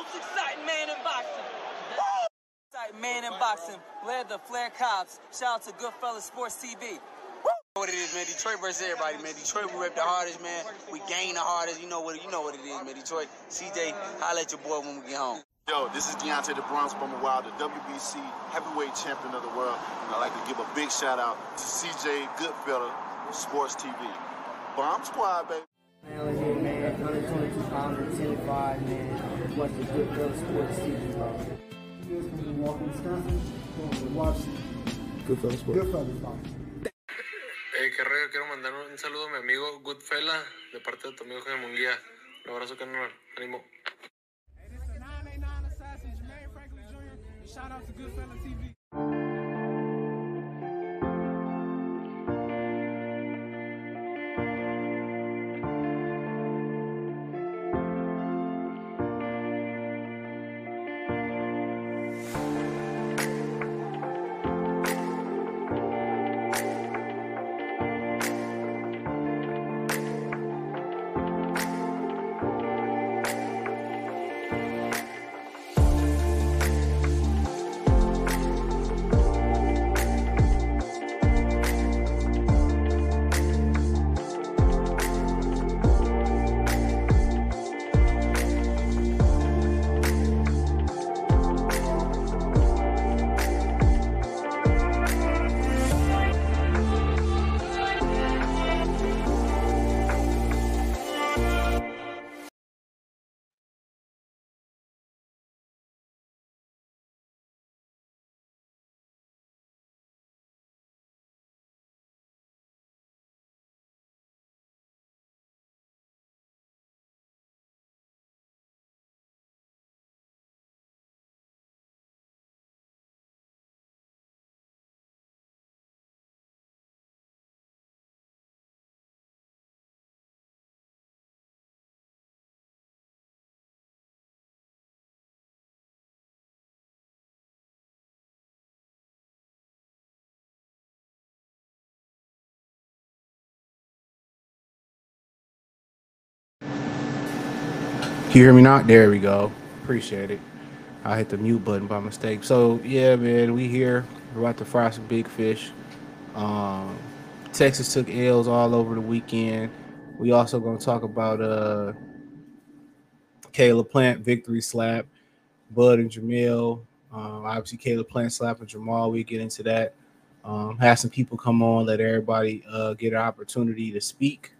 most exciting man in boxing. Woo! Exciting man in boxing led the Flair Cops. Shout out to Goodfellas Sports TV. What it is, man? Detroit versus everybody, man. Detroit, we rep the hardest, man. We gain the hardest. You know what? You know what it is, man. Detroit, CJ, holla at your boy when we get home. Yo, this is Deontay the Bronze Bomber Wild, the WBC heavyweight champion of the world. And I'd like to give a big shout out to CJ Goodfella, Sports TV. Bomb Squad, baby. Man, let's get man. 122 pounds 10 5, man. The good girl sports TV, bro. You guys from Milwaukee, Wisconsin, going to watch Goodfellas Sports. Goodfellas boxing. Hey, qué rollo, quiero mandar un saludo a mi amigo Goodfella de parte de tu amigo Jaime Munguía. Un abrazo, carnal. Ánimo. Hey, this is the 989 Assassin, Jermaine Franklin Jr. Shout out to Goodfella Can you hear me not? There we go. Appreciate it. I hit the mute button by mistake. So yeah, man, we here. We're about to fry some big fish. Um, Texas took L's all over the weekend. We also gonna talk about uh Caleb Plant victory slap, Bud and Jermell. Um, obviously Caleb Plant slapping Jermall. We get into that. Um, have some people come on, let everybody uh, get an opportunity to speak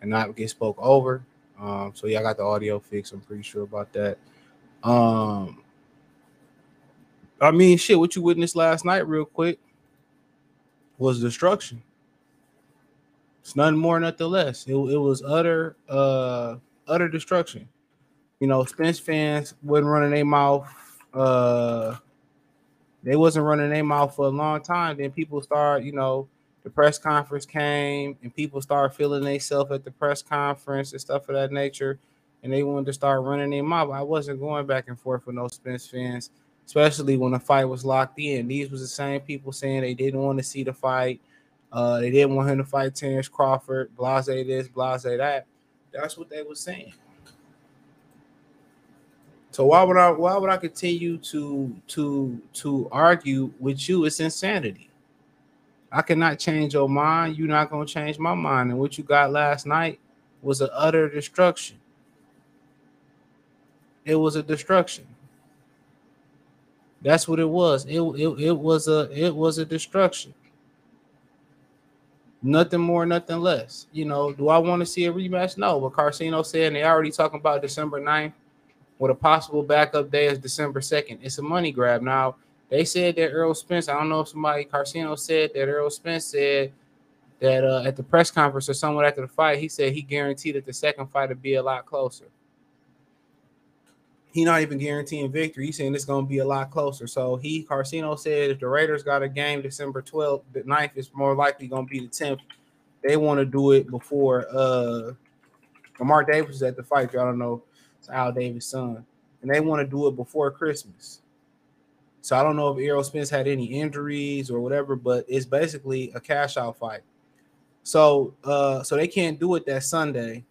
and not get spoke over. Um, so yeah, I got the audio fixed. I'm pretty sure about that. Um, I mean, shit, what you witnessed last night, real quick, was destruction. It's nothing more, nothing less. It, it was utter, uh, utter destruction. You know, Spence fans wasn't running their mouth. Uh, they wasn't running their mouth for a long time. Then people start, you know, the press conference came and people started feeling themselves at the press conference and stuff of that nature. And they wanted to start running their mouth. I wasn't going back and forth with no Spence fans, especially when the fight was locked in. These was the same people saying they didn't want to see the fight. Uh, they didn't want him to fight Terence Crawford, blase this, blase that. That's what they were saying. So why would I why would I continue to to to argue with you? It's insanity. I cannot change your mind. You're not gonna change my mind. And what you got last night was an utter destruction. It was a destruction. That's what it was. It, it, it was a it was a destruction. Nothing more, nothing less. You know, do I want to see a rematch? No, but Carcino said they already talking about December 9th with a possible backup day is December 2nd. It's a money grab. Now, they said that Earl Spence, I don't know if somebody, Carcino said that Earl Spence said that uh, at the press conference or someone after the fight, he said he guaranteed that the second fight would be a lot closer. He not even guaranteeing victory. He's saying it's going to be a lot closer. So he, Carcino said if the Raiders got a game December 12th, the 9th is more likely going to be the 10th. They want to do it before uh Lamar Davis is at the fight. Y'all don't know it's Al Davis' son. And they want to do it before Christmas. So I don't know if Errol Spence had any injuries or whatever, but it's basically a cash out fight. So uh so they can't do it that Sunday.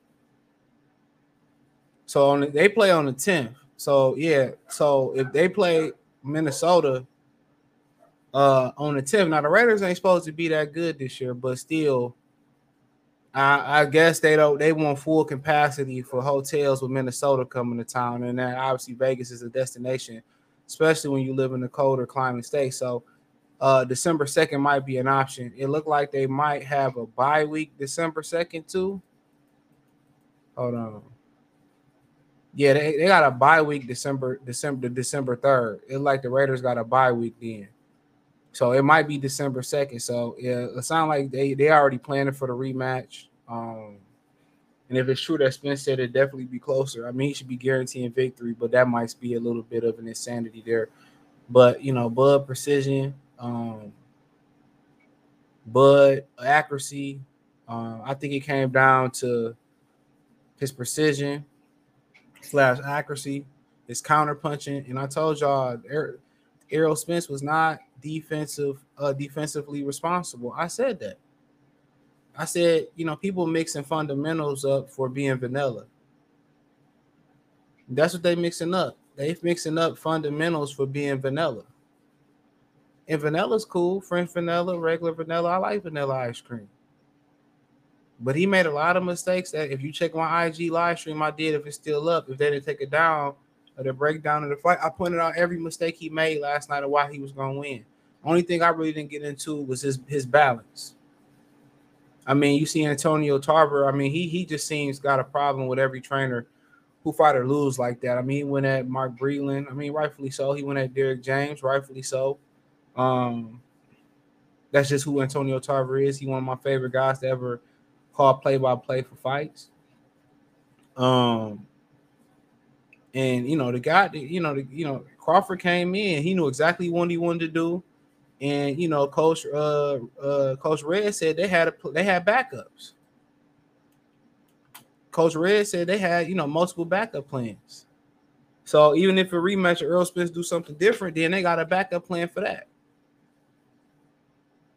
So on the, they play on the 10th. So yeah, so if they play Minnesota uh on the 10th, now the Raiders ain't supposed to be that good this year, but still, I, I guess they don't they want full capacity for hotels with Minnesota coming to town, and that obviously Vegas is a destination, especially when you live in the colder climate state. So uh December 2nd might be an option. It looked like they might have a bye week December 2nd too. Hold on. Yeah, they, they got a bye week December, December, December 3rd. It's like the Raiders got a bye week then. So it might be December 2nd. So yeah, it sounds like they they already planning for the rematch. Um and if it's true that Spence said it'd definitely be closer. I mean, he should be guaranteeing victory, but that might be a little bit of an insanity there. But you know, Bud precision, um, Bud accuracy. Um, I think it came down to his precision slash accuracy, his counter punching. And I told y'all Er- Errol Spence was not defensive, uh, defensively responsible. I said that. I said, you know, people mixing fundamentals up for being vanilla. That's what they mixing up. They mixing up fundamentals for being vanilla. And vanilla's cool, French vanilla, regular vanilla. I like vanilla ice cream. But he made a lot of mistakes that if you check my IG live stream, I did if it's still up, if they didn't take it down or the breakdown of the fight, I pointed out every mistake he made last night of why he was gonna win. Only thing I really didn't get into was his his balance. I mean, you see Antonio Tarver. I mean, he he just seems got a problem with every trainer who fight or lose like that. I mean, he went at Mark Breland. I mean, rightfully so. He went at Derrick James, rightfully so. Um, that's just who Antonio Tarver is. He one of my favorite guys to ever call play by play for fights. Um, and you know the guy, you know, the, you know Crawford came in. He knew exactly what he wanted to do, and you know, Coach uh uh Coach Red said they had a they had backups. Coach Red said they had you know multiple backup plans. So even if a rematch Earl Spence do something different, then they got a backup plan for that.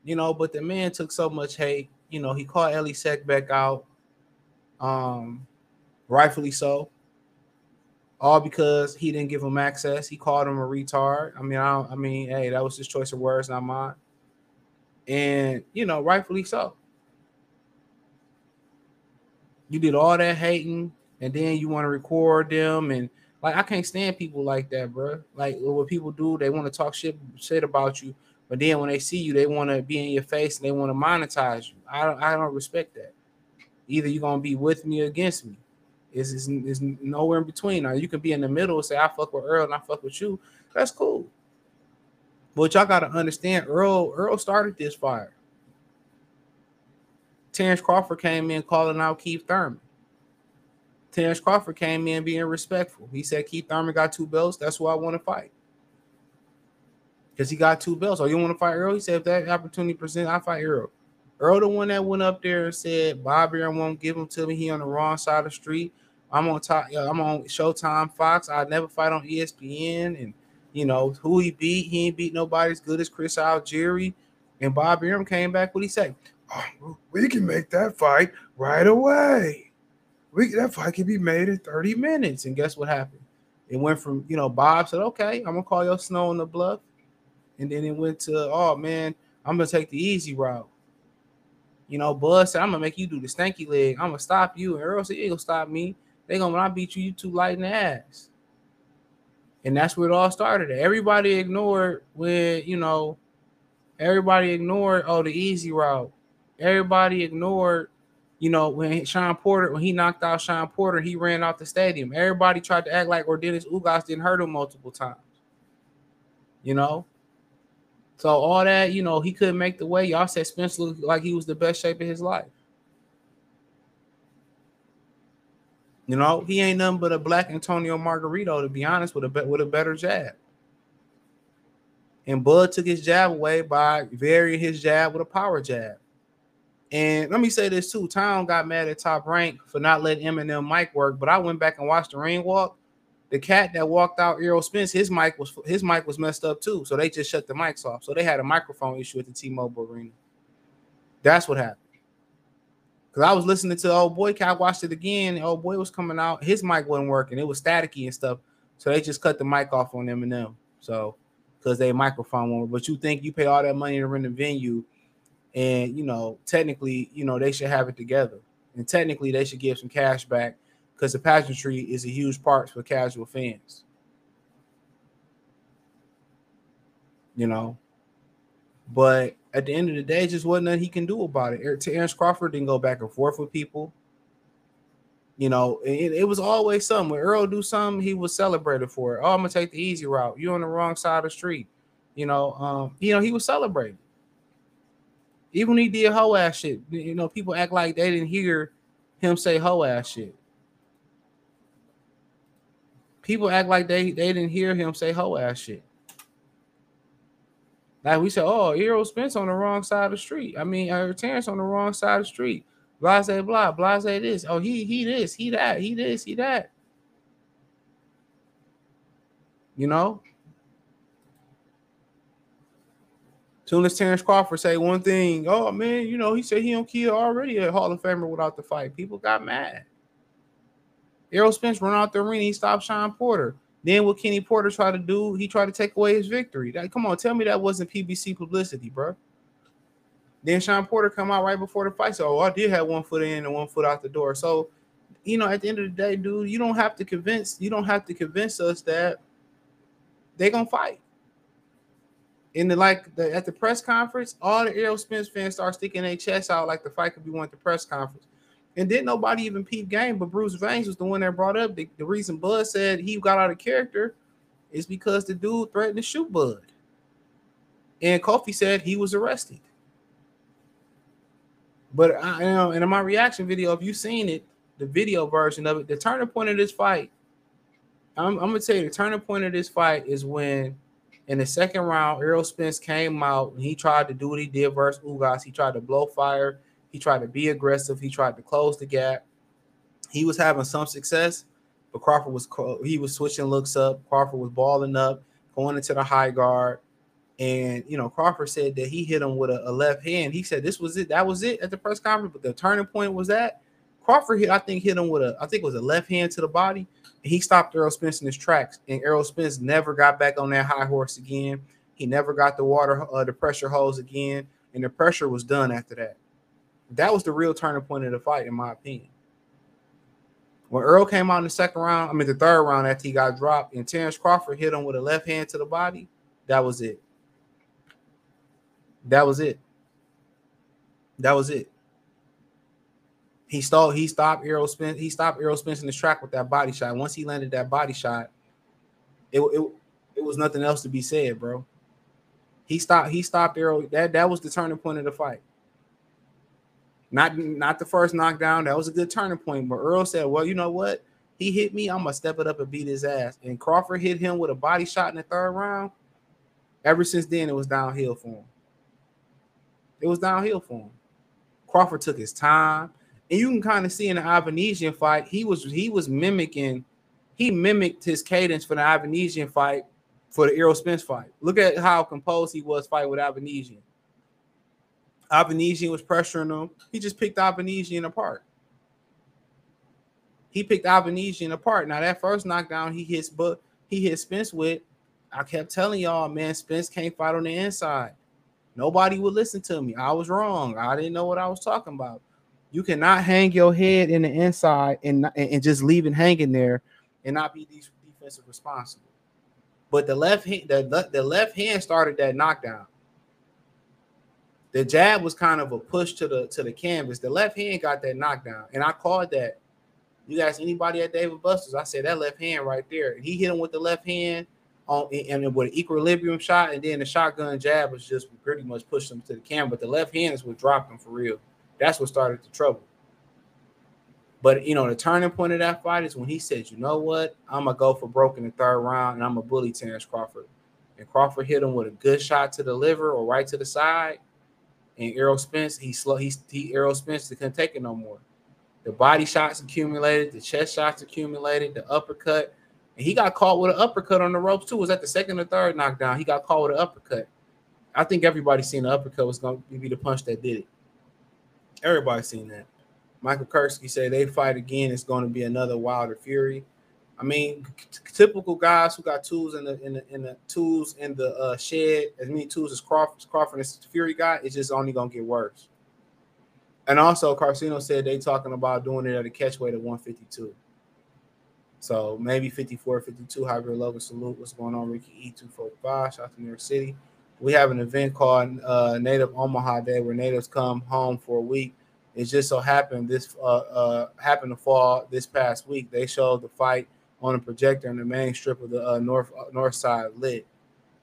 You know, but the man took so much hate. You know, he called Elie Seckbach out. Um, rightfully so. All because he didn't give him access. He called him a retard. I mean, I, I mean, hey, that was his choice of words, not mine. And you know, rightfully so. You did all that hating, and then you want to record them, and like I can't stand people like that, bro. Like what people do, they want to talk shit shit about you, but then when they see you, they want to be in your face and they want to monetize you. I don't, I don't respect that. Either you're gonna be with me or against me. Is is is nowhere in between. Now you can be in the middle and say I fuck with Earl and I fuck with you. That's cool. But y'all gotta understand, Earl Earl started this fire. Terence Crawford came in calling out Keith Thurman. Terence Crawford came in being respectful. He said Keith Thurman got two belts. That's who I want to fight. Because he got two belts. Oh, you want to fight Earl? He said if that opportunity presents, I fight Earl. Earl, the one that went up there and said Bob Arum won't give him to me. He on the wrong side of the street. I'm on top. I'm on Showtime Fox. I never fight on ESPN. And you know who he beat. He ain't beat nobody as good as Chris Algieri. And Bob Arum came back. What he say? Oh, we can make that fight right away. We that fight can be made in 30 minutes. And guess what happened? It went from you know Bob said, okay, I'm gonna call your snow on the bluff, and then it went to oh man, I'm gonna take the easy route. You know, Bud said, I'm gonna make you do the stanky leg. I'm gonna stop you. And Earl said, You ain't gonna stop me. They gonna when I beat you, you too light in the ass. And that's where it all started. Everybody ignored when, you know, everybody ignored oh the easy route. Everybody ignored, you know, when Shawn Porter, when he knocked out Shawn Porter, he ran out the stadium. Everybody tried to act like Yordenis Ugas didn't hurt him multiple times. You know, so all that, you know, he couldn't make the way. Y'all said Spence looked like he was the best shape of his life. You know, he ain't nothing but a black Antonio Margarito, to be honest, with a be- with a better jab. And Bud took his jab away by varying his jab with a power jab. And let me say this too: Town got mad at Top Rank for not letting Eminem mic work, but I went back and watched the ring walk. The cat that walked out, Errol Spence, his mic was his mic was messed up too, so they just shut the mics off. So they had a microphone issue at the T-Mobile Arena. That's what happened. Cause I was listening to old boy I watched it again. Old boy was coming out, his mic wasn't working, it was staticky and stuff. So they just cut the mic off on Eminem. So because they microphone one, but you think you pay all that money to rent a venue, and you know, technically, you know, they should have it together. And technically they should give some cash back because the pageantry is a huge part for casual fans. You know, but at the end of the day, just wasn't nothing he can do about it. Er- Terence Crawford didn't go back and forth with people. You know, it, it was always something. When Earl do something, he was celebrated for it. Oh, I'm gonna take the easy route. You're on the wrong side of the street. You know, um, you know, he was celebrated. Even when he did hoe ass shit, you know, people act like they didn't hear him say hoe ass shit. People act like they they didn't hear him say hoe ass shit. Like we said, oh, Errol Spence on the wrong side of the street. I mean, uh, Terence on the wrong side of the street. Blase blah, blase this. Oh, he he this, he that, he this, he that. You know. Soon as Terence Crawford say one thing, oh man, you know he said he don't kill already a Hall of Famer without the fight. People got mad. Errol Spence run out the arena, he stopped Shawn Porter. Then what Kenny Porter tried to do, he tried to take away his victory. That, come on, tell me that wasn't PBC publicity, bro. Then Shawn Porter come out right before the fight. So oh, I did have one foot in and one foot out the door. So, you know, at the end of the day, dude, you don't have to convince you don't have to convince us that they're gonna fight. In the like the at the press conference, all the Errol Spence fans start sticking their chests out like the fight could be won at the press conference. And didn't nobody even peep game, but Bruce Vanes was the one that brought up the, the reason Bud said he got out of character is because the dude threatened to shoot Bud. And Kofi said he was arrested. But I you know, and in my reaction video, if you've seen it, the video version of it, the turning point of this fight, I'm, I'm gonna tell you the turning point of this fight is when in the second round, Errol Spence came out and he tried to do what he did versus Ugas. He tried to blow fire he tried to be aggressive. He tried to close the gap. He was having some success, but Crawford was he was switching looks up. Crawford was balling up, going into the high guard, and you know Crawford said that he hit him with a, a left hand. He said this was it. That was it at the press conference. But the turning point was that Crawford hit. I think hit him with a. I think it was a left hand to the body. And he stopped Errol Spence in his tracks, and Errol Spence never got back on that high horse again. He never got the water, uh, the pressure hose again, and the pressure was done after that. That was the real turning point of the fight, in my opinion. When Earl came out in the second round, I mean the third round after he got dropped, and Terence Crawford hit him with a left hand to the body, that was it. That was it. That was it. He stole, he stopped Errol Spence, he stopped Errol Spence in the track with that body shot. Once he landed that body shot, it, it, it was nothing else to be said, bro. He stopped, he stopped Errol. That that was the turning point of the fight. Not not the first knockdown. That was a good turning point. But Earl said, "Well, you know what? He hit me. I'm gonna step it up and beat his ass." And Crawford hit him with a body shot in the third round. Ever since then, it was downhill for him. It was downhill for him. Crawford took his time, and you can kind of see in the Avanesyan fight, he was he was mimicking, he mimicked his cadence for the Avanesyan fight for the Errol Spence fight. Look at how composed he was fighting with Avanesyan. Avanesyan was pressuring him. He just picked Avanesyan apart. He picked Avanesyan apart. Now that first knockdown he hits, but he hit Spence with. I kept telling y'all, man, Spence can't fight on the inside. Nobody would listen to me. I was wrong. I didn't know what I was talking about. You cannot hang your head in the inside and, and just leave it hanging there and not be defensive responsible. But the left hand, the, the left hand started that knockdown. The jab was kind of a push to the to the canvas. The left hand got that knockdown, and I called that. You guys, anybody at David Busters? I said that left hand right there. He hit him with the left hand on and with an equilibrium shot, and then the shotgun jab was just pretty much pushed him to the canvas. But the left hand is what dropped him for real. That's what started the trouble. But you know, the turning point of that fight is when he said, "You know what? I'm gonna go for broke in the third round, and I'm gonna bully Terence Crawford." And Crawford hit him with a good shot to the liver or right to the side, and Errol Spence, he slow, he, he Errol Spence couldn't take it no more. The body shots accumulated, the chest shots accumulated, the uppercut, and he got caught with an uppercut on the ropes too. Was that the second or third knockdown? He got caught with an uppercut. I think everybody seen the uppercut was going to be the punch that did it. Everybody seen that. Michael Kursky said they fight again. It's going to be another Wilder Fury. I mean, typical guys who got tools in the in the in the tools in the uh, shed, as many tools as Crawford, Crawford and Fury got, it's just only gonna get worse. And also, Carcino said they talking about doing it at a catch weight of 152. So maybe 54, 52, however, love salute. What's going on, Ricky E245? Shout out to New York City. We have an event called uh, Native Omaha Day where natives come home for a week. It just so happened this uh, uh, happened to fall this past week. They showed the fight on a projector in the main strip of the uh, north uh, north side lit.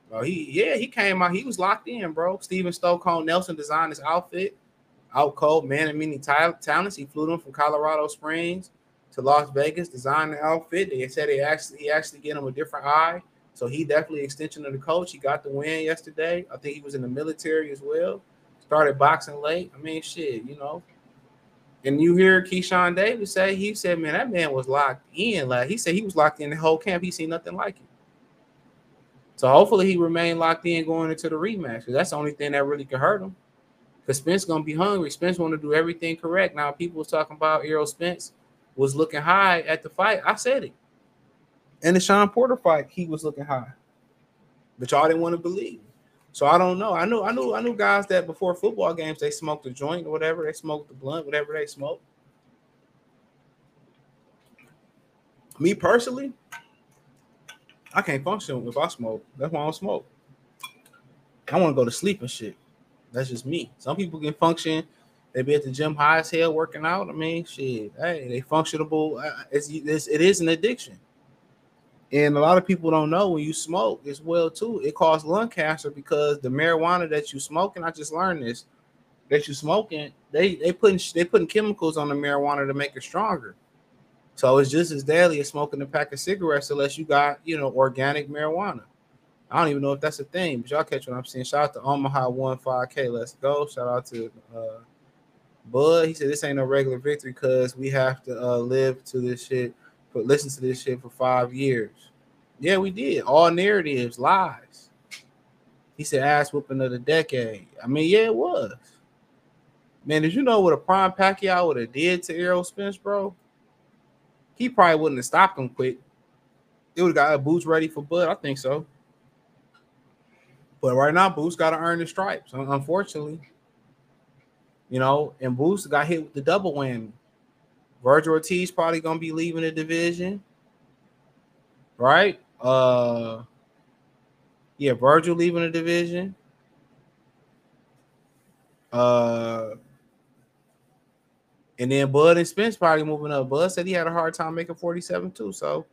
Bro, he yeah he came out. He was locked in, bro. Steven Stokehome Nelson designed his outfit. Out cold, man, and many ta- talents. He flew them from Colorado Springs to Las Vegas, designed the outfit. They said they actually he actually get him a different eye. So he definitely extension of the coach. He got the win yesterday. I think he was in the military as well. Started boxing late. I mean, shit, you know. And you hear Keyshawn Davis say he said, man, that man was locked in. Like he said, he was locked in the whole camp. He seen nothing like it. So hopefully he remained locked in going into the rematch. Because that's the only thing that really can hurt him. Because Spence gonna be hungry. Spence want to do everything correct. Now people was talking about Errol Spence was looking high at the fight. I said it. In the Shawn Porter fight, he was looking high. But y'all didn't want to believe. So I don't know. I knew I knew I knew guys that before football games they smoked a joint or whatever, they smoked the blunt, whatever they smoked. Me personally, I can't function if I smoke. That's why I don't smoke. I want to go to sleep and shit. That's just me. Some people can function. They be at the gym high as hell working out. I mean, shit. Hey, they functionable. It's, it's it is an addiction. And a lot of people don't know when you smoke as well too. It causes lung cancer because the marijuana that you smoking. I just learned this that you smoking. They they putting they putting chemicals on the marijuana to make it stronger. So it's just as deadly as smoking a pack of cigarettes unless you got you know organic marijuana. I don't even know if that's a thing, but y'all catch what I'm saying. Shout out to Omaha One Five K. Let's go. Shout out to uh, Bud. He said this ain't no regular victory because we have to uh, live to this shit, but listen to this shit for five years. Yeah, we did. All narratives, lies. He said ass whooping of the decade. I mean, yeah, it was. Man, did you know what a prime Pacquiao would have did to Errol Spence, bro? He probably wouldn't have stopped him quick. It would have got boots ready for Bud. I think so. But right now, Boots got to earn the stripes, unfortunately. You know, and Boots got hit with the double whammy. Vergil Ortiz probably gonna be leaving the division, right? Uh, yeah, Vergil leaving the division. Uh, and then Bud and Spence probably moving up. Bud said he had a hard time making 47 too. So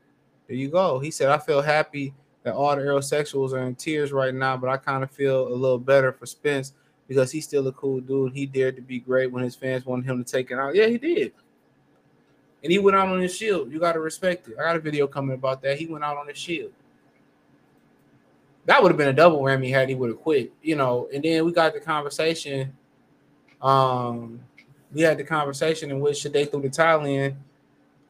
there you go. He said, I feel happy that all the aerosexuals are in tears right now, but I kind of feel a little better for Spence because he's still a cool dude. He dared to be great when his fans wanted him to take it out. Yeah, he did. And he went out on his shield. You got to respect it. I got a video coming about that. He went out on his shield. That would have been a double whammy had he would have quit, you know. And then we got the conversation. Um, we had the conversation in which should they threw the towel in.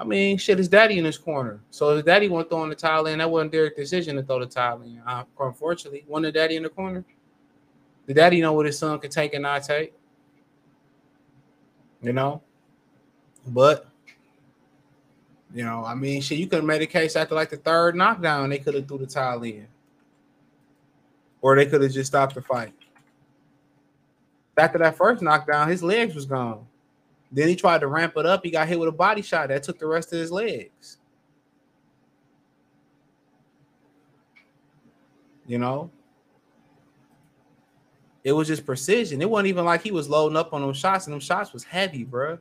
I mean, shit, his daddy in his corner. So his daddy won't throw in the towel in. That wasn't Derrick's decision to throw the towel in. Uh, unfortunately, wasn't the daddy in the corner. The daddy know what his son could take and not take. You know, but you know, I mean, shit, you could have made a case after like the third knockdown, they could have threw the towel in, or they could have just stopped the fight. After that first knockdown, his legs was gone. Then he tried to ramp it up. He got hit with a body shot that took the rest of his legs. You know, it was just precision. It wasn't even like he was loading up on them shots, and them shots was heavy, bro.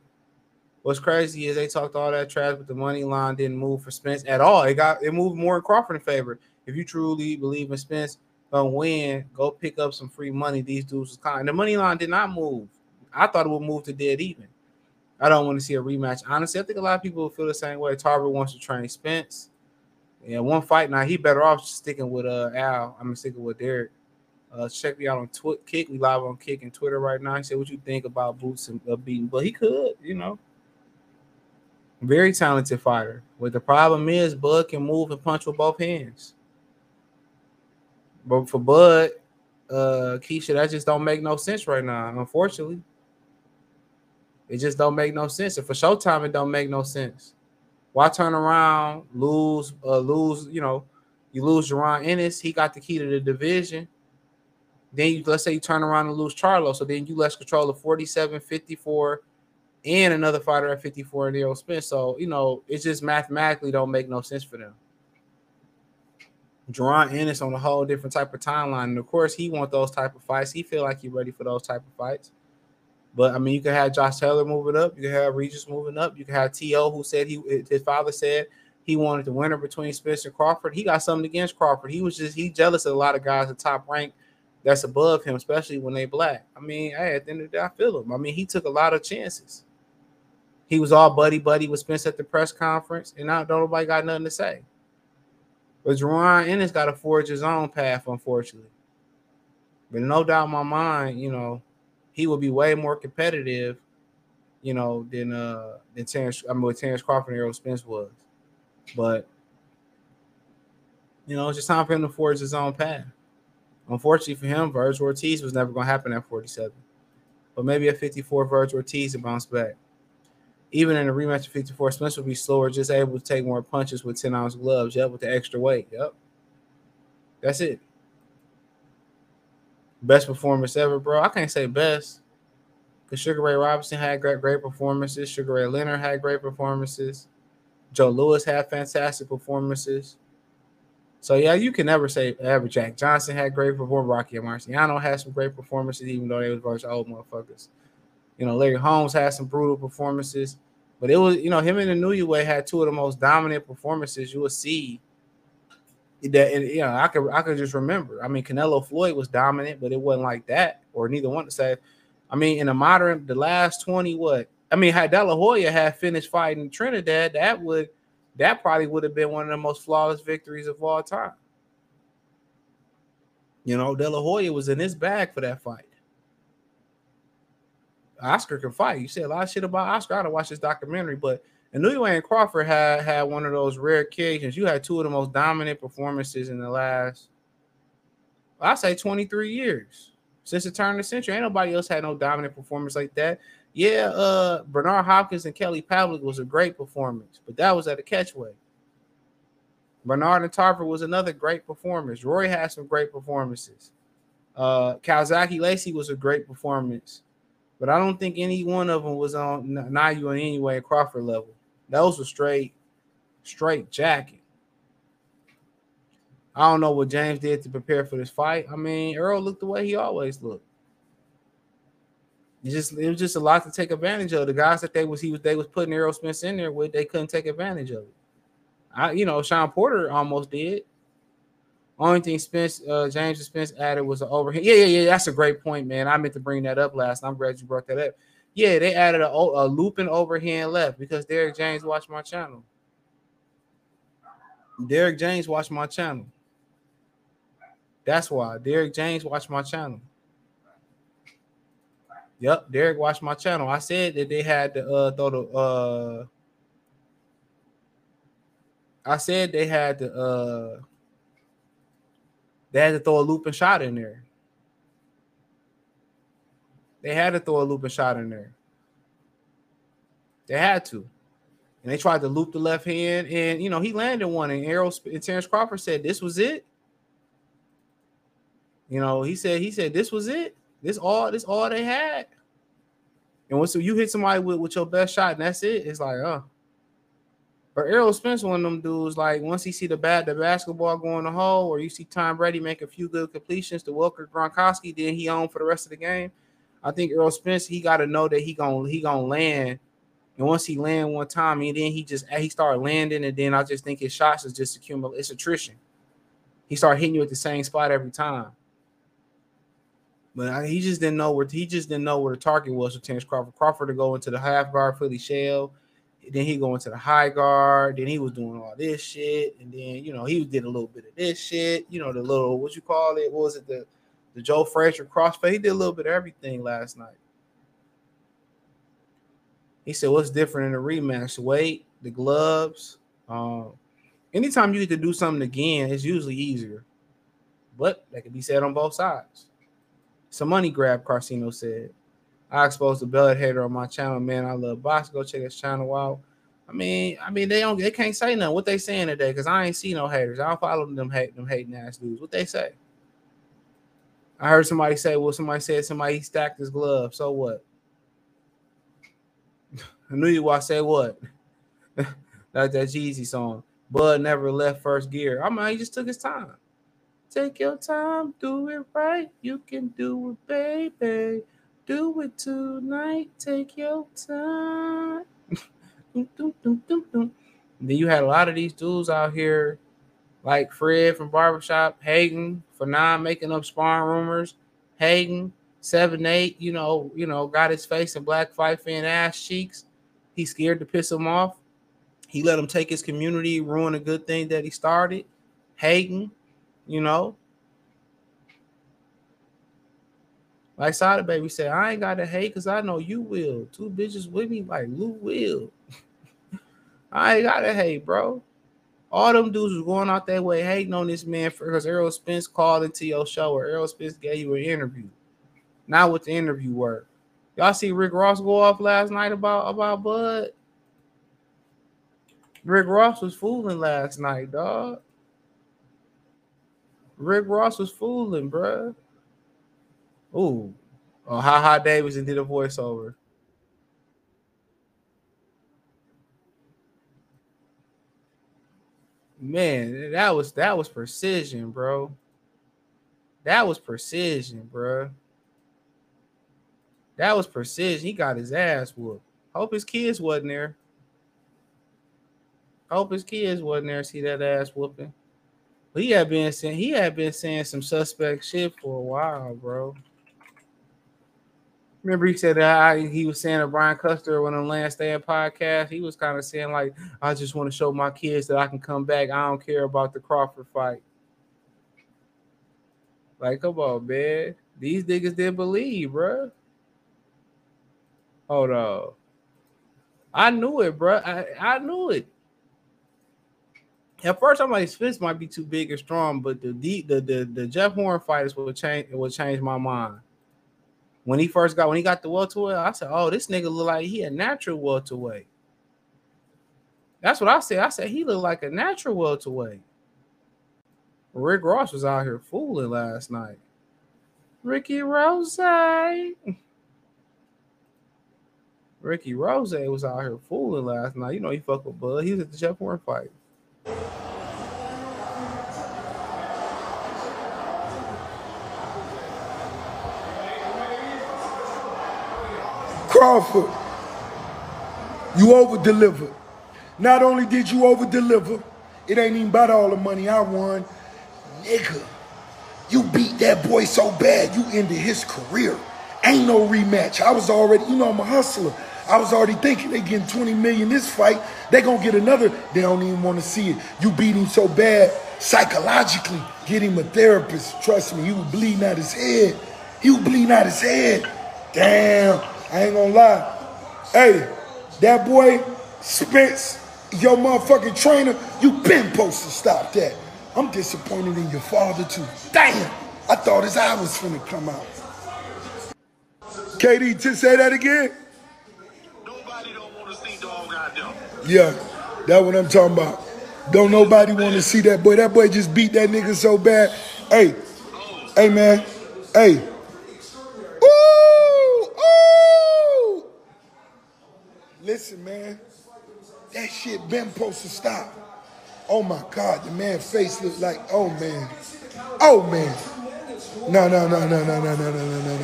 What's crazy is they talked all that trash, but the money line didn't move for Spence at all. It got it moved more in Crawford in favor. If you truly believe in Spence gonna win, go pick up some free money. These dudes was kind. The money line did not move. I thought it would move to dead even. I don't want to see a rematch. Honestly, I think a lot of people feel the same way. Tarver wants to train Spence. Yeah, one fight now. He better off sticking with uh Al. I'm sticking with Derrick. Uh, check me out on Twi- Kick. We live on Kick and Twitter right now. He said, "What you think about Boots and uh, beating?" But he could, you know. Very talented fighter. But the problem is, Bud can move and punch with both hands. But for Bud, uh, Keisha, that just don't make no sense right now. Unfortunately, it just don't make no sense. And for Showtime, it don't make no sense. Why turn around, lose, uh, lose? You know, you lose Jaron Ennis. He got the key to the division. Then you let's say you turn around and lose Charlo, so then you lose control of 47, 54, and another fighter at 54 in Errol Spence. So you know, it's just mathematically don't make no sense for them. Jaron Ennis on a whole different type of timeline. And of course, he want those type of fights. He feel like he's ready for those type of fights. But I mean, you could have Josh Taylor moving up. You could have Regis moving up. You could have T.O. who said he his father said he wanted the winner between Spencer and Crawford. He got something against Crawford. He was just he jealous of a lot of guys at top rank that's above him, especially when they black. I mean, hey, at the end of the day, I feel him. I mean, he took a lot of chances. He was all buddy buddy with Spence at the press conference, and now don't nobody got nothing to say. But Jaron Ennis got to forge his own path, unfortunately. But no doubt in my mind, you know, he will be way more competitive, you know, than uh than Terence. I mean, Terence Crawford and Errol Spence was. But you know, it's just time for him to forge his own path. Unfortunately for him, Verge Ortiz was never going to happen at 47. But maybe at 54, Verge Ortiz will bounce back. Even in a rematch of 54, Spence will be slower, just able to take more punches with 10 ounce gloves. Yep, with the extra weight. Yep. That's it. Best performance ever, bro. I can't say best. Because Sugar Ray Robinson had great, great performances. Sugar Ray Leonard had great performances. Joe Louis had fantastic performances. So yeah, you can never say ever. Jack Johnson had great performance. Rocky Marciano had some great performances, even though they was versus old motherfuckers. You know, Larry Holmes had some brutal performances, but it was you know him and the Inoue had two of the most dominant performances you will see. That and, you know, I could I could just remember. I mean, Canelo Floyd was dominant, but it wasn't like that, or neither one to say. I mean, in the modern, the last twenty, what I mean, had De La Hoya had finished fighting Trinidad, that would that probably would have been one of the most flawless victories of all time. You know, De La Hoya was in his bag for that fight. Oscar can fight. You said a lot of shit about Oscar. I don't watch this documentary, but Inoue and Crawford had had one of those rare occasions. You had two of the most dominant performances in the last, I say, 23 years since the turn of the century. Ain't nobody else had no dominant performance like that. Yeah, uh, Bernard Hopkins and Kelly Pavlik was a great performance, but that was at a catchweight. Bernard and Tarver was another great performance. Roy had some great performances. Uh, Calzaghe Lacy was a great performance, but I don't think any one of them was on Nayu in any way Crawford level. Those were straight, straight jacket. I don't know what James did to prepare for this fight. I mean, Earl looked the way he always looked. It just it was just a lot to take advantage of. The guys that they was he was they was putting Errol Spence in there with, they couldn't take advantage of it. I you know Shawn Porter almost did. Only thing Spence uh, James Spence added was an overhand. Yeah, yeah, yeah. That's a great point, man. I meant to bring that up last. I'm glad you brought that up. Yeah, they added a, a looping overhand left because Derrick James watched my channel. Derrick James watched my channel. That's why Derrick James watched my channel. Yep, Derrick watched my channel. I said that they had to uh throw the uh I said they had to uh they had to throw a looping shot in there. They had to throw a looping shot in there. They had to. And they tried to loop the left hand, and you know, he landed one, and Errol and Terence Crawford said this was it. You know, he said, he said this was it. This all this all they had. And once you hit somebody with, with your best shot and that's it, it's like, oh. But Errol Spence, one of them dudes, like once he see the bat, the basketball going the hole, or you see Tom Brady make a few good completions to Walker Gronkowski, then he on for the rest of the game. I think Errol Spence, he got to know that he gonna he gonna land. And once he land one time, and then he just he started landing, and then I just think his shots is just accumulate. It's attrition. He started hitting you at the same spot every time. But I, he just didn't know where he just didn't know where the target was for Terence Crawford. Crawford to go into the half guard Philly shell, then he go into the high guard. Then he was doing all this shit, and then you know he did a little bit of this shit. You know the little what you call it? What was it the the Joe Frazier crossfade? He did a little bit of everything last night. He said, "What's different in the rematch? Weight, the gloves. Um, anytime you get to do something again, it's usually easier, but that can be said on both sides." Some money grab, Carcino said. I exposed the bellet hater on my channel, man. I love box. Go check his channel out. I mean, I mean, they don't, they can't say nothing. What they saying today? Because I ain't see no haters. I don't follow them hate them hating ass dudes. What they say? I heard somebody say, well, somebody said somebody stacked his glove. So what? I knew you. I say what? like that Jeezy song. Bud never left first gear. I mean, he just took his time. Take your time, do it right. You can do it, baby. Do it tonight. Take your time. Then you had a lot of these dudes out here, like Fred from Barbershop, Hayden for non making up sparring rumors, Hayden seven eight. You know, you know, got his face in black fight fan ass cheeks. He's scared to piss him off. He let him take his community, ruin a good thing that he started. Hayden, you know. Like Sada Baby said, I ain't got to hate because I know you will. Two bitches with me, like Lou will. I ain't got to hate, bro. All them dudes was going out that way hating on this man for because Errol Spence called into your show or Errol Spence gave you an interview. Not what the interview were. Y'all see Rick Ross go off last night about about Bud? Rick Ross was fooling last night, dog. Rick Ross was fooling, bruh. Ooh. Oh, Ha Ha Davidson did a voiceover. Man, that was that was precision, bro. That was precision, bro. That was precision. He got his ass whooped. Hope his kids wasn't there. Hope his kids wasn't there. See that ass whooping. But he had been saying he had been saying some suspect shit for a while, bro. Remember, he said that he was saying to Brian Custer on the Last Stand podcast. He was kind of saying like, "I just want to show my kids that I can come back. I don't care about the Crawford fight." Like, come on, man. These niggas didn't believe, bro. Hold on. I knew it, bro. I, I knew it. At first, I'm like, Spence might be too big or strong, but the the the, the, Jeff Horn fighters will change will change my mind when he first got when he got the welterweight, I said, "Oh, this nigga look like he a natural welterweight." That's what I said. I said he looked like a natural welterweight. Rick Ross was out here fooling last night. Ricky Rose. Ricky Rose was out here fooling last night. You know he fucked with Bud. He was at the Jeff Horn fight. Crawford, you over delivered. Not only did you over deliver, it ain't even about all the money I won. Nigga, you beat that boy so bad, you ended his career. Ain't no rematch. I was already, you know, I'm a hustler. I was already thinking they getting 20 million this fight. They gonna get another. They don't even want to see it. You beat him so bad psychologically. Get him a therapist. Trust me, he was bleeding out his head. He was bleeding out his head. Damn, I ain't gonna lie. Hey, that boy Spence, your motherfucking trainer, you been supposed to stop that. I'm disappointed in your father too. Damn, I thought his eye was finna come out. KD, to say that again? Yeah, that's what I'm talking about. Don't nobody want to see that boy. That boy just beat that nigga so bad. Hey, hey man, hey. Ooh, ooh. Listen, man, that shit been supposed to stop. Oh my God, the man face look like, oh man, oh man. No, no, no, no, no, no, no, no, no, no,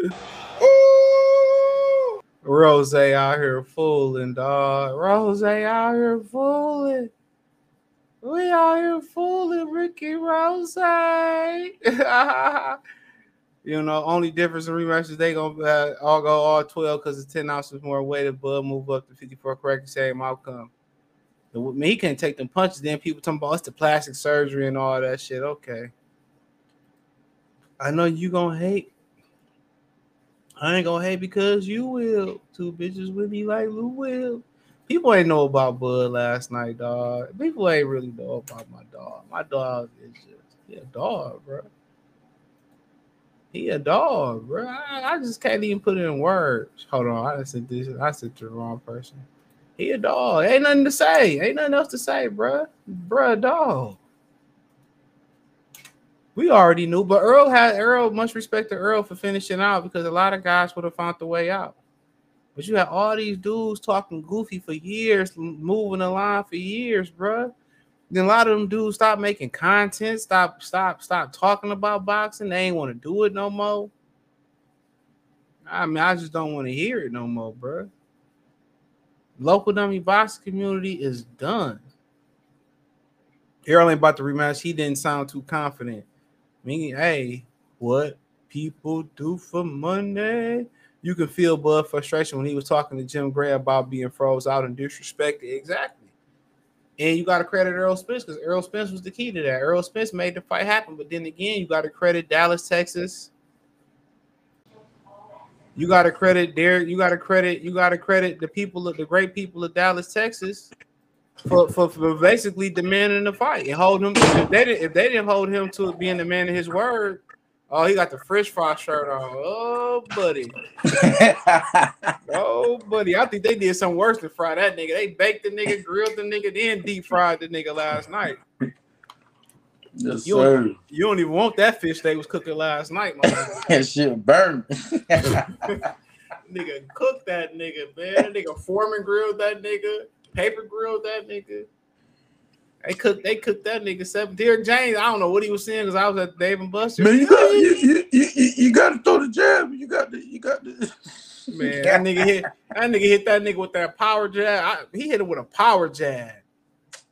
no. Ooh. Rose out here fooling, dog. Rose out here fooling. We out here fooling Ricky Rose. you know, only difference in rematches they gonna uh, all go all twelve because it's ten ounces more weight. Bud move up to fifty four, correct? Same outcome. I mean, he can't take them punches. Then people talking about it's the plastic surgery and all that shit. Okay, I know you gonna hate. I ain't gonna hate because you will. Two bitches with me like Lou will. People ain't know about Bud last night, dog. People ain't really know about my dog. My dog is just yeah, dog, bro. He a dog, bro. I, I just can't even put it in words. Hold on, I said this. I said to the wrong person. He a dog. Ain't nothing to say. Ain't nothing else to say, bro. Bro, dog. We already knew, but Earl had Earl. Much respect to Earl for finishing out because a lot of guys would have found the way out. But you had all these dudes talking goofy for years, moving the line for years, bro. Then a lot of them dudes stop making content, stop, stop, stop talking about boxing. They ain't want to do it no more. I mean, I just don't want to hear it no more, bro. Local dummy boxing community is done. Errol ain't about to rematch. He didn't sound too confident. I mean, hey, what people do for money? You can feel Bud frustration when he was talking to Jim Gray about being froze out and disrespected. Exactly. And you got to credit Earl Spence because Earl Spence was the key to that. Earl Spence made the fight happen. But then again, you got to credit Dallas, Texas. You got to credit Derrick. You got to credit. You got to credit the people of the great people of Dallas, Texas, for, for, for basically demanding the fight and hold him. If they didn't, if they didn't hold him to being the man of his word, Oh, he got the fresh fry shirt on. Oh, buddy. oh, buddy. I think they did something worse than fry that nigga. They baked the nigga, grilled the nigga, then deep fried the nigga last night. Yes, you, sir. don't, you don't even want that fish they was cooking last night, man. that shit burned. nigga cooked that nigga, man. That nigga Foreman grilled that nigga, paper grilled that nigga. They cooked. They cooked that nigga seven. Derrick James. I don't know what he was saying because I was at Dave and Buster. Man, you got you, you, you, you got to throw the jab. You got the you got to. Man, that nigga hit that nigga hit that nigga with that power jab. I, he hit it with a power jab.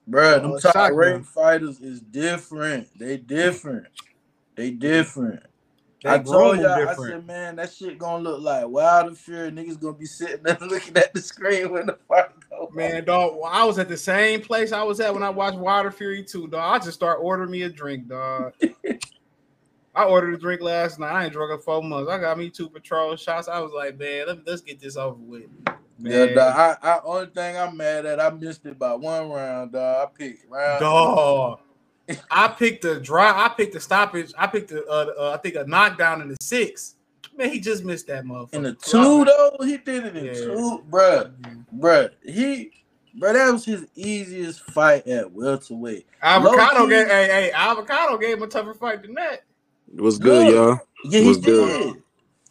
Bro, oh, them Oh, top shotgun. ranked fighters is different. They different. They different. They I told y'all, I said, man, that shit gonna look like Wilder Fury. Niggas gonna be sitting there looking at the screen when the fight go. Man, dog, I was at the same place I was at when I watched Water Fury 2, dog. I just start ordering me a drink, dog. I ordered a drink last night. I ain't drunk in four months. I got me two patrol shots. I was like, man, let, us get this over with. Yeah, dog. I, I only thing I'm mad at, I missed it by one round, dog. I picked round. Dog. I picked the dry. I picked the stoppage. I picked the. Uh, uh, I think a knockdown in the six. Man, he just missed that motherfucker. In the two though, he did it in Yeah. two, bruh. Bruh, he, bruh, that was his easiest fight at welterweight. Avocado gave. Hey, hey, Avocado gave him a tougher fight than that. It was good, Look, y'all? Yeah, he did. good?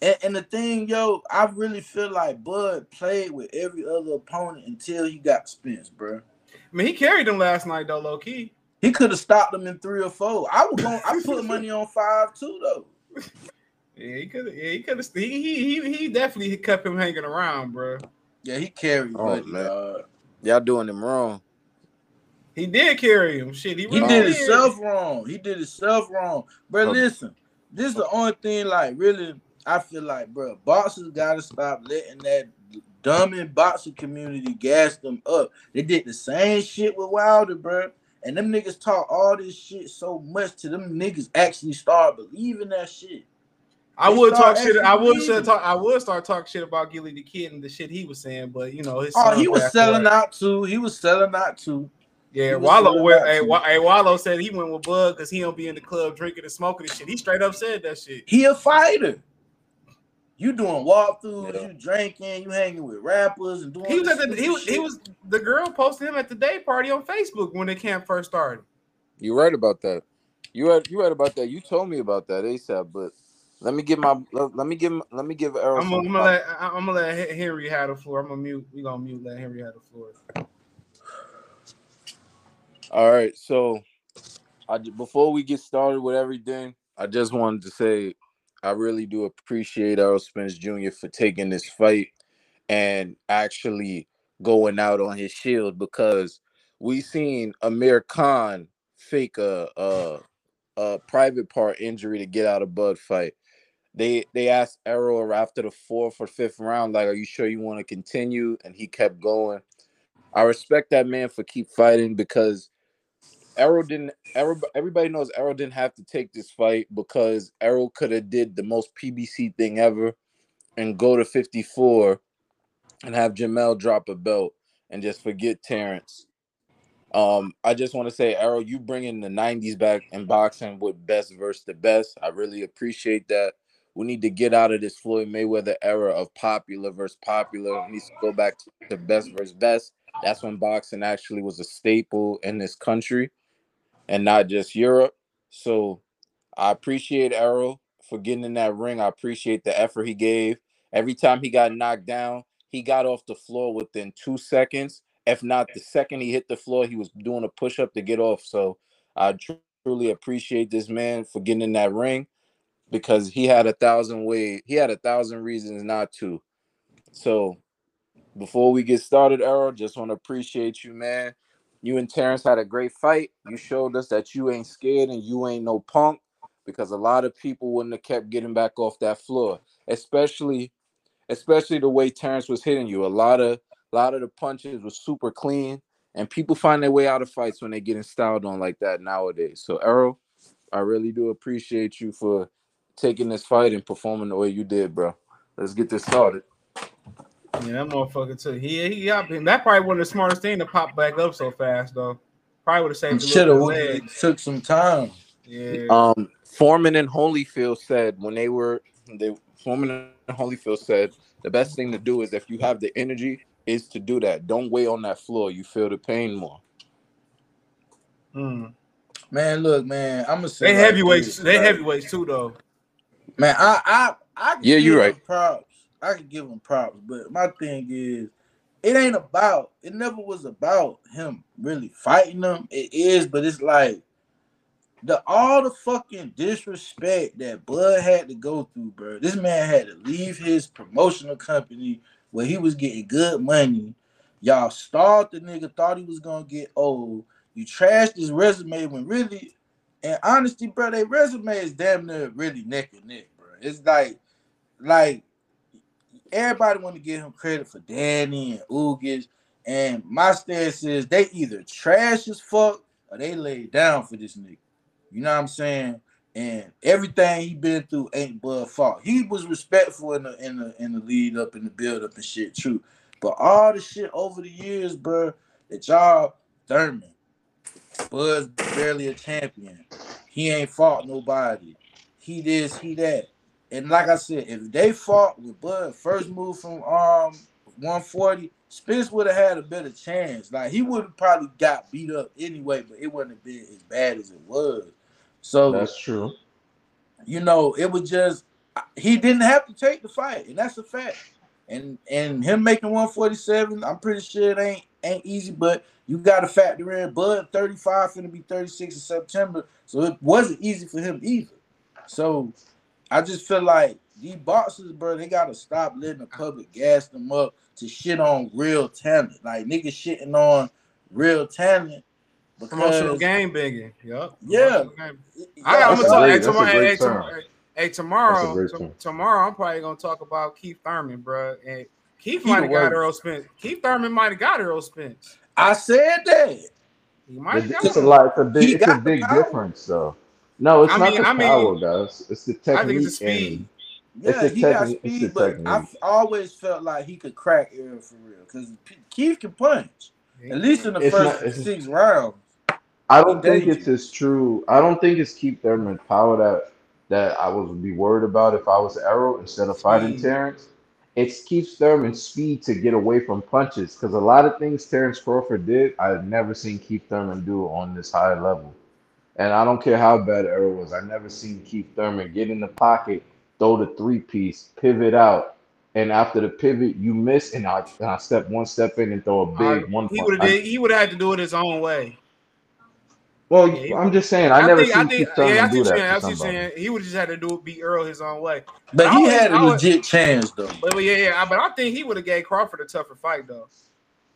And, and the thing, yo, I really feel like Bud played with every other opponent until he got Spence, bruh. I mean, he carried him last night though, low key. He could have stopped him in three or four. I was going. I put money on five too, though. Yeah, he could. Yeah, he could have. He, he he he definitely kept him hanging around, bro. Yeah, he carried. Oh, Buddy, man. dog. Y'all doing him wrong. He did carry him. Shit, he, He really did himself wrong. He did himself wrong. But Oh. listen, this is the only thing. Like, really, I feel like, bro, boxers gotta stop letting that dumb and boxing community gas them up. They did the same shit with Wilder, bro. And them niggas talk all this shit so much to them niggas actually start believing that shit. I would start talk shit. I would start talk. I would start talking shit about Gillie Da Kid and the shit he was saying, but you know his. Oh, he was selling out too. He was selling out too. Yeah, He Wallo. selling hey, too. Hey, Wallo said he went with Bud because he don't be in the club drinking and smoking and shit. He straight up said that shit. He a fighter. You doing walkthroughs, you drinking, you hanging with rappers and doing. He was at the. He stupid was. He was. The girl posted him at the day party on Facebook when the camp first started. You right about that. You right. You right about that. You told me about that ASAP. But let me give my. Let, me give. Let me give Errol I'm gonna, some I'm gonna let. I'm gonna let Henry have the floor. I'm gonna mute. We gonna mute. Let Henry have the floor. All right, so I before we get started with everything, I just wanted to say I really do appreciate Errol Spence Jr. for taking this fight and actually going out on his shield because we seen Amir Khan fake a a, a private part injury to get out of Bud fight. They they asked Errol after the fourth or fifth round, like, "Are you sure you want to continue?" And he kept going. I respect that man for keep fighting because Errol didn't. Errol, everybody knows Errol didn't have to take this fight because Errol could have did the most PBC thing ever and go to 54 and have Jermell drop a belt and just forget Terence. Um, I just want to say, Errol, you bringing the 90s back in boxing with best versus the best. I really appreciate that. We need to get out of this Floyd Mayweather era of popular versus popular. We need to go back to the best versus best. That's when boxing actually was a staple in this country and not just Europe. So I appreciate Errol for getting in that ring. I appreciate the effort he gave. Every time he got knocked down, he got off the floor within two seconds. If not the second he hit the floor, he was doing a push up to get off. So I truly appreciate this man for getting in that ring because he had a thousand ways, he had a thousand reasons not to. So before we get started, Errol, just want to appreciate you, man. You and Terence had a great fight. You showed us that you ain't scared and you ain't no punk because a lot of people wouldn't have kept getting back off that floor, especially especially the way Terence was hitting you. A lot of a lot of the punches was super clean, and people find their way out of fights when they getting styled on like that nowadays. So Errol, I really do appreciate you for taking this fight and performing the way you did, bro. Let's get this started. Yeah, that motherfucker too. He he got that probably wasn't the smartest thing to pop back up so fast though. Probably would have saved a Should little have bit of leg. took some time. Yeah. Um, Foreman and Holyfield said when they were they Foreman and Holyfield said the best thing to do is if you have the energy is to do that. Don't wait on that floor. You feel the pain more. Mm. Man, look, man, I'm gonna say They like heavyweights. this, They like, heavyweights too though. Man, I I I can Yeah, give you're him right. props. I can give him props, but my thing is, it ain't about. It never was about him really fighting them. It is, but it's like the all the fucking disrespect that Bud had to go through, bro. This man had to leave his promotional company where he was getting good money. Y'all starved the nigga, thought he was gonna get old. You trashed his resume when really, and honesty, bro, their resume is damn near really neck and neck, bro. It's like, like everybody want to give him credit for Danny and Ugas, and my stance is they either trash as fuck or they lay down for this nigga. You know what I'm saying? And everything he been through ain't Bud fault. He was respectful in the in the in the lead up in the build up and shit, true. But all the shit over the years, bro, that y'all Thurman, Bud's barely a champion. He ain't fought nobody. He this, he that. And like I said, if they fought with Bud first move from um 140, Spence would have had a better chance. Like he would have probably got beat up anyway, but it wouldn't have been as bad as it was. So That's true. you know, it was just he didn't have to take the fight, and that's a fact. And and him making 147, I'm pretty sure it ain't ain't easy, but you got to factor in Bud 35 finna be 36 in September, so it wasn't easy for him either. So I just feel like these boxers, bro, they gotta stop letting the public gas them up to shit on real talent. Like niggas shitting on real talent Promotional because game bigging. Yup. Yeah. Promotional game. I got, I'm gonna talk. great. Hey, That's a tomorrow, great hey, term. tomorrow, hey, tomorrow, t- tomorrow, I'm probably gonna talk about Keith Thurman, bro. And Keith might have got. Earl Spence. Keith Thurman might have got Earl Spence. I said that. He might have got It's a lot. It's a big. He It's a big difference, though. No, it's I not mean- the I mean, power, guys. It's the I technique think it's the speed. Yeah, it's the he got technique. It's speed, but technique. I've always felt like he could crack Aaron for real because Keith can punch. At least in the It's first not- six rounds. I don't think dangerous. it's as true. I don't think it's Keith Thurman power that that I would be worried about if I was Errol instead of fighting. Terence. It's Keith Thurman's speed to get away from punches because a lot of things Terence Crawford did, I've never seen Keith Thurman do on this high level. And I don't care how bad Errol was, I've never seen Keith Thurman get in the pocket, throw the three piece, pivot out, and after the pivot you miss, and I and I step one step in and throw a big one. he would have I- did. He would have had to do it his own way. Well, Yeah, I'm just saying, I, I never think. seen I think. Keith Thurman Yeah, I do that Saying, I to think somebody. saying he would just had to do it, beat Earl his own way. But I he always- had a always- legit chance though. But, but yeah, yeah. But I think he would have gave Crawford a tougher fight though.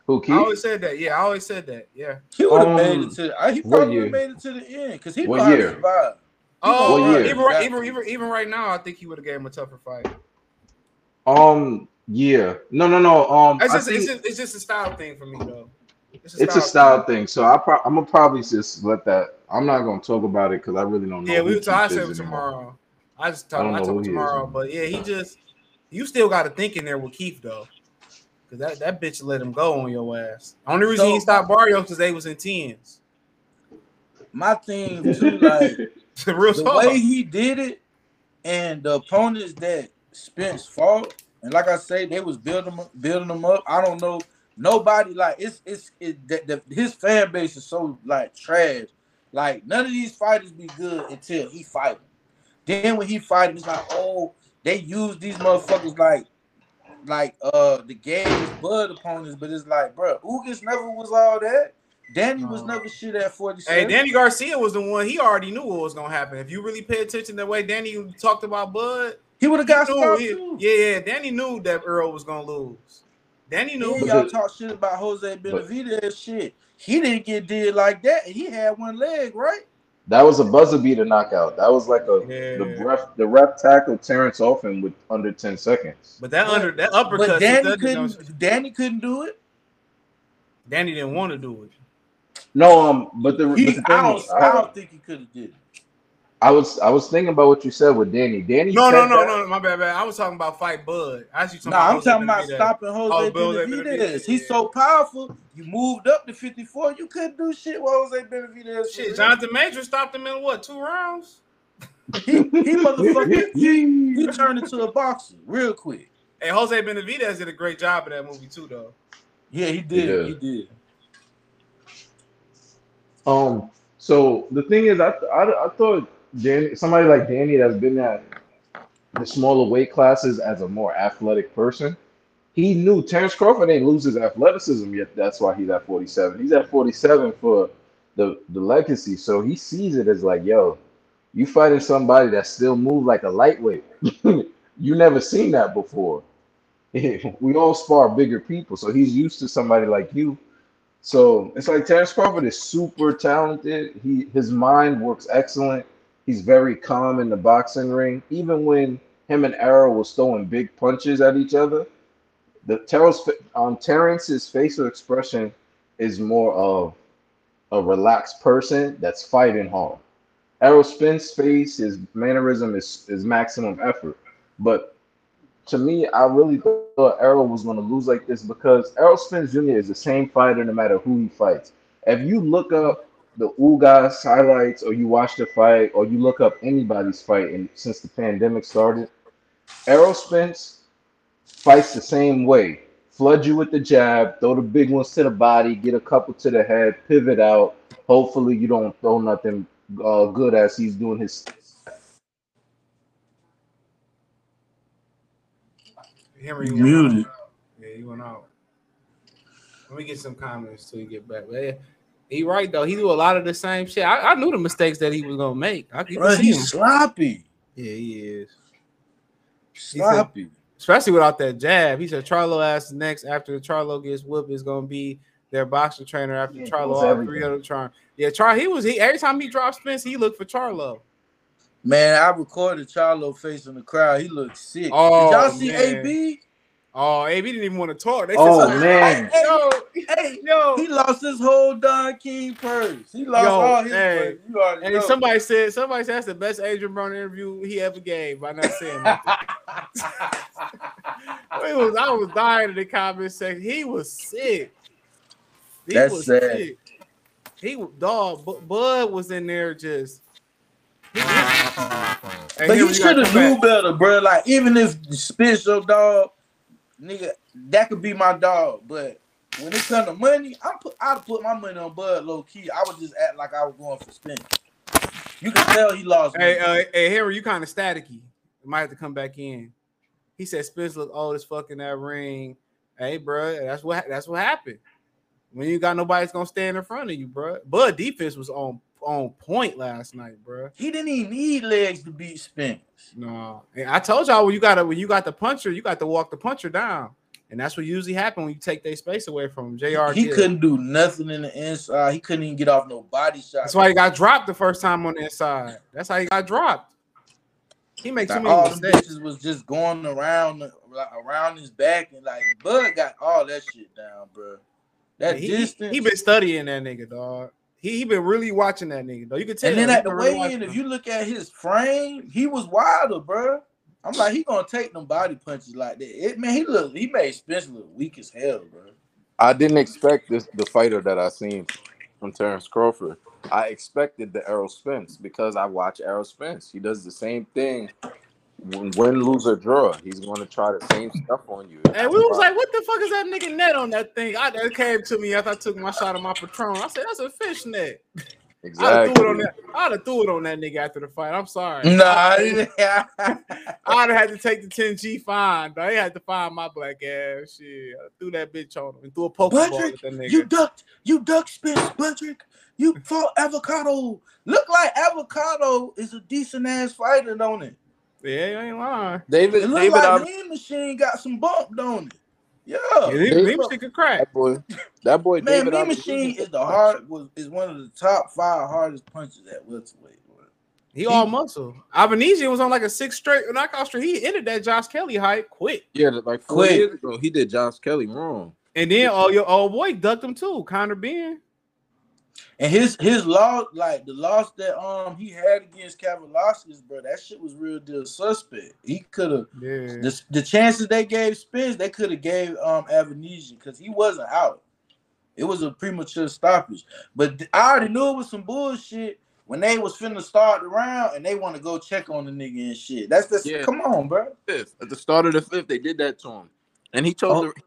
Who I always said that. Yeah, I always said that. Yeah. He would have Um, made it to. uh, He probably would have made it to the end because he What know how year? to survive. Oh, What year? even right, even even even right now, I think he would have gave him a tougher fight. Um, yeah, no, no, no. Um, It's just, think it's just it's just a style thing for me though. It's a style thing. So I pro- I'm gonna probably just let that. I'm not gonna talk about it because I really don't know. Yeah, we who were talking. I Keith said is anymore. tomorrow. I just I talk. don't I, know talk who he is tomorrow, but yeah, he just you still got to think in there with Keith though, because that that bitch let him go on your ass. Only reason he So- ain't stopped Barrios because they was in tens. My thing too, like The real the way he did it, and the opponents that Spence fought, and like I say, they was building building them up. I don't know nobody like it's it's it, the, the, his fan base is so like trash. Like none of these fighters be good until he fight 'em. Then when he fight 'em, it's like oh they use these motherfuckers like like uh the games bud opponents, but it's like bro, Ugas never was all that. Danny was never shit at forty Hey. Danny Garcia was the one. He already knew what was gonna happen. If you really pay attention the way Danny talked about Bud, he would have got stopped. Yeah, yeah. Danny knew that Earl was gonna lose. Danny knew. Then y'all talk shit about Jose Benavidez shit. He didn't get did like that. He had one leg, right? That was a buzzer beater knockout. That was like a the ref the ref tackled Terence off him with under ten seconds. But that under that uppercut, But Danny doesn't- couldn't. Danny couldn't do it. Danny didn't want to do it. No, um, but the, He, but the I don't. is, I I, don't think he could have did it. I was I was thinking about what you said with Danny. Danny No, said no, no, that- no, my bad, bad. I was talking about fight Bud. I actually talking No, about I'm Jose talking about Benavidez. stopping Jose Oh, Jose Benavidez. He's so powerful. You moved up to 54. You couldn't do shit with Jose Benavidez. for Shit, real. Jonathan Major stopped him in what two rounds? He, he motherfucker. he, he turned into a boxer real quick. Hey, Jose Benavidez did a great job in that movie too, though. Yeah, he did. Yeah. He did. Um. So the thing is, I I, I thought Danny, somebody like Danny that's been at the smaller weight classes as a more athletic person, he knew Terence Crawford ain't lose his athleticism yet. That's why he's at 47. He's at 47 for the the legacy. So he sees it as like, yo, you fighting somebody that still move like a lightweight. you never seen that before. we all spar bigger people, so he's used to somebody like you. So it's like Terence Crawford is super talented. He his mind works excellent. He's very calm in the boxing ring. Even when him and Errol was throwing big punches at each other, the Terrell's um Terence's facial expression is more of a relaxed person that's fighting hard. Errol Spence face, his mannerism is is maximum effort. But to me, I really thought Errol was going to lose like this because Errol Spence Jr. is the same fighter no matter who he fights. If you look up the Ugas highlights or you watch the fight or you look up anybody's fight and since the pandemic started, Errol Spence fights the same way. Flood you with the jab, throw the big ones to the body, get a couple to the head, pivot out. Hopefully you don't throw nothing uh, good as he's doing his Henry You went muted. out. Yeah, he went out. Let me get some comments till you get back. But yeah, he right though. He do a lot of the same shit. I, I knew the mistakes that he was gonna make. I could Bro, see he's him. sloppy. Yeah, he is. He said- Sloppy. especially without that jab. He said Charlo asked next after Charlo gets whooped is gonna be their boxing trainer after Yeah, Charlo. knows All everything. three other trying. Yeah, Char. He was he every time he dropped Spence, he looked for Charlo. Man, I recorded Charlo facing the crowd. He looked sick. Oh, Did y'all see man. AB? Oh, AB didn't even want to talk. They Oh, said, man. Hey, yo, hey, yo, he lost his whole Don King purse. He lost Yo, all his hey. purse. You already know. somebody said, somebody said that's the best Adrien Broner interview he ever gave by not saying nothing. It was, I was dying in the comment section. He was sick. He That's was sad. sick. He was dog. Bu- Bud was in there just. He- But he you should have come knew back. better, bro. Like even if Spence your dog, nigga, that could be my dog. But when it come to money, I'm put I'd put my money on Bud low key. I would just act like I was going for Spence. You can tell he lost. Hey, uh, hey, Henry, you kind of staticky. Might have to come back in. He said Spence look old as fuck in that ring. Hey, bro, that's what that's what happened. When you got nobody's gonna stand in front of you, bro. Bud defense was on on point last night, bro. he didn't even need legs to beat Spence. No, and I told y'all when you got to when you got the puncher, you got to walk the puncher down, and that's what usually happen when you take their space away from him. Jr. He couldn't do nothing in the inside. He couldn't even get off no body shot. That's why he got dropped the first time on the inside. That's how he got dropped. He makes too Like, all mistakes. was just going around like, around his back and like Bud got all that shit down, bro. That he, distance. He been studying that nigga, dog. He, he been really watching that nigga, though. You can tell. and then at the been really weigh in, if you look at his frame, he was wilder, bro. I'm like, he gonna take them body punches like that. It man, he look he made Spence look weak as hell, bro. I didn't expect this the fighter that I seen from Terence Crawford. I expected the Errol Spence because I watch Errol Spence. He does the same thing win, win, lose or draw. He's going to try the same stuff on you. And we was like, "What the fuck is that nigga net on that thing?" I that came to me after I took my shot of my Patron. I said, "That's a fish net." Exactly. I'd have threw it on that. I'd have threw it on that nigga after the fight. I'm sorry. Nah, I'd have had to take the 10G fine. but I had to find my black ass. Shit, I threw that bitch on him and threw a pokeball at that nigga. you ducked, you duck spit, Budrick. You fought avocado. Look like avocado is a decent ass fighter, don't it? Yeah, you ain't lying. David, It look David, like Ab- Mean Machine got some bump, don't it? Yeah, Yeah, Mean- Mean Machine could crack. That boy, that boy, Man, David Mean Machine is the hard was is one of the top five hardest punches at welterweight. bro. He all muscle. Avanesyan was on like a six straight knockout streak. He ended that Josh Kelly hype quick. Yeah, like four Quick. years ago, he did Josh Kelly wrong. And then oh your old boy ducked him too. Conor Benn. And his his loss, like the loss that um he had against Kavaliauskas, bro, that shit was real deal suspect. He could have Yeah. the, the chances they gave Spence, they could have gave um Avanesyan because he wasn't out. It was a premature stoppage. But th- I already knew it was some bullshit when they was finna start the round and they want to go check on the nigga and shit. That's the Yeah. come on, bro. Fifth at the start of the fifth, they did that to him, and he told Oh. the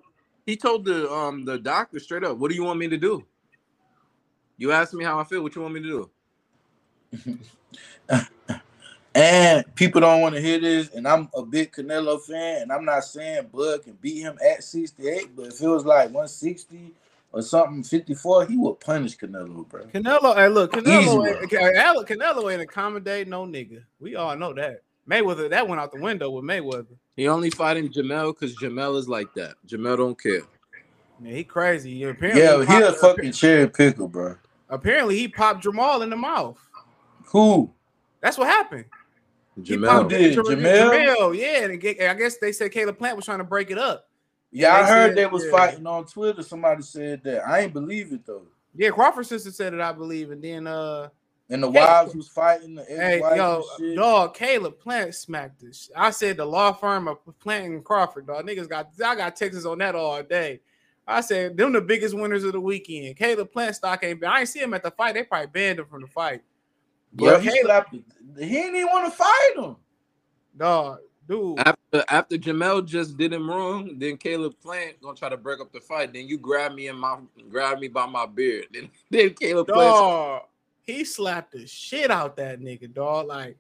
he told the um the doctor straight up, "What do you want me to do?" You asked me how I feel. What you want me to do? And people don't want to hear this, and I'm a big Canelo fan, and I'm not saying Bud can beat him at 68, but if it was like 160 or something 54, he would punish Canelo, bro. Canelo, hey, look, Easy Canelo, one. ain't, Canelo, Canelo ain't accommodate no nigga. We all know that. Mayweather, that went out the window with Mayweather. He only fighting Jermell because Jermell is like that. Jermell don't care. Man, he crazy. Apparently, Yeah, he he a fucking cherry pickle, bro. Apparently, he popped Jermall in the mouth. Who? That's what happened. Jermall did? Jam- Jermell? Jermell, yeah. And I guess they said Caleb Plant was trying to break it up. Yeah, I heard said- they was yeah. fighting on Twitter. Somebody said that. I ain't believe it though. Yeah, Crawford sister said it, I believe. And then uh And the Hey, wives was fighting the Hey, yo, and shit. dog, Caleb Plant smacked this. I said the law firm of Plant and Crawford, dog. Niggas got I got Texas on that all day. I said them the biggest winners of the weekend. Caleb Plant stock ain't been. I ain't see him at the fight. They probably banned him from the fight. Bro, But he Caleb, slapped it. He didn't even want to fight him. dog, dude. After after Jermell just did him wrong, then Caleb Plant gonna try to break up the fight. Then you grab me in my grab me by my beard. Then then Caleb Plant. He slapped the shit out that nigga, dog. Like,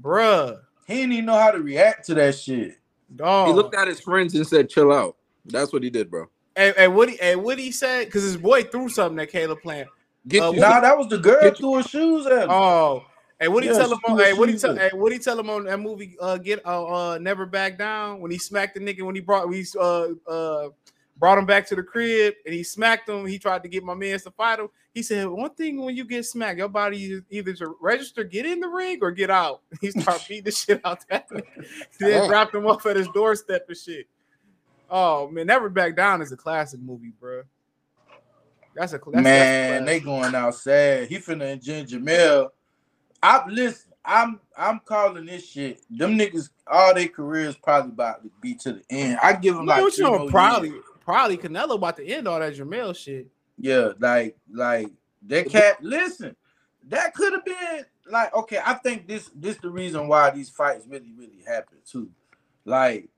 bruh, He didn't even know how to react to that shit. dog. He looked at his friends and said, "Chill out." That's what he did, bro. And, and what he and what he said because his boy threw something at Caleb Plant. Get Uh, you. Nah, that was the girl Get threw her shoes at him. Oh, hey, what he Yeah, tell him on? Hey, what he tell? Hey, what he tell him on that movie? Uh, get uh, uh, never back down when he smacked the nigga when he brought we uh uh brought him back to the crib and he smacked him. He tried to get my man to fight him. He said one thing when you get smacked, your body is either to register, get in the ring or get out. He started beating the shit out that nigga. then Damn. dropped him off at his doorstep and shit. Oh man, never back down is a classic movie, bro. That's a that's, that's a Man, they going out sad. He finna engine Jermell. I listen. I'm I'm calling this shit. Them niggas, all their careers probably about to be to the end. I give them like you know, probably years. probably Canelo about to end all that Jermell shit. Yeah, like like that cat. Listen, that could have been like okay. I think this this the reason why these fights really really happen too. Like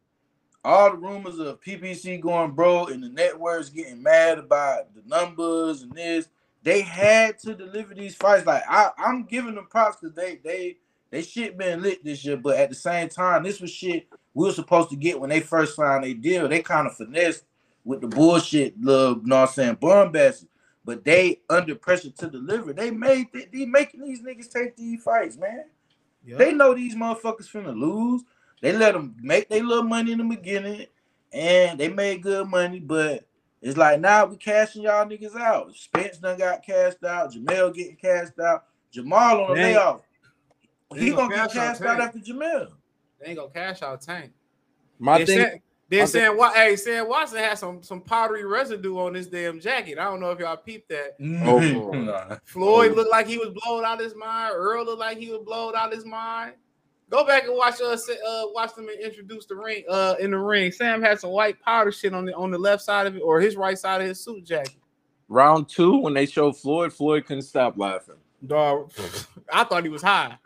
all the rumors of PBC going broke and the networks getting mad about the numbers and this. They had to deliver these fights. Like I, I'm giving them props because they they they shit been lit this year. But at the same time, this was shit we were supposed to get when they first signed their deal. They kind of finessed with the bullshit, love, you know what I'm saying, bombastic. But they under pressure to deliver. They made they, they making these niggas take these fights, man. They know these motherfuckers finna lose. They let them make their little money in the beginning, and they made good money. But it's like now we cashing y'all niggas out. Spence done got cashed out. Jermell getting cashed out. Jermall on the They ain't- layoff. He gonna gonna get cash out cashed out after Jermell. They ain't gonna cash out Tank. My Then thing. Sam, then my Sam, Wa- hey, Sam Watson had some some powdery residue on this damn jacket. I don't know if y'all peeped that. Oh, oh boy. Floyd Oh. looked like he was blowed out his mind. Earl looked like he was blowed out his mind. Go back and watch us uh, watch them introduce the ring uh in the ring. Sam had some white powder shit on the on the left side of it or his right side of his suit jacket. Round two, when they showed Floyd, Floyd couldn't stop laughing. Dog, I thought he was high.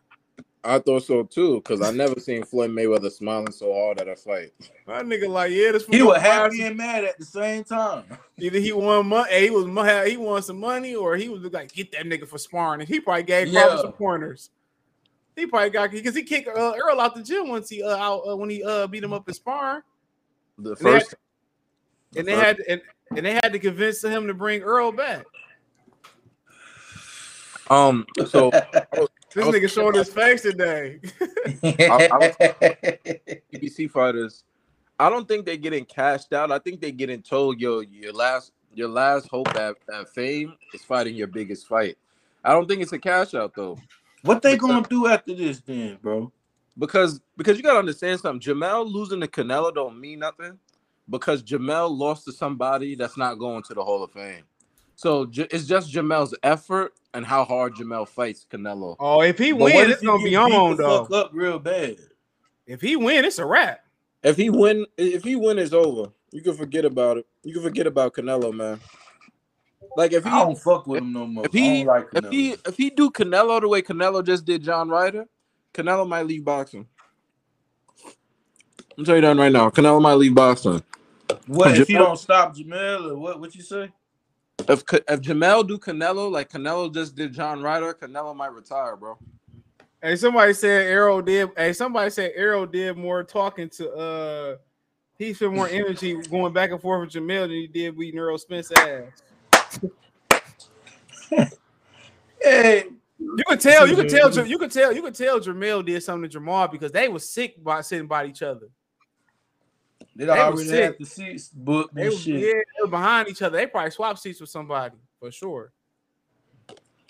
I thought so too, because I never seen Floyd Mayweather smiling so hard at a fight. My nigga, like, yeah, this He was happy some- and mad at the same time. Either he won money, he was he won some money, or he was like, get that nigga for sparring, and he probably gave Yeah. Some pointers. He probably got because he kicked uh, Earl out the gym once he uh, out uh, when he uh beat him up in sparring, The And they had- first, and they had and, and they had to convince him to bring Earl back. um, so This I was- nigga showing his face today. I- I was- PBC fighters, I don't think they're getting cashed out. I think they're getting told, yo, your last your last hope at, at fame is fighting your biggest fight. I don't think it's a cash out though. What they gonna do after this then, bro? Because because you gotta understand something. Jermell losing to Canelo don't mean nothing because Jermell lost to somebody that's not going to the Hall of Fame. So J- it's just Jermell's effort and how hard Jermell fights Canelo. Oh, if he But what win, it's gonna be on though. fuck up real bad. If he win, it's a wrap. If he win, if he win, it's over. You can forget about it. You can forget about Canelo, man. Like if he I don't fuck with him no more. if I he don't like if he if he do Canelo the way Canelo just did John Ryder, Canelo might leave boxing. I'm telling you that right now. Canelo might leave boxing. what if he Jermell- don't stop Jermell or what? What you say? If if Jermell do Canelo like Canelo just did John Ryder, Canelo might retire, bro. Hey, somebody said Errol did. Hey, somebody said Errol did more talking to. uh He spent more energy going back and forth with Jermell than he did beating Earl Spence ass. Hey, You could tell. You could tell. You could tell. You could tell Jamil did something to Jermall because they was sick by sitting by each other. they They already had the seats booked They and was, shit. yeah, they were behind each other. They probably swapped seats with somebody for sure.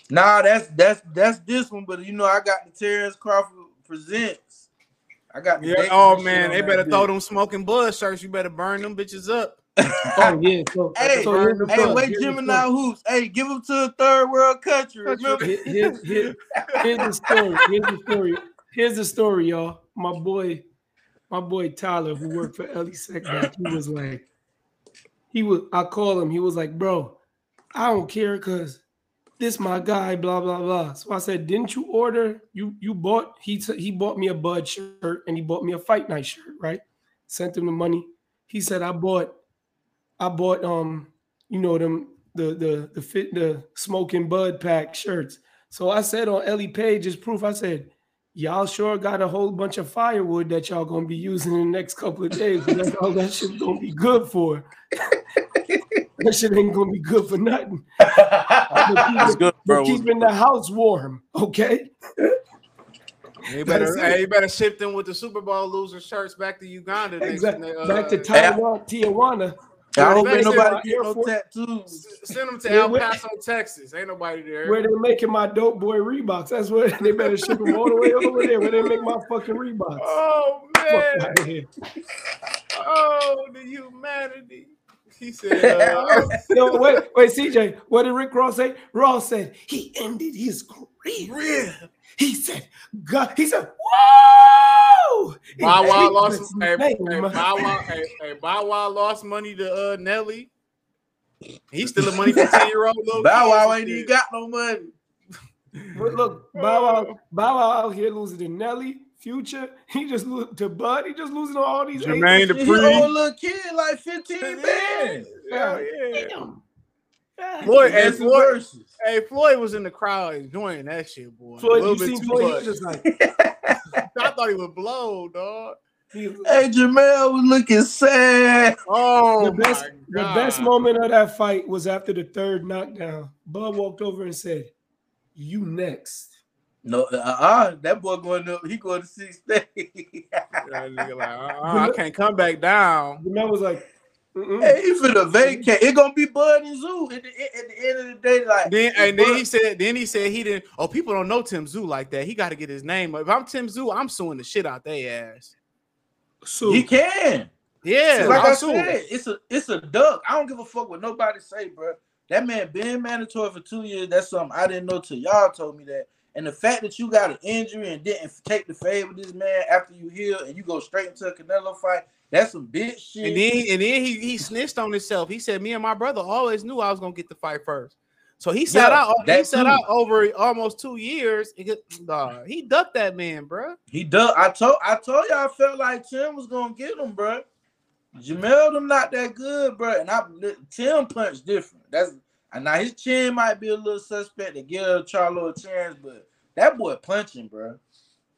Nah, that's that's that's this one, but you know I got the Terence Crawford presents. I got Yeah. Oh man, they better throw them smoking blood shirts. You better burn them bitches up. Oh yeah. So, Hey, so here's hey, story. wait, Here's Gemini story. hoops. Hey, give them to a third world country. Remember? Here- Here's, here- here's the story. Here's the story. Here's the story, y'all. My boy, my boy Tyler, who worked for Elie Seckbach, he was like, he was. I called him. He was like, bro, I don't care because this my guy. Blah blah blah. So I said, didn't you order? You you bought. He t- he bought me a Bud shirt and he bought me a Fight Night shirt. Right? Sent him the money. He said, I bought. I bought um, you know them the the the fit the smoking bud pack shirts. So I said on Ellie Page's proof, I said, y'all sure got a whole bunch of firewood that y'all gonna be using in the next couple of days. That's all that shit gonna be good for. that shit ain't gonna be good for nothing. It's good, bro. keeping the house warm, okay? You better, That's hey, you better ship them with the Super Bowl loser shirts back to Uganda. next- uh, Back to uh, Taiwan, Tijuana. I hope Where ain't nobody make get no Force- tattoos. Send them to Yeah, El where- Paso, Texas. Ain't nobody there. Where they making my dope boy Reeboks. That's where they better ship them all the way over there where they make my fucking Reeboks. Oh Fuck man! outta here. Oh, the humanity. He said, uh, no, wait, wait, CJ. What did Rick Ross say? Ross said he ended his career. He said, God, he said, whoa! Bow Wow lost. Jesus' Hey, hey, Bow Wow, hey, hey, Bow Wow lost money to uh, Nelly. He's stealing money from ten year old little Bow kids Wow ain't even got no money. But look, Bow Wow, Bow Wow out here losing to Nelly, Future. He just lose to Bud. He just losing all these. Jermaine agents. He owe a Dupri. little kid like 15 bands. Yeah, yeah. Damn. Floyd, hey, That's Floyd, hey, Floyd was in the crowd enjoying that shit, boy. Floyd, you seen too Floyd? He was just like, I thought he would blow, dog. he was- Hey, Jermell was looking sad. Oh the best, the best moment of that fight was after the third knockdown. Bud walked over and said, "You next." No, uh, uh that boy going up. He going to six days. That nigga like, uh-uh, I can't come back down. The man was like, Mm-mm. hey, he finna vacate. It gonna be Bud and Tszyu at the, at the end of the day. Like Then and then Bud- he said, then he said he didn't. Oh, people don't know Tim Tszyu like that. He got to get his name. If I'm Tim Tszyu, I'm suing the shit out their ass. So he can. Yeah, like I'll I said, him. it's a it's a duck. I don't give a fuck what nobody say, bro. That man been mandatory for two years. That's something I didn't know till y'all told me that. And the fact that you got an injury and didn't take the fade with this man after you heal and you go straight into a Canelo fight, that's some bitch shit. And then and then he he snitched on himself. He said, "Me and my brother always knew I was gonna get the fight first. So he sat Yeah, out. He sat too. out over almost two years. Nah, he ducked that man, bro. He ducked. I told I told you I felt like Tim was gonna get him, bro. Jermell them not that good, bro. And I Tim punch different. That's and now his chin might be a little suspect to give Charlo a chance, but that boy punching, bro.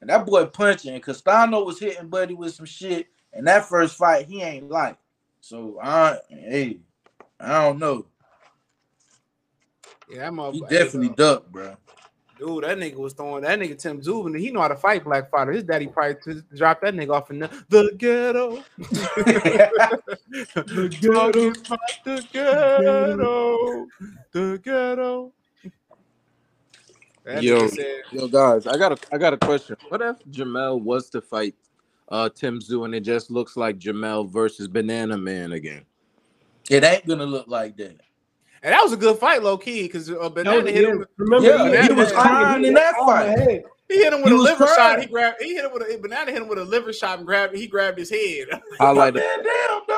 And that boy punching. And Castano was hitting Buddy with some shit. And that first fight, he ain't like. So I hey, I don't know. Yeah, that motherfucker. He definitely ducked, bro. Dude, that nigga was throwing that nigga Tim Zubin. He know how to fight black fighter. His daddy probably t- dropped that nigga off in the, the ghetto. the ghetto, the ghetto, the ghetto. That Yo, nigga said, yo, guys, I got a, I got a question. What if Jermell was to fight uh Tim Tszyu and it just looks like Jermell versus Banana Man again? It ain't gonna look like that. and that was a good fight, low key, because uh, Banana was- hit him. With, remember Yeah, Banana he was crying in that fight. He hit him with He a was liver shot. He grabbed. He hit him with a banana. Hit him with a liver shot and grabbed. He grabbed his head. Highlight, Man, damn, dog.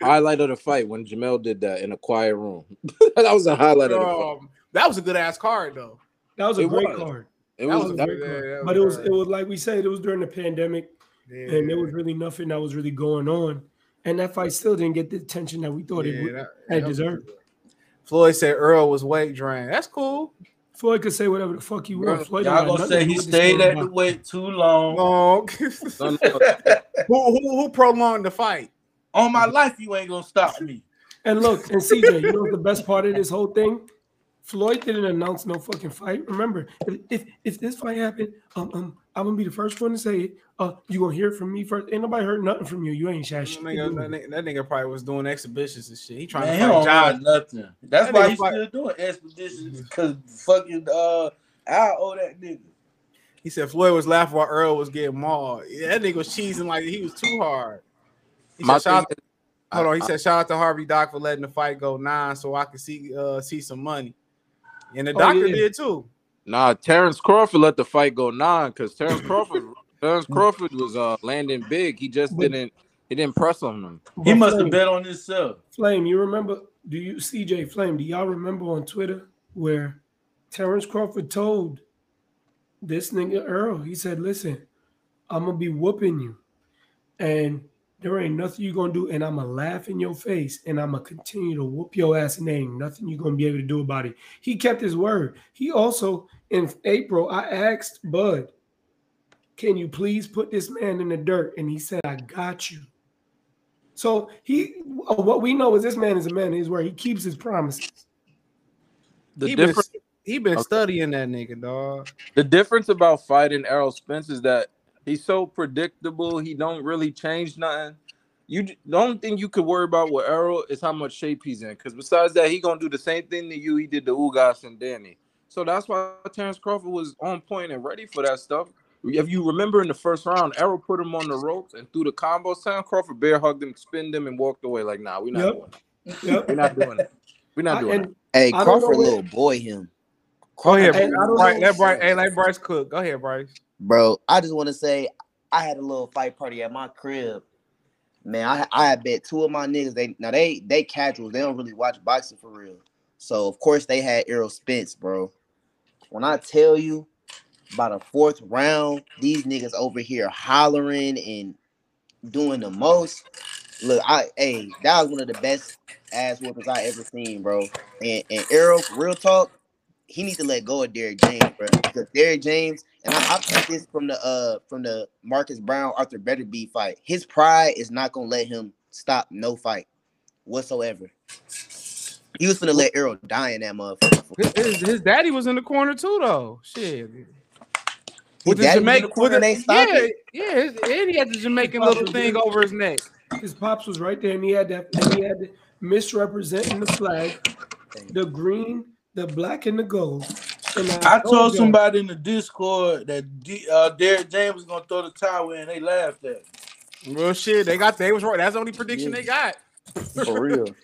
highlight of the fight when Jermell did that in a quiet room. that was a highlight of the fight. um, that was a good ass card though. That was a It great was. card. It That was, was a that- great- yeah, But it was it was like we said, it was during the pandemic, Yeah, and there was really nothing that was really going on. And that fight still didn't get the attention that we thought it would, that- had deserved. Floyd said Earl was weight drained. That's cool. Floyd could say whatever the fuck he wants. Floyd don't Y'all gonna nothing say to do he stayed at the weight too long. Long. no, no, who, who who prolonged the fight? On my life, you ain't gonna stop me. And look, and CJ, you know what the best part of this whole thing? Floyd didn't announce no fucking fight. Remember, if if, if this fight happened, um, um, I'm gonna be the first one to say it. Uh, you gonna hear it from me first. Ain't nobody heard nothing from you. You ain't That shit. nigga, that, nigga, that nigga probably was doing exhibitions and shit. He trying Man, to don't fight run nothing. That's That why nigga he's fight- still doing expeditions because fucking uh, I owe that nigga. He said Floyd was laughing while Earl was getting mauled. Yeah, that nigga was cheesing like he was too hard. He My said, shout thing out, hold on. He I- said, shout out to Harvey Dock for letting the fight go nine so I could see uh see some money. And the Oh, doctor yeah. did too. Nah, Terence Crawford let the fight go nine because Terence Crawford, Terence Crawford was uh landing big. He just But- didn't, he didn't press on him. He But must have bet on himself. Flame, you remember? Do you CJ Flame? Do y'all remember on Twitter where Terence Crawford told this nigga Earl? He said, "Listen, I'm gonna be whooping you, and there ain't nothing you're gonna do, and I'm gonna laugh in your face, and I'm gonna continue to whoop your ass, and there ain't nothing you're gonna be able to do about it." He kept his word. He also in April, I asked Bud, "Can you please put this man in the dirt?" And he said, "I got you." So he, uh, what we know is this man is a man of where. He keeps his promises. The he been, difference, he been Okay. studying that nigga, dog. the difference about fighting Errol Spence is that he's so predictable. He don't really change nothing. You j- the only thing you could worry about with Errol is how much shape he's in. Because besides that, he gonna do the same thing to you he did to Ugas and Danny. So that's why Terence Crawford was on point and ready for that stuff. If you remember in the first round, Errol put him on the ropes and threw the combo Terence Crawford bear hugged him, spinned him, and walked away. Like, nah, we're not Yep. doing it. Yep. We're not doing it. We're not I- doing it. Hey, Crawford, little boy, him. Go ahead, Hey, I don't Bryce. know- Let Bryce, hey, let Bryce cook. Go ahead, Bryce. Bro, I just want to say I had a little fight party at my crib. Man, I I bet two of my niggas. They now they they casuals. They don't really watch boxing for real. So of course they had Errol Spence, bro. When I tell you about a fourth round, these niggas over here hollering and doing the most. Look, I hey, that was one of the best ass whoopers I ever seen, bro. And and Errol, real talk, he needs to let go of Derrick James, bro. Because Derrick James, and I, I picked this from the uh from the Marcus Browne Artur Beterbiev fight. His pride is not gonna let him stop no fight whatsoever. He was gonna let Errol die in that motherfucker. His, his, his daddy was in the corner too, though. Shit. His the daddy was in Jamaican, corner with the, yeah, yeah, his, and he had the Jamaican little thing over his neck. His pops was right there, and he had that. And he had the misrepresenting the flag, the green, the black, and the gold. And I told told y'all, somebody in the Discord that D, uh, Derrick James was gonna throw the towel in. They laughed at. me. Real shit. They got they was right. That's the only prediction they got. For real.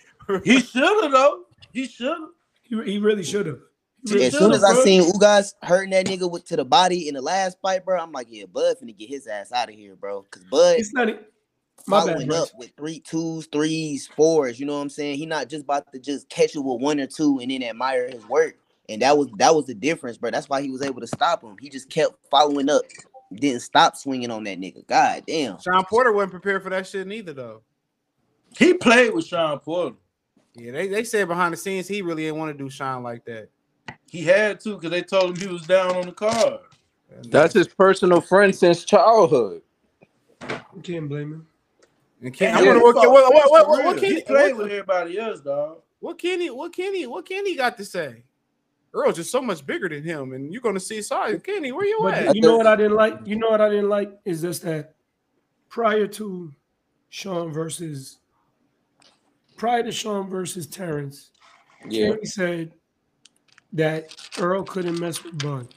He should have though. He should have. He, he really should have. He As soon as I seen Ugas hurting that nigga with, to the body in the last fight, bro, I'm like, yeah, Bud finna get his ass out of here, bro. Cause Bud, It's not. My bad, following Bryce. up with three twos, threes, fours. You know what I'm saying? He not just about to just catch it with one or two and then admire his work. And that was that was the difference, bro. That's why he was able to stop him. He just kept following up, didn't stop swinging on that nigga. God damn. Shawn Porter wasn't prepared for that shit neither, though. He played with Shawn Porter. Yeah, they, they said behind the scenes he really didn't want to do Shawn like that. He had to because they told him he was down on the card. That's his personal friend since childhood. You can't blame him. And Ken- I wonder what, what, what, what, what, what, he Kenny, played with everybody else, dog. what Kenny, what Kenny, what Kenny got to say? Earl's just so much bigger than him, and you're gonna see sorry, Kenny, where you But at? you know what I didn't like? You know what I didn't like is just that prior to Shawn versus prior to Shawn versus Terence, Yeah. Kenny said that Earl couldn't mess with Bun.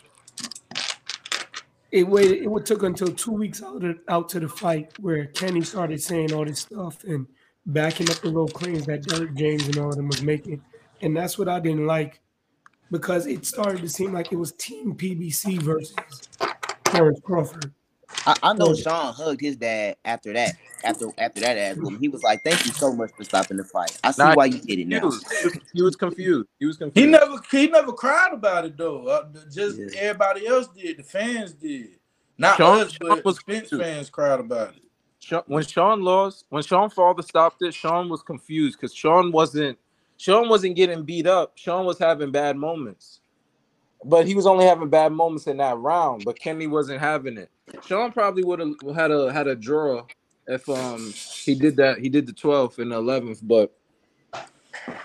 It waited. It took until two weeks out of, out to the fight where Kenny started saying all this stuff and backing up the little claims that Derrick James and all of them was making, and that's what I didn't like because it started to seem like it was Team PBC versus Terence Crawford. I, I know. Shawn hugged his dad after that. After after that ass whooping. He was like, "Thank you so much for stopping the fight. I see Nah, why you did it now." He was- He was confused. He was confused. He never he never cried about it though. Uh, just everybody else did. The fans did. Not Shawn- us, Shawn but was Spence fans cried about it. Shawn, when Shawn lost, when Shawn father stopped it, Shawn was confused because Shawn wasn't Shawn wasn't getting beat up. Shawn was having bad moments, but he was only having bad moments in that round. But Kenny wasn't having it. Shawn probably would have had a had a draw if um he did that. He did the 12th and the 11th, but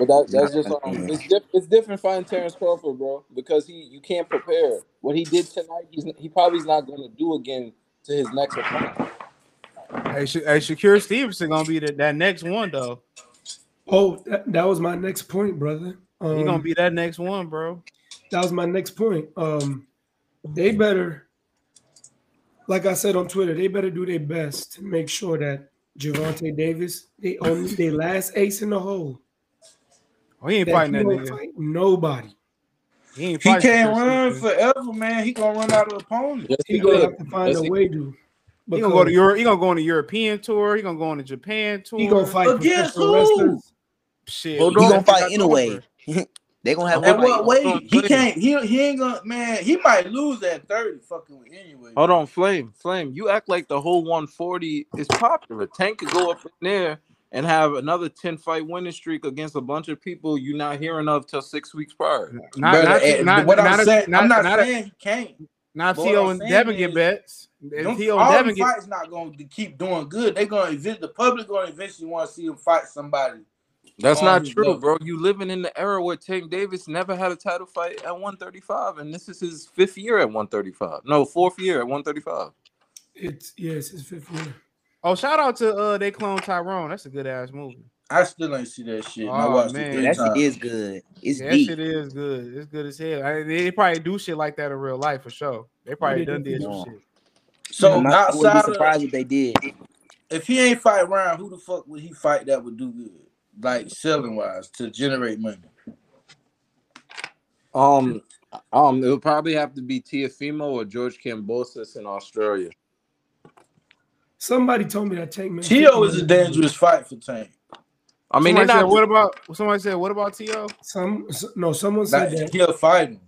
but that, that's just um it's, diff- it's different fighting Terence Crawford, bro, because he you can't prepare. What he did tonight, he's he probably's not going to do again to his next opponent. Hey, hey, Shakur Stevenson gonna be the, that next one though. Oh, that, that was my next point, brother. Um, He gonna be that next one, bro. That was my next point. Um, they better, like I said on Twitter, they better do their best to make sure that Gervonta Davis, they only their last ace in the hole. Oh, he ain't that fighting he that nigga. fight nobody. He ain't He can't run Stevenson. forever, man. He gonna run out of opponents. Yes, He he gonna have to find Yes, a way to. He gonna go to Europe. He gonna go on the European tour. He gonna go on the Japan tour. He gonna fight Against professional who? wrestlers. Shit, Hold He on. gonna fight anyway. they gonna have At one what fight. weight? He can't. He he ain't gonna. Man, he might lose at thirty. Fucking anyway. Hold on, Flame, Flame. You act like the whole 140 is popular. Tank could go up in there and have another 10 fight winning streak against a bunch of people you're not hearing of till six weeks prior. Not, Brother, not, eh, not, what not, I'm not, saying, not, I'm not, not, saying he can't. not but what T.O. And saying Devin get bets. If Them, T.O. all and them Devin get fights not going to keep doing good. They're gonna eventually the public gonna eventually want to see him fight somebody. That's on not true, level. bro. You living in the era where Tank Davis never had a title fight at 135, and this is his fifth year at 135. No, fourth year at 135. It's yes, it's fifth year. Oh, shout out to uh they clone Tyrone. That's a good ass movie. I still ain't see that shit. and I Oh, watched man. it that shit is good. It's Yeah, that deep. shit is good. It's good as hell. I, they probably do shit like that in real life for sure. They probably they done did some shit. So I'm not, I wouldn't be outside of surprised if they did. if he ain't fight round, who the fuck would he fight that would do good? Like selling wise to generate money. Um, um, it would probably have to be Teofimo or George Kambosos in Australia. Somebody told me that Tank Man. Tio is a dangerous fight for Tank. I mean, somebody they're said, not. what about somebody said, what about Tio? Some no, someone said Like, that. he'll fight him.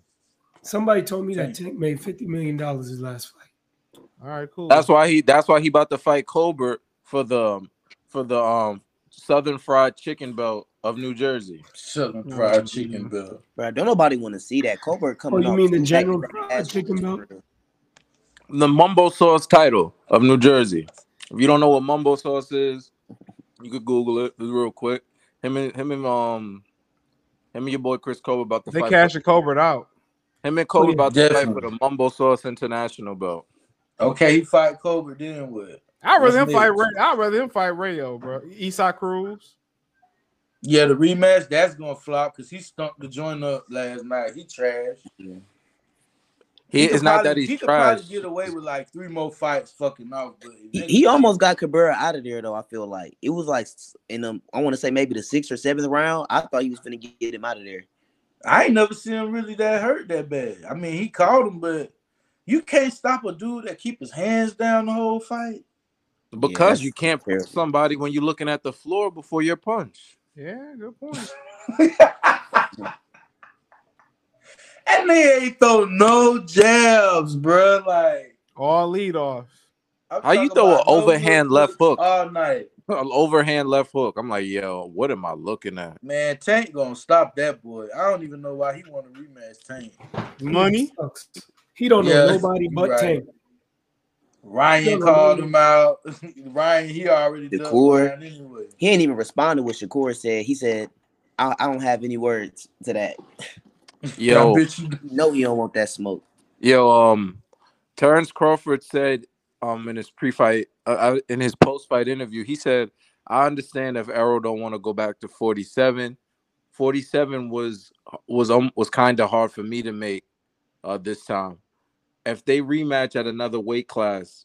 Somebody told me that Tank made fifty million dollars his last fight. All right, cool. That's why he. That's why he about to fight Colbert for the for the um Southern Fried Chicken belt of New Jersey. Southern fried chicken bill. Bro, don't nobody want to see that. Colbert Oh, coming you mean the General Fried Chicken whoopings, belt? The Mumbo Sauce title of New Jersey. If you don't know what Mumbo Sauce is, you could Google it real quick. Him and him and um him and your boy Chris Colbert about to They fight. cashing Colbert out. him and Colbert yeah, about to fight for the Mumbo Sauce International belt. Okay, he fight Colbert then what? I'd rather him fight? Ray. I'd rather him fight Rayo, bro. Eastside Cruz. Yeah, the rematch that's gonna flop because he stunk the joint up last night. He trash. He, could it's not probably- that he's he could trash. probably get away with like three more fights fucking off, but He, he almost got Cabrera out of there though. I feel like it was like in the I want to say maybe the sixth or seventh round. I thought he was gonna get him out of there. I ain't never seen him really that hurt that bad. I mean, he caught him, but you can't stop a dude that keep his hands down the whole fight. Because that's you can't punch somebody when you're looking at the floor before your punch. Yeah, good point. That nigga ain't throw no jabs, bro. Like All lead off. I'm How you throw an no overhand left hook? all night. An overhand left hook. I'm like, yo, what am I looking at? Man, Tank gonna stop that boy. I don't even know why he want to rematch Tank. Money. Sucks. He don't know nobody but right. Tank. Ryan Don't called him out. Ryan, he already done Shakur. Anyway. He ain't even responded what Shakur said. He said, I, I don't have any words to that. Yo, No, you don't want that smoke. yo, um, Terence Crawford said, um, in his pre-fight, uh, uh, in his post-fight interview, he said, "I understand if Errol don't want to go back to 47. 47 was was um, was kind of hard for me to make uh this time. If they rematch at another weight class,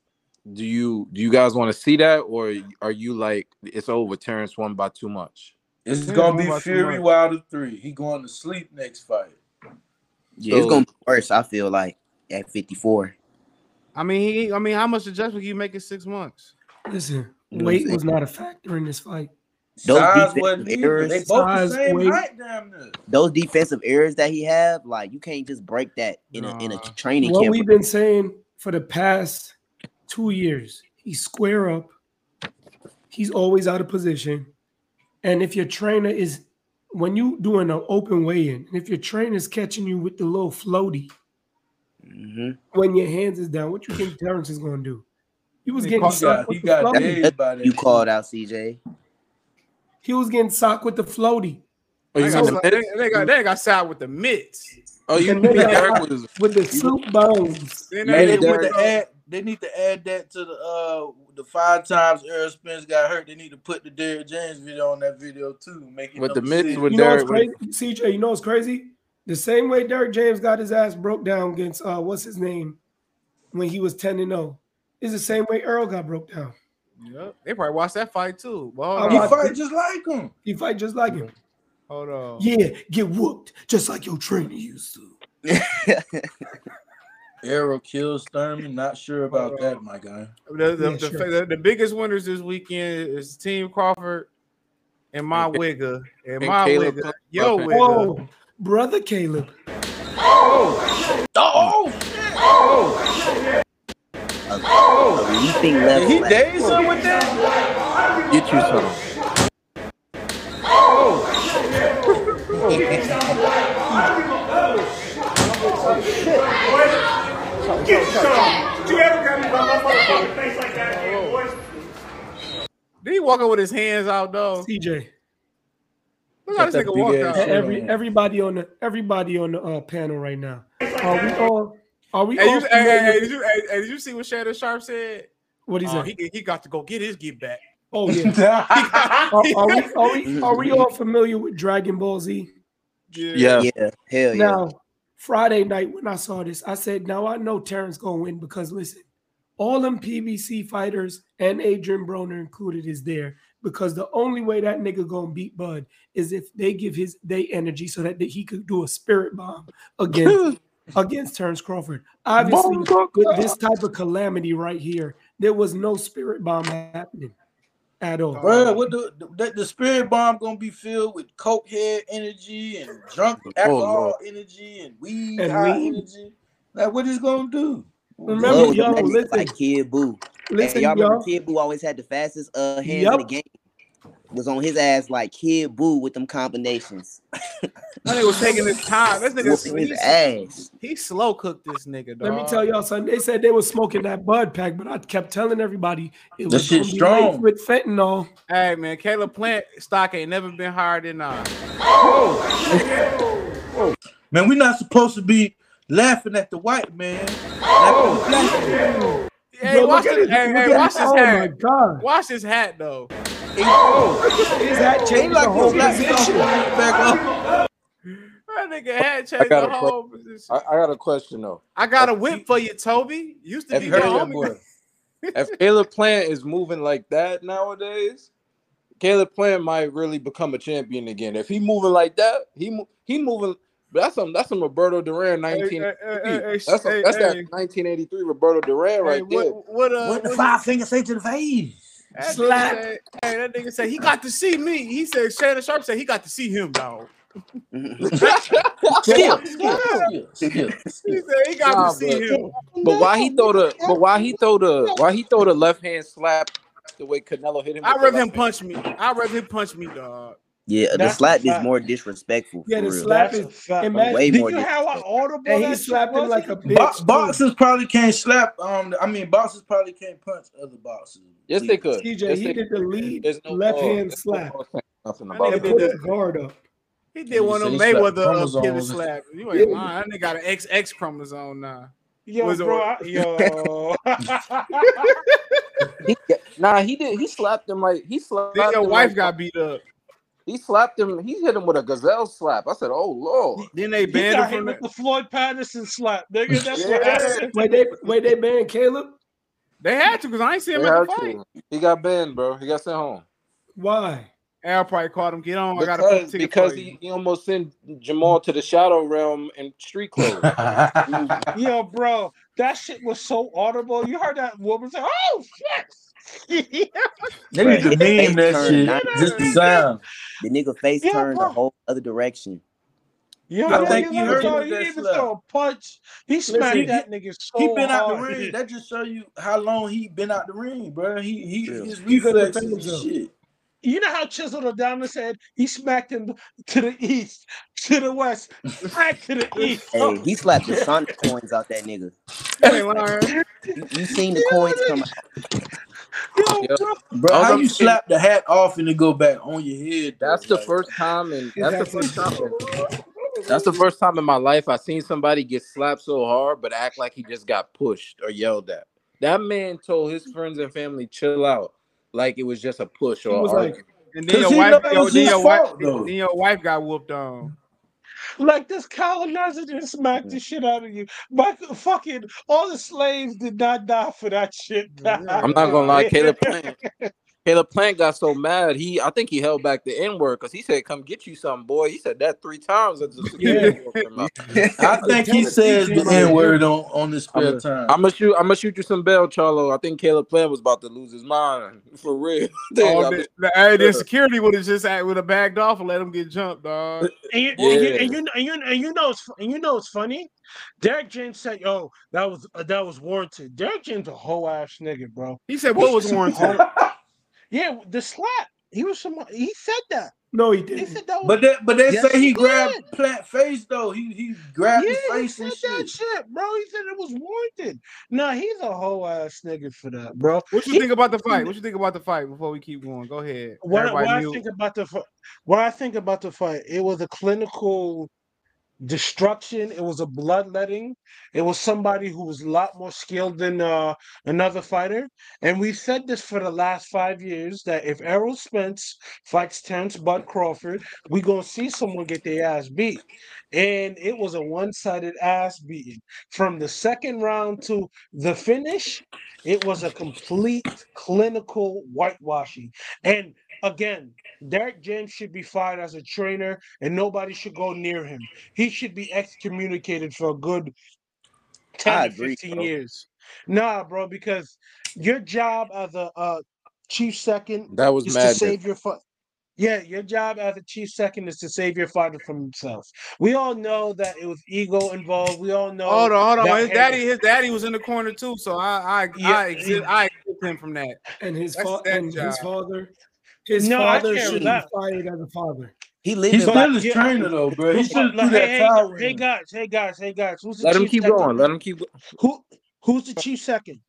do you do you guys want to see that, or are you like it's over? Terence won by too much. It's Yeah, gonna be Fury. Wilder three. He going to sleep next fight. Yeah, it's gonna be worse. I feel like at 54. I mean, he. I mean, how much adjustment can you make in six months? Listen, You know what I'm weight was not a factor in this fight. Those Size defensive wasn't errors- They both the same height, damn near. Those defensive errors that he have, like you can't just break that in a in a Nah. training What camp. we've been saying for the past two years, he's square up. He's always out of position. And if your trainer is, when you doing an open weigh-in, and if your trainer is catching you with the little floaty Mhm. when your hands is down, what you think Terence is going to do? He was He getting caught- He got, with he got dazed by that. You called out CJ. He was getting socked with the floaty. Oh, you They got, the they, they got, they got side with the mitts. Oh, you And mean they Derrick was with the soup bones. They they went need to to add. They need to add that to the uh the five times Errol Spence got hurt. They need to put the Derrick James video on that video too. Make it with the number mitts six. with You know what's crazy, CJ? You know what's crazy? The same way Derrick James got his ass broke down against uh, what's his name when he was ten and zero, is the same way Earl got broke down. Yep. They probably watched that fight too. Well, He on. fight just like him. He fight just like him. hold on. Yeah, get whooped just like your trainer used to. Arrow kills Thurman. Not sure about that, my guy. The, the, Yeah, the, sure. the, the biggest winners this weekend is Team Crawford and my And- wigger and, and my Caleb wigger. Plant- Yo, Plant- wigger. Oh, brother Caleb. Oh, oh! oh, oh A leaping did he leg. daze him with that? Get you some. Oh. Did he walk out with his hands out though? CJ. Look how Got this that nigga walked out. Every everybody on the everybody on the uh, panel right now. Are we all? Are we Hey, you, hey, hey, did you, hey, hey, did you see what Shannon Sharpe said? What he uh, Oh, said? he, he got to go get his get back. Oh yeah. are, are we are we are we all familiar with Dragon Ball Z? Yeah. Yeah, hell yeah. Now, Friday night when I saw this, I said, "Now I know Terence gonna win because listen, all them PBC fighters and Adrien Broner included is there because the only way that nigga gonna beat Bud is if they give his they energy so that he could do a spirit bomb against against Terence Crawford. Obviously, with this type of calamity right here, there was no spirit bomb happening at all. Bro, what the, the the spirit bomb gonna be filled with coke head energy and drunk alcohol Lord. energy and weed And high weed. energy? Like what is gonna do? Remember, Love yo, that nigga listen, like Kid Buu. listen, hey, y'all y'all. Kid Buu always had the fastest uh hands in the game. Was on his ass like Kid Buu with them combinations. That nigga was taking his time. This nigga, Whooping his ass. he slow cooked this nigga. Dog. Let me tell y'all something. They said they were smoking that bud pack, but I kept telling everybody it That was shit gonna be strong. with fentanyl. Hey man, Caleb Plant stock ain't never been higher than uh. Man, we're not supposed to be laughing at the white man. Laughing at the black man. Hey, Yo, watch look at this. Hey, hey, watch it. his Oh my hat. god! Watch his hat though. His hat changed like the whole position. back up. That nigga hat I changed got the a whole position. I, I got a question though. I got a whip for you, Toby. Used to If be your Caleb, homie. if Caleb Plant is moving like that nowadays, Caleb Plant might really become a champion again. If he moving like that, he mo- he moving But that's some that's some Roberto Duran 19. hey, hey, hey, that's some, hey, that's that 1983 Roberto Duran right Hey, there. what what uh What the what five fingers say to the face? That Slap. said, hey, that nigga said he got to see me. He said Shannon Sharpe said he got to see him, dog. Skill, skill, skill, skill. He said he got Nah, to see but, him. but why he throw the but why he throw the why he throw the left hand slap the way Canelo hit him? I'd rather left him punch me. I'd rather him punch me, dog. Yeah, the That's a slap is more disrespectful. Yeah, the real. slap That's is fact. imagine. Way Did more you have disrespectful. an audible? And he that slapped him like a bitch. too. boxers probably can't slap. Um, I mean, boxers probably can't punch other boxers. Yes, they could. CJ, Yes, he they did the lead no left law- hand there's slap law saying Nothing about and that. put did his guard up. He did one of them He slapped Mayweather uh, pivot slap. You Yeah. ain't lying. That nigga got an XX chromosome now. Yo, Was bro, I, yo. He, nah, he did. He slapped him like he slapped. Then your him wife like- got beat up. He slapped him. He hit him with a gazelle slap. I said, "Oh lord." Then they banned him hit from with the. the Floyd Patterson slap, nigga. That's what Yeah. happened. Wait, they wait, they banned Caleb? They had to because I ain't see him They at the fight. to. He got banned, bro. He got sent home Why? Al probably called him. Get on. I got a because ticket because for you. he, he almost sent Jermall to the shadow realm in street clothes. Yo, bro, that shit was so audible. You heard that woman say, "Oh shit." They need to His face meme that shit. 90 Just the sound. The nigga face Yeah, turned bro. the whole other direction. Yo, I that think you heard him him He didn't even slap. throw a punch. He smacked Listen, that nigga so He been out the ring. That just show you how long he been out the ring, bro. He he True. his reflexes defend and himself. shit. You know how Chisel O'Donnell said he smacked him to the east, to the west, back to the east. Hey, he slapped the Sonic coins out that nigga. You ain't lying. You, you seen the coins come out. Yo, Yo, bro, Bro, how you slap the hat off and it go back on your head? though? That's the Like, first time, and that's the first time. That's the first time in my life I seen somebody get slapped so hard, but act like he just got pushed or yelled at. That man told his friends and family chill out, like it was just a push He or was like, argument. And then 'Cause your wife, know it yo, was then your wife, though. then your wife got whooped on. Like this colonizer just smacked the mm-hmm. shit out of you. But fucking all the slaves did not die for that shit. I'm not gonna lie, Caleb Plant. Caleb Plant got so mad. He, I think he held back the N word because he said, "Come get you something, boy." He said that three times. As the security guard came out. I think he says the N word on on the spare time. I'm gonna shoot. I'm gonna shoot you some bell, Charlo. I think Caleb Plant was about to lose his mind for real. Dang, the, was- the, hey, the security would have just would have bagged off and let him get jumped, dog. And you, Yeah. and, you, and, you, and, you, and you know it's and you know it's funny. Derrick James said, "Yo, that was uh, that was warranted." Derrick James a whole ass nigga, bro. He said what was warranted? Whole- yeah, the slap. He was some. He said that. no, he He didn't. said that. Was, But they, but they Yes, say he he grabbed did. Plant face though. He he grabbed yeah, his he face said and that shit. shit, bro. He said it was warranted. Nah, he's a whole ass nigga for that, bro. What you He- think about the fight? What you think about the fight before we keep going? Go ahead. What, what I think about the fi- what I think about the fight, it was a clinical destruction. It was a bloodletting. It was somebody who was a lot more skilled than uh, another fighter. And we've said this for the last five years that if Errol Spence fights Terence Bud Crawford, we're gonna see someone get their ass beat. And it was a one-sided ass beating from the second round to the finish. It was a complete clinical whitewashing. And again, Derrick James should be fired as a trainer and nobody should go near him. He should be excommunicated for a good 10 agree, 15 bro. years. Nah, bro, because your job as a uh, chief second That was is to madness. save your fight. Yeah, your job as a chief second is to save your fighter from himself. We all know that it was ego involved. We all know. Hold on, hold on. His daddy, his daddy was in the corner too, so I, I, Yeah, I exist, I exempt him from that. And his That's fa- and job. his father, his No, father should be fired as a father. He lived He's in still his trainer though, bro. He Who's- should have like, hey, hey, hey guys, hey guys, hey guys. Who's the Let him keep second? going. Let him keep. Who who's the chief second?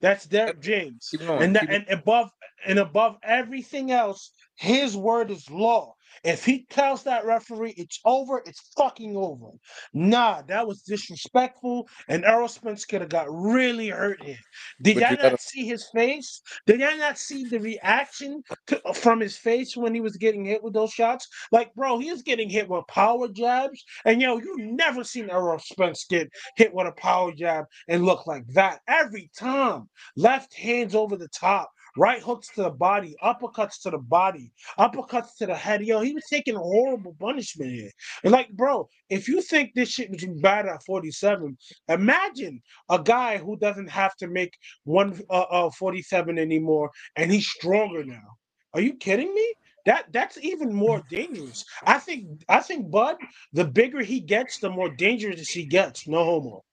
That's Derrick James. Keep going. And that, keep- and above and above everything else, his word is law. If he tells that referee it's over, it's fucking over. Nah, that was disrespectful, and Errol Spence could have got really hurt here. Did But y'all not gotta- see his face? Did y'all not see the reaction to, from his face when he was getting hit with those shots? Like, bro, he was getting hit with power jabs, and yo, you never seen Errol Spence get hit with a power jab and look like that every time. Left hands over the top, right hooks to the body, uppercuts to the body, uppercuts to the head. Yo, he was taking horrible punishment here. And like, bro, if you think this shit was bad at 47, imagine a guy who doesn't have to make one uh, uh 47 anymore and he's stronger now. Are you kidding me? That that's even more dangerous. I think I think Bud, the bigger he gets, the more dangerous he gets. No homo.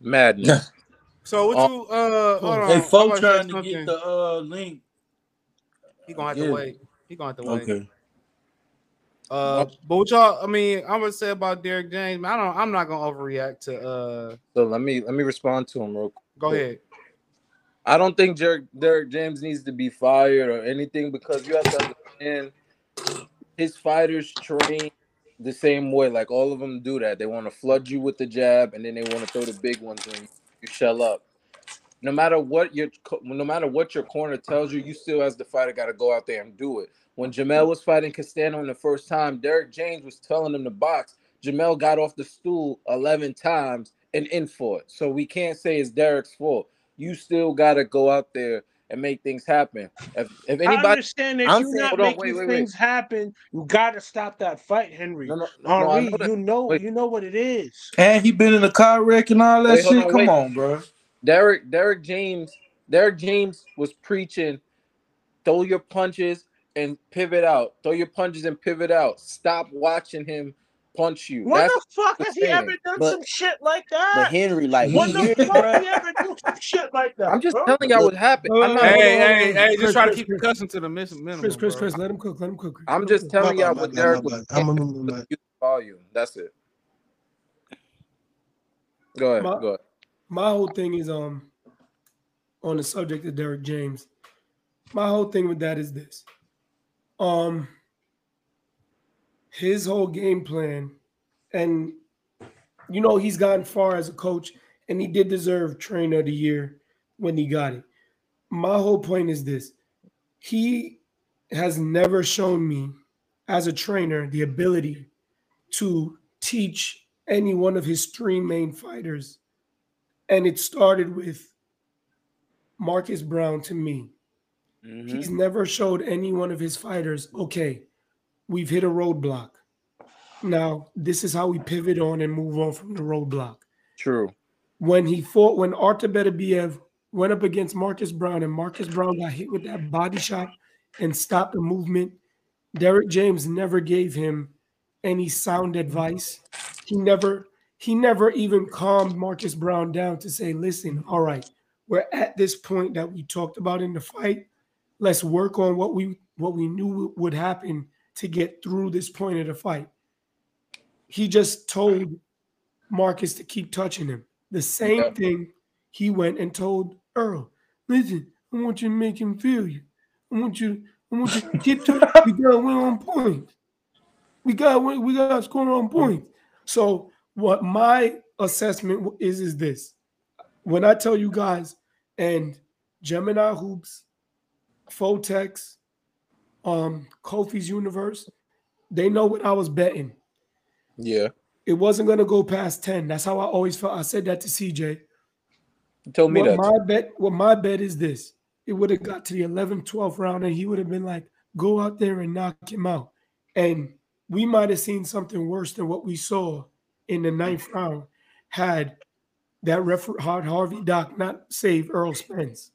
Madness. So what you uh hold on. Hey, I'm folk about say trying to something. get the uh link. He gonna have Yeah. to wait. He gonna have to wait. Okay. Uh, but what y'all, I mean, I'm gonna say about Derrick James, I don't, I'm not gonna overreact to. uh So let me let me respond to him real quick. Go ahead. I don't think Derrick, Derrick James needs to be fired or anything because you have to understand his fighters train the same way. Like all of them do that. They want to flood you with the jab and then they want to throw the big ones and you shell up. No matter what your no matter what your corner tells you, you still as the fighter got to go out there and do it. When Jermell was fighting Castano in the first time, Derrick James was telling him to box. Jermell got off the stool 11 times and in for it. So we can't say it's Derrick's fault. You still got to go out there and make things happen. If, if anybody, I understand if I'm you're saying- not hold on, making wait, wait, wait. things happen, you gotta stop that fight, Henry. No, no, no, Henri, know you know, Wait. you know what it is. And he been in a car wreck and all that Wait, shit. on, Come wait. on, bro. Derrick Derrick James Derrick James was preaching throw your punches and pivot out. Throw your punches and pivot out. Stop watching him punch you. When That's the fuck what has I'm he ever done But- some shit like that? But Henry, like, when we the hear fuck he ever do some shit like that? I'm just bro? telling y'all what happened. I'm not, Hold on, Hey, hey, hey, just Chris, try to keep Chris. the cussing to the miss- minimum. Chris, Chris, bro. Chris, let him cook. Let him cook. I'm just telling y'all what Derrick was. I'm a- saying. my bad. Use volume. That's it. Go ahead. My- Go ahead. my whole thing is um on the subject of Derrick James. My whole thing with that is this. Um his whole game plan and you know he's gotten far as a coach and he did deserve trainer of the year when he got it. My whole point is this. He has never shown me as a trainer the ability to teach any one of his three main fighters and it started with Marcus Browne to me. Mm-hmm. He's never showed any one of his fighters, okay, we've hit a roadblock. Now, this is how we pivot on and move on from the roadblock. True. When he fought, when Artur Beterbiev went up against Marcus Browne and Marcus Browne got hit with that body shot and stopped the movement, Derrick James never gave him any sound advice. He never he never even calmed Marcus Browne down to say, listen, all right, we're at this point that we talked about in the fight. Let's work on what we what we knew would happen to get through this point of the fight. He just told Marcus to keep touching him. The same Yeah. thing he went and told Earl. Listen, I want you to make him feel you. I want you, I want you to keep touching. We got win on point. We got win- we got to score on point. So what my assessment is is this: when I tell you guys and Gemini Hoops, Fotex, um, Kofi's Universe, they know what I was betting. Yeah. It wasn't gonna go past 10. That's how I always felt. I said that to CJ. You told me what that. my bet, what my bet is this. It would have got to the 11th, 12th round, and he would have been like, go out there and knock him out. And we might have seen something worse than what we saw in the ninth round had that referee Hard Harvey Dock not saved Earl Spence.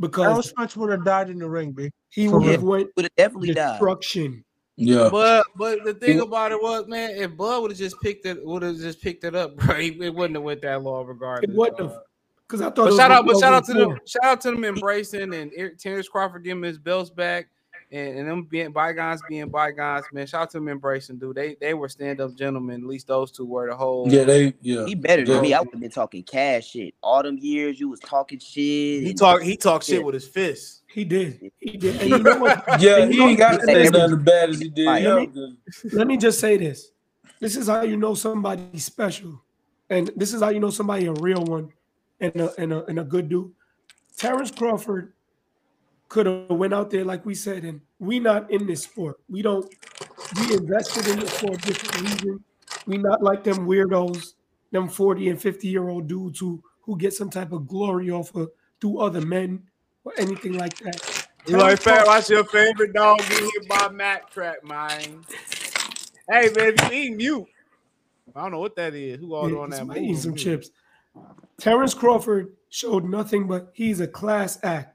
Earl Because Spence would have died in the ring, B. he would have went Would have definitely died. destruction. Yeah. But but the thing about it was, man, if Bud would have just picked it, would have just picked it up, bro, he- it wouldn't have went that long, regardless. It wouldn't have. Because I thought But shout gonna out, but shout out to them, shout out to them embracing and Eric- Terence Crawford giving his belts back, and, and them being bygones being bygones, man. Shout out to them embracing, dude. They they were stand up gentlemen. At least those two were the whole. Yeah, they yeah. He better than Yeah. me. I would have been talking cash shit. All them years you was talking shit. He and- talk he talked shit with his fists. He did. He did. And you know? Yeah, and he ain't got to Hey, say nothing as bad as he did. Let Yeah, me- Let me just say this. This is how you know somebody special. And this is how you know somebody a real one and a, and a, and a good dude. Terence Crawford could have went out there like we said, and we not in this sport. We don't. We invested in it for a different reason. We not like them weirdos, them forty and fifty year old dudes who who get some type of glory off of through other men. or anything like that. You like Terence fat? Watch your favorite dog get hit by Mac trap, man. Hey man, if you eat mute, I don't know what that is. Who all Yeah, on that? eating some chips. Terence Crawford showed nothing but he's a class act.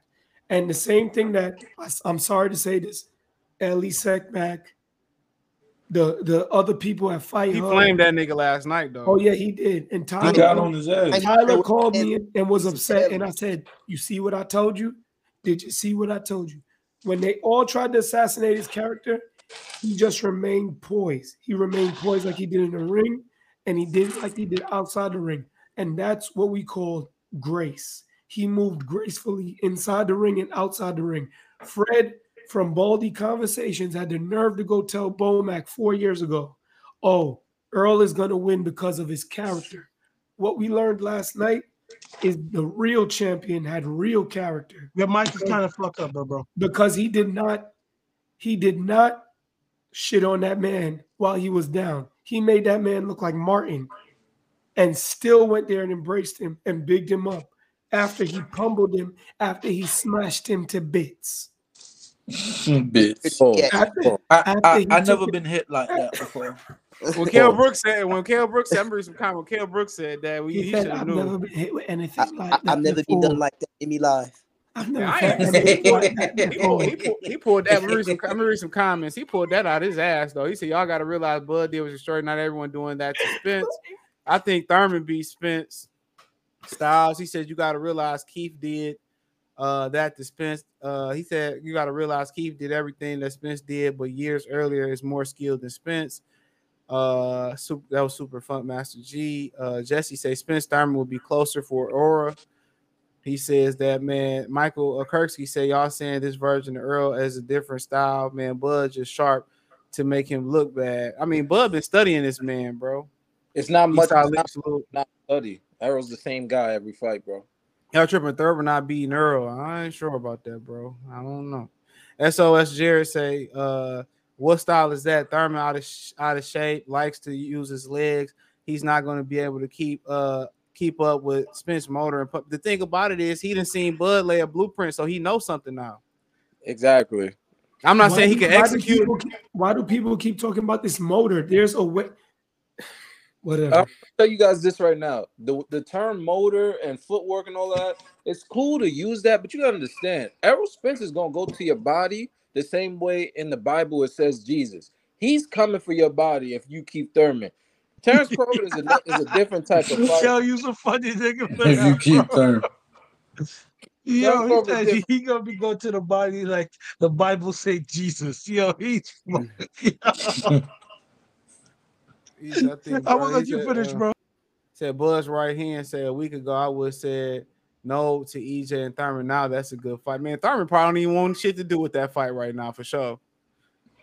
And the same thing that I- I'm sorry to say this, Elie Seckbach, the the other people at Fight He Hub- flamed that nigga last night though. Oh yeah, he did. And Tyler got on his ass. Tyler called me and, and was upset, and I said, "You see what I told you? Did you see what I told you?" When they all tried to assassinate his character, he just remained poised. He remained poised like he did in the ring, and he did like he did outside the ring, and that's what we call grace. He moved gracefully inside the ring and outside the ring. Fred from Baldy Conversations had the nerve to go tell Bomac four years ago, "Oh, Earl is gonna win because of his character." What we learned last night is the real champion had real character. Your mic is kind of fucked up, bro, bro. Because he did not, he did not shit on that man while he was down. He made that man look like Martin, and still went there and embraced him and bigged him up after he pummeled him, after he smashed him to bits. Bits. After- oh, I, after I, he I took never it- been hit like that before. When Kell oh. Brooks said, when Kell Brooks said, I remember some comment. When Kell Brooks said that, we He he should have "I've knew. never been hit with anything like I, that I've never been done like that in me life. I've never I felt ain't- anything like that he, pulled, he, pulled, he pulled that. Let me, read some, let me read some comments. He pulled that out his ass though. He said, "Y'all got to realize Bud did was destroyed. Not everyone doing that to Spence. I think Thurman beat Spence. Styles. He said you got to realize Keith did uh, that to Spence. Uh, he said you got to realize Keith did everything that Spence did, but years earlier is more skilled than Spence. Uh, super, that was super fun, Master G. Uh, Jesse say Spence Thurman will be closer for Aura. He says that man, Michael Kirksey say y'all saying this version of Earl as a different style. Man, Bud just sharp to make him look bad. I mean, Bud been studying this man, bro. It's not He much. not, not study. Errol's the same guy every fight, bro. Y'all tripping Thurman not beating Earl. I ain't sure about that, bro. I don't know. SOS Jared say, uh, what style is that? Thurman out of sh- out of shape, likes to use his legs. He's not going to be able to keep uh keep up with Spence motor. And pu- the thing about it is, he didn't seen Bud lay a blueprint, so he knows something now. Exactly. I'm not Why saying he do- can why do execute. people keep- why do people keep talking about this motor? There's a way. Whatever. I'll tell you guys this right now. The the term motor and footwork and all that, it's cool to use that, but you gotta understand, Errol Spence is gonna go to your body the same way in the Bible it says Jesus. He's coming for your body if you keep Thurman. Terence Crawford is a is a different type of Yo, you some funny nigga. If you keep bro. Thurman. Yo, he Crawford said different. he gonna be going to the body like the Bible say Jesus. Yo, he's. He's- I think, I bro, will he let you said, finish, uh, bro. Said Buzz right hand said a week ago I would have said no to EJ and Thurman. Now that's a good fight, man. Thurman probably don't even want shit to do with that fight right now for sure.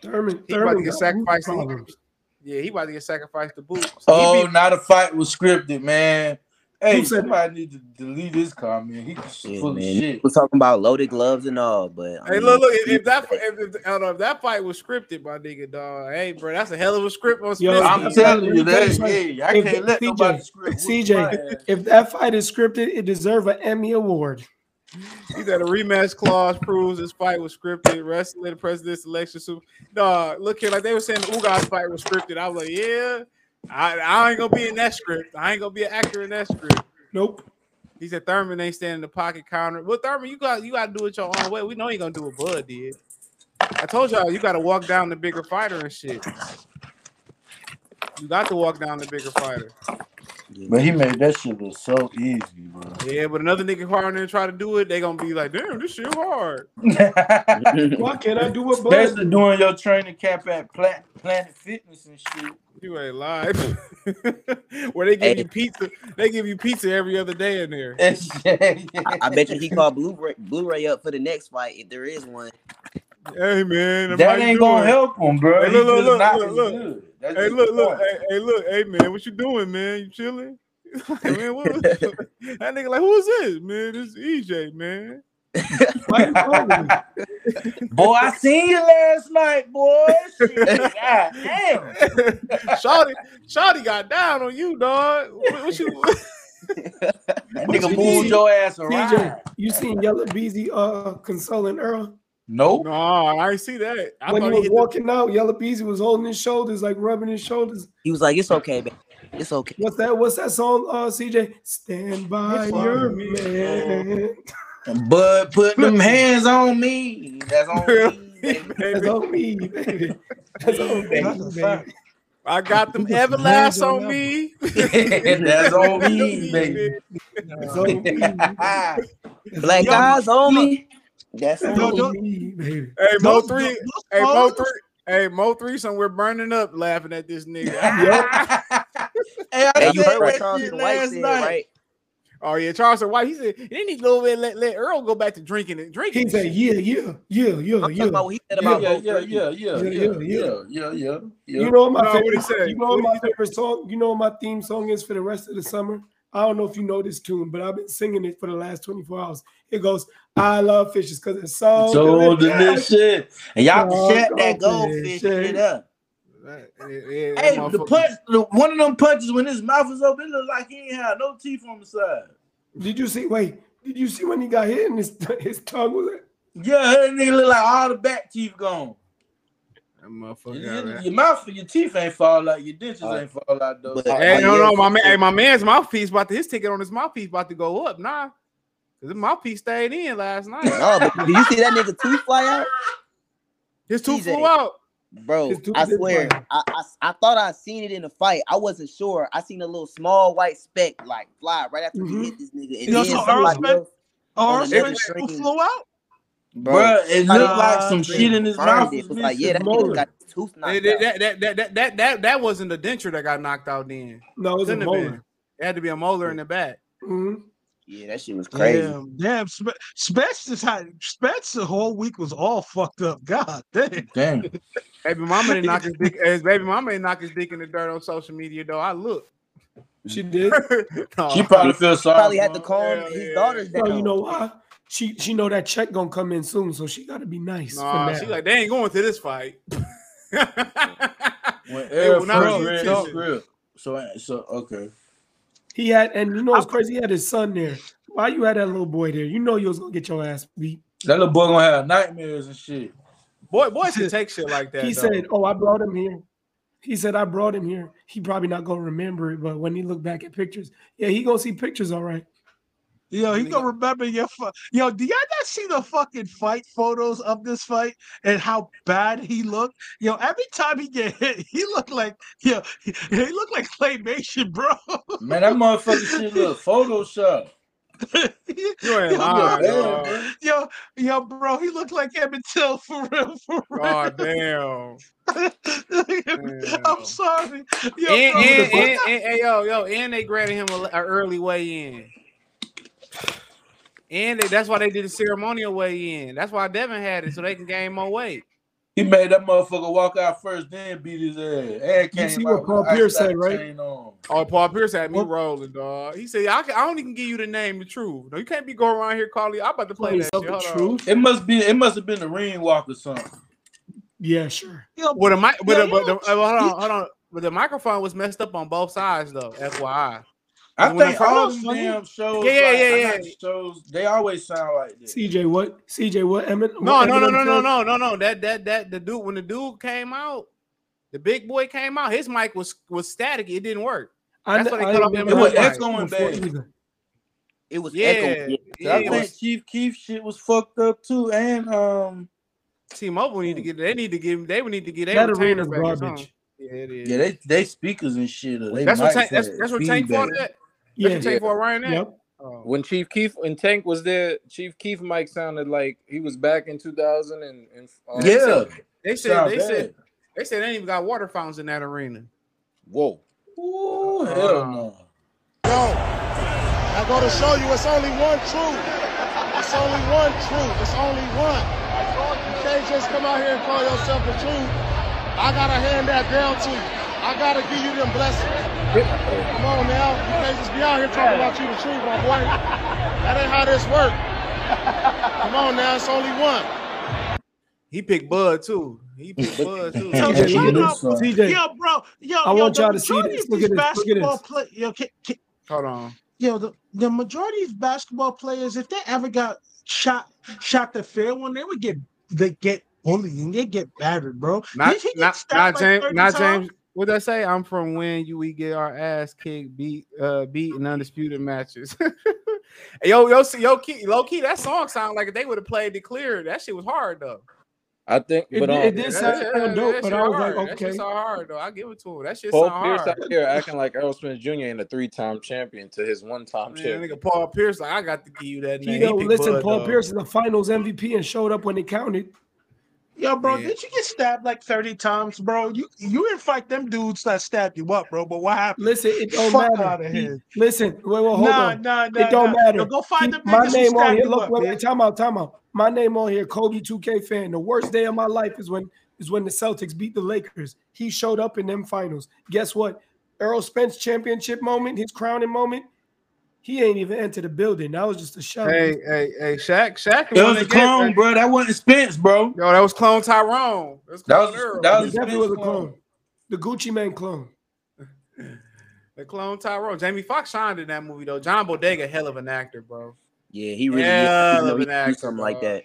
Thurman, He about to get sacrificed. boot He- problems. yeah, he about to get sacrificed to boot. Oh, now the fight was scripted, man. Hey, Who said somebody need to delete his comment. He Shit, full of shit. We're talking about loaded gloves and all, but I Hey, mean, look, look. If, if that if, if, I don't know, if that fight was scripted, my nigga, dog. Hey, bro, that's a hell of a script on Yo, I'm if telling you me that. Hey, I If can't let CJ, nobody script. CJ, if that fight is scripted, it deserves an Emmy award. He said a rematch clause proves this fight was scripted. Wrestling, the president's election. Super. Dog, look here, like they were saying the Ugas fight was scripted. I was like, yeah, I, I ain't gonna be in that script. I ain't gonna be an actor in that script. Nope. He said Thurman ain't standing in the pocket counter. Well, Thurman, you got you got to do it your own way. We know you gonna do what Bud did. I told y'all you got to walk down the bigger fighter and shit. You got to walk down the bigger fighter. But he made that shit look so easy, bro. Yeah, but another nigga hard and try to do it, they gonna be like, damn, this shit hard. Why can't I do what Bud Especially did? doing your training cap at Pla- Planet Fitness and shit. You ain't lying. Where they give Hey. you pizza, they give you pizza every other day in there. I, I bet you he called Blu-ray, Blu-ray up for the next fight if there is one. Hey man, how That ain't gonna doing? help him, bro. Hey, He look, look, look, not look, look. Good. That's Hey, look, look, hey, hey, look, hey man, what you doing, man? You chilling? man, what, that nigga like, who is this, man? This is EJ, man. Why you calling me? Boy, I seen you last night, boy. Shit, God damn. Shawty, Shawty got down on you, dog. What, what you? That nigga you moved your ass CJ, around. you seen Yella Beezy uh consoling Earl? Nope. No, I ain't see that. I when he thought he was hit the- walking out, Yella Beezy was holding his shoulders, like rubbing his shoulders. He was like, "It's okay, baby. It's okay." What's that? What's that song? Uh, CJ, stand by It's your on man. Bud put them hands on me. That's on me. That's on me, baby. That's on me, baby. fact. I got them He Everlast on on me. That's on me, baby. That's on me. Black Yo, eyes on me. That's That's Yo, on yo, on me, baby. Hey Mo Those- three. those Hey Mo three. Hey Mo three. Somewhere burning up, laughing at this nigga. Hey, I Hey, you heard what that Charleston White said, night. right? oh yeah, Charleston White. He said "Then he need to go over and let, let Earl go back to drinking and drinking. He said, shit. yeah, yeah, yeah, yeah, I'm yeah. talking about what he said Yeah, about yeah, yeah, three. yeah, yeah, Yeah, yeah, yeah, yeah, yeah, yeah, yeah. You know what my No, what'd he favorite, say? you know what my favorite song, you know what my theme song is for the rest of the summer? I don't know if you know this tune, but I've been singing it for the last 24 hours. It goes, I love fishes because it's so, So good. delicious. And y'all Oh, can shut that goldfish, goldfish shit up. That- yeah, yeah, Hey, the punch, the, one of them punches when his mouth was open, it looked like he ain't had no teeth on the side. Did you see, wait, did you see when he got hit and his, his tongue was Yeah, that nigga look like all the back teeth gone. That motherfucker. Your, got your, your mouth, your teeth ain't fall out, your dentures Uh, ain't fall out though. but- Hey, Oh, no, no, my man, hey, my man's mouthpiece about to his ticket on his mouthpiece about to go up nah. Cause his mouthpiece stayed in last night. No, but do you see that nigga tooth fly out? His tooth TJ. flew out. Bro, I swear, I, I I thought I seen it in the fight. I wasn't sure. I seen a little small white speck like fly right after Mhm. he hit this nigga, and Yo, then so Earl somebody Spence- else, Oh, Earl another Spence shrinking- flew out. Bruh, it somebody looked like some shit in his mouth it. was was like, yeah, that missing. nigga got his tooth knocked That, out. that, that, that, that, that, that, that wasn't the denture that got knocked out then. No, it was a Couldn't have been. molar. It had to be a molar in the back. Mhm. Yeah, that shit was crazy. Damn, damn. Spe- Spence just had Spence the whole week was all fucked up. God damn. Damn. Baby mama didn't knock his dick. His eh, baby mama didn't knock his dick in the dirt on social media though. I look. She did. No, She probably feels sorry. Probably had to him. calm Hell his yeah. daughters down. So you know why? She she know that check gonna come in soon, so she gotta be nice. for Nah, now. she like they ain't going to this fight. When They Eric will not first be read tissue. his script. So, so okay. He had, and you know what's crazy? He had his son there. Why you had that little boy there? You know you was gonna get your ass beat. That little boy gonna have nightmares and shit. Boy, boys can take shit like that. he though. said, "Oh, I brought him here." He said, "I brought him here." He probably not gonna remember it, but when he look back at pictures, yeah, he gonna see pictures, all right. Yo, he gonna remember your fu- yo. Do y'all not see the fucking fight photos of this fight and how bad he looked? Yo, every time he get hit, he looked like yo, he, he looked like claymation, bro. Man, that motherfucker shit look Photoshop. You ain't yo, lying, bro. dog. yo, yo, bro, he looked like Emmett Till for real, for oh, real. Oh damn. I'm sorry. Yo, and, bro, and, the- and, and, hey, yo, yo, and they granted him an early weigh in. And they, that's why they did the ceremonial weigh in. That's why Devin had it so they can gain more weight. He made that motherfucker walk out first, then beat his ass. And You see what Paul Pierce said, right? Oh, Paul Pierce had me rolling, dog. He said, I, can, I don't even give you the name, the truth. No, you can't be going around here calling. I'm about to play Play that shit. yourself Hold the on. truth. It must be. It must have been the ring walk or something. Yeah, sure. yo, With a mic, but, yo, the, but the, yo, uh, hold on, hold on. But the microphone was messed up on both sides, though. FYI. I When think the all first- them damn shows. Yeah, yeah, like, yeah, I yeah. Shows they always sound like this. CJ, what? CJ, what? Emmett? No, what no, no, Eminem no, no, said? no, no, no. That that that the dude when the dude came out, the big boy came out. His mic was was static. It didn't work. I, That's why they I cut off never Eminem's It was mic. echoing before bad. It was Yeah, echoing. yeah. I think was- Chief Keef shit was fucked up too, and um, T-Mobile need to get. They need to give. They would need to get. They That retainers arena's back or something. garbage. Yeah, it is. yeah, they they speakers and shit. They that's what mics Tank. That's, had that's what Tank feedback. For. That. That's Yeah, for right now. Yep. Oh. When Chief Keef and Tank was there, Chief Keef mic sounded like he was back in 2000 and, and uh, Yeah, They said. Sound They said. They said they ain't even got water fountains in that arena. Whoa. Ooh, hell Uh, no. Yo, I go to show you it's only one truth. It's only one truth. It's only one. You can't just come out here and call yourself the truth. I gotta hand that down to you. I gotta give you them blessings. Come on now. You can't just be out here talking about you the truth, my boy. That ain't how this work. Come on now, it's only one. He picked Bud too. He picked Bud too. Yo, Yeah, shut you up. do, Yo, bro. Yo, I yo, want y'all to see majority this. Look these at this. Look at basketball this. Play, yo, can, can, Hold on. yo, the, the majority of basketball players, if they ever got shot shot the fair one, they would get they get bullied and they get battered, bro. Not, Did he not, not like James. 30 Not? James. What did I say? I'm from when you we get our ass kicked, beat, uh, beat in undisputed matches. Yo, yo, see, yo, key, low key. That song sounded like if they would have played it clear. That shit was hard though. I think, It, but um, it did sound that- kinda dope, that but I was hard. like, That okay. shit sound hard though. I give it to him. That shit Paul sound Pierce hard. out here acting like Earl Spence Jr. ain't a three-time champion to his one-time Man, champion. nigga Paul Pierce, like I got to give you that name. He Tito, listen, Bud, Paul though. Pierce is the Finals MVP and showed up when it counted. Yo, bro, Yeah. did you get stabbed like 30 times, bro? You you didn't fight them dudes that stabbed you up, bro. But what happened? Listen, it don't Fuck matter. outta He- here. listen, wait, wait, hold Nah, on. nah, nah, it don't nah. matter. Yo, go find He- them my name on here. Look, up, wait, time out, time out. My name on here, Kobe 2K fan. The worst day of my life is when is when the Celtics beat the Lakers. He showed up in them finals. Guess what? Earl Spence championship moment, his crowning moment. He ain't even entered the building. That was just a show. Hey, hey, hey, Shaq, Shaq. That was a clone, bro. That wasn't Spence, bro. Yo, that was clone Tyrone. That was That was- that was definitely Spence was a clone. clone. The Gucci Mane clone. The clone Tyrone. Jamie Foxx shined in that movie though. John Boyega, hell of an actor, bro. Yeah, he really Hell you know, of an actor, something like that.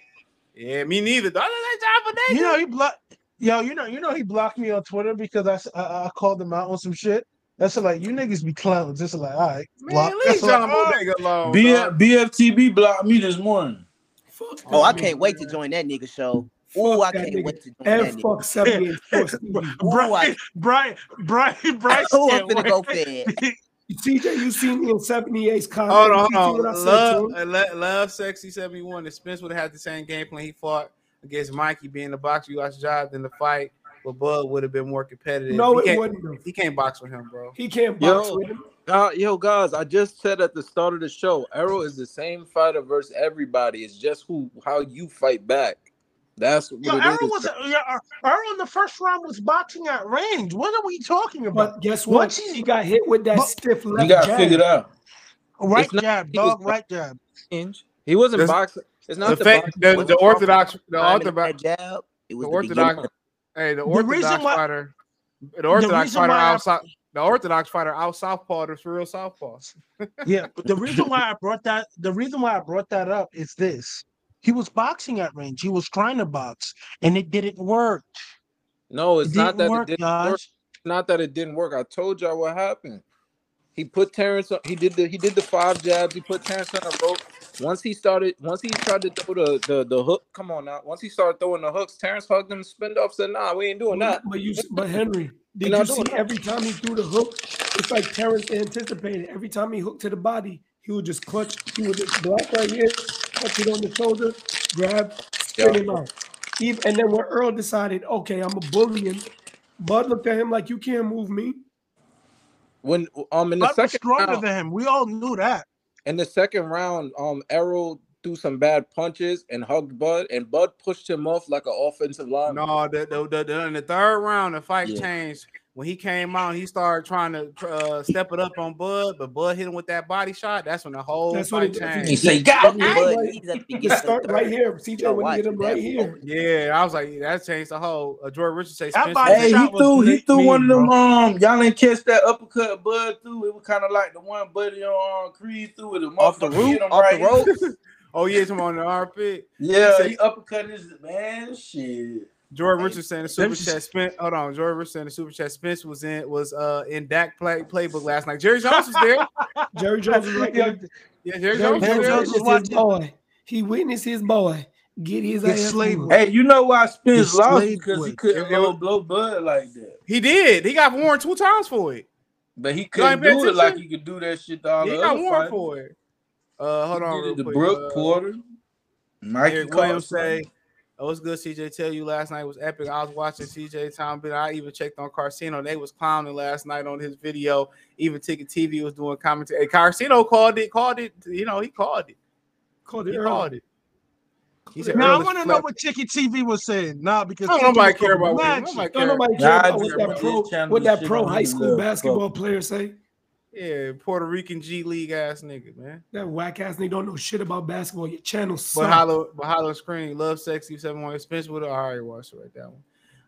Yeah, me neither. dog. That's John Boyega. You know he blocked. Yo, you know, you know he blocked me on Twitter because I I called him out on some shit. That's like you niggas be clowns. It's like, all right, block. Man, That's leave like, John oh. Boyega alone. B- BFTB blocked me this morning. Oh, I can't wait to join that nigga show. Ooh, I can't nigga. wait to join that And nigga. fuck 78 Sports I, Brian, Brian, Brian, Brian. oh, I'm can't finna go wait. fed. CJ, you see me in 78's comment. Hold on, hold on. Love, to him? uh, love, sexy seventy one. If Spence would have had the same game plan he fought against Mikey, being the boxer you lost job, in the fight with Bud would have been more competitive. No, he it can't, wouldn't. He can't box with him, bro. He can't box Yo, with him. uh, yo, guys, I just said at the start of the show, Errol is the same fighter versus everybody. It's just who how you fight back. That's what Yo, it Errol is. was yeah, Arrow Errol in the first round was boxing at range. What are we talking about? But guess what? Once He got hit with that But- stiff left You gotta figure it out. right It's not- jab, he was dog, right jab. Hinge. He wasn't That's- boxing. It's not The, the, fa- boxing. the, the orthodox, the orthodox, jab, it was the the, beginning. Orthodox. Hey, the The orthodox reason why- fighter, the orthodox reason fighter why I- the orthodox fighter out southpaw is real southpaw. Yeah, but the reason why I brought that the reason why I brought that up is this. He was boxing at range. He was trying to box, and it didn't work. No, it's It not that work, it didn't guys. It's not that it didn't work. I told y'all what happened. He put Terence. on- He did the. He did the five jabs. He put Terence on the rope. Once he started. Once he tried to throw the the, the hook. Come on now. Once he started throwing the hooks, Terence hugged him, spinned off. Said, "Nah, we ain't doing that." But you, but Henry, did not see every time he threw the hook? It's like Terence anticipated. Every time he hooked to the body, he would just clutch. He would just block right here, clutch it on the shoulder, grab, spin Yeah. him out. Even, and then when Earl decided, okay, I'm a bully him, Bud looked at him like, you can't move me. When um in the Bud was second stronger round, than him. We all knew that. in the second round, um Errol threw some bad punches and hugged Bud, and Bud pushed him off like an offensive lineman. No, the, the, the, the- in the third round, the fight Yeah. changed. When he came out, he started trying to uh, step it up on Bud, but Bud hit him with that body shot. That's when the whole That's what fight it- changed. He say, "God, Bud, Right. he's He beginning of start right here. CJ Yo, when watch he hit him right here. Yeah, I was like, that changed the whole. Uh, Jordan Richards say That Spence Hey, he shot was threw he great threw one of them. bro. Um, y'all didn't catch that uppercut Bud threw. It was kind of like the one Buddy on um, Creed threw with the Off the motherfucker roof, off right. the ropes. Oh yeah, come on the armpit. Yeah, He said- he uppercut his man. Shit. Jordan Richards saying the super chat Spence. Hold on, Jordan Richards saying the super chat Spence was in was uh in Dak play playbook last night. Jerry Jones was there. Jerry Jones was right there. Yeah, Jerry Jerry Jones was Jones. Jones was witnessed his watching. boy. He witnessed his boy get his Get ass slaved. moved. Hey, you know why Spence It's lost because he couldn't It- it low was- blow Bud like that. He did. He got warned two times for it. But he couldn't pay do it like he could do that shit to all he the got warned fighters. for it. Uh, hold He on, did real it quick. Brooke Uh, Porter, Mikey Eric Williams Carlson. say, "Oh, it's good." CJ tell you last night was epic. I was watching CJ Tom, but I even checked on Carcino. They was clowning last night on his video. Even Ticket TV was doing commentary. Hey, Carcino called it. Called it. You know, he called it. Called it He early. called it. He said, Now I want to know what Ticket TV was saying. Nah, because Don't nobody care about what nobody care. Don't nobody care about what that pro, what that pro high school basketball player say. Yeah, Puerto Rican G League ass nigga, man. That whack ass nigga don't know shit about basketball. Your channel sucks. But sucks. Hollow, but Hollow Screen, Love Sexy, seven one Spence with it. I already watched it right that one.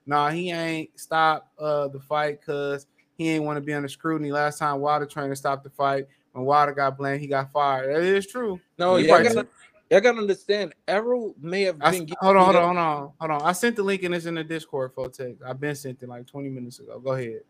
Nah, he ain't stopped uh the fight because he ain't want to be under scrutiny. Last time Wilder trainer stopped the fight when Wilder got blamed, he got fired. That is true. No, He y'all gotta, y'all gotta understand. Errol may have I, been. getting hold on, hold on, hold on, hold on. I sent the link and it's in the Discord for text. I've been sent it like 20 minutes ago. Go ahead.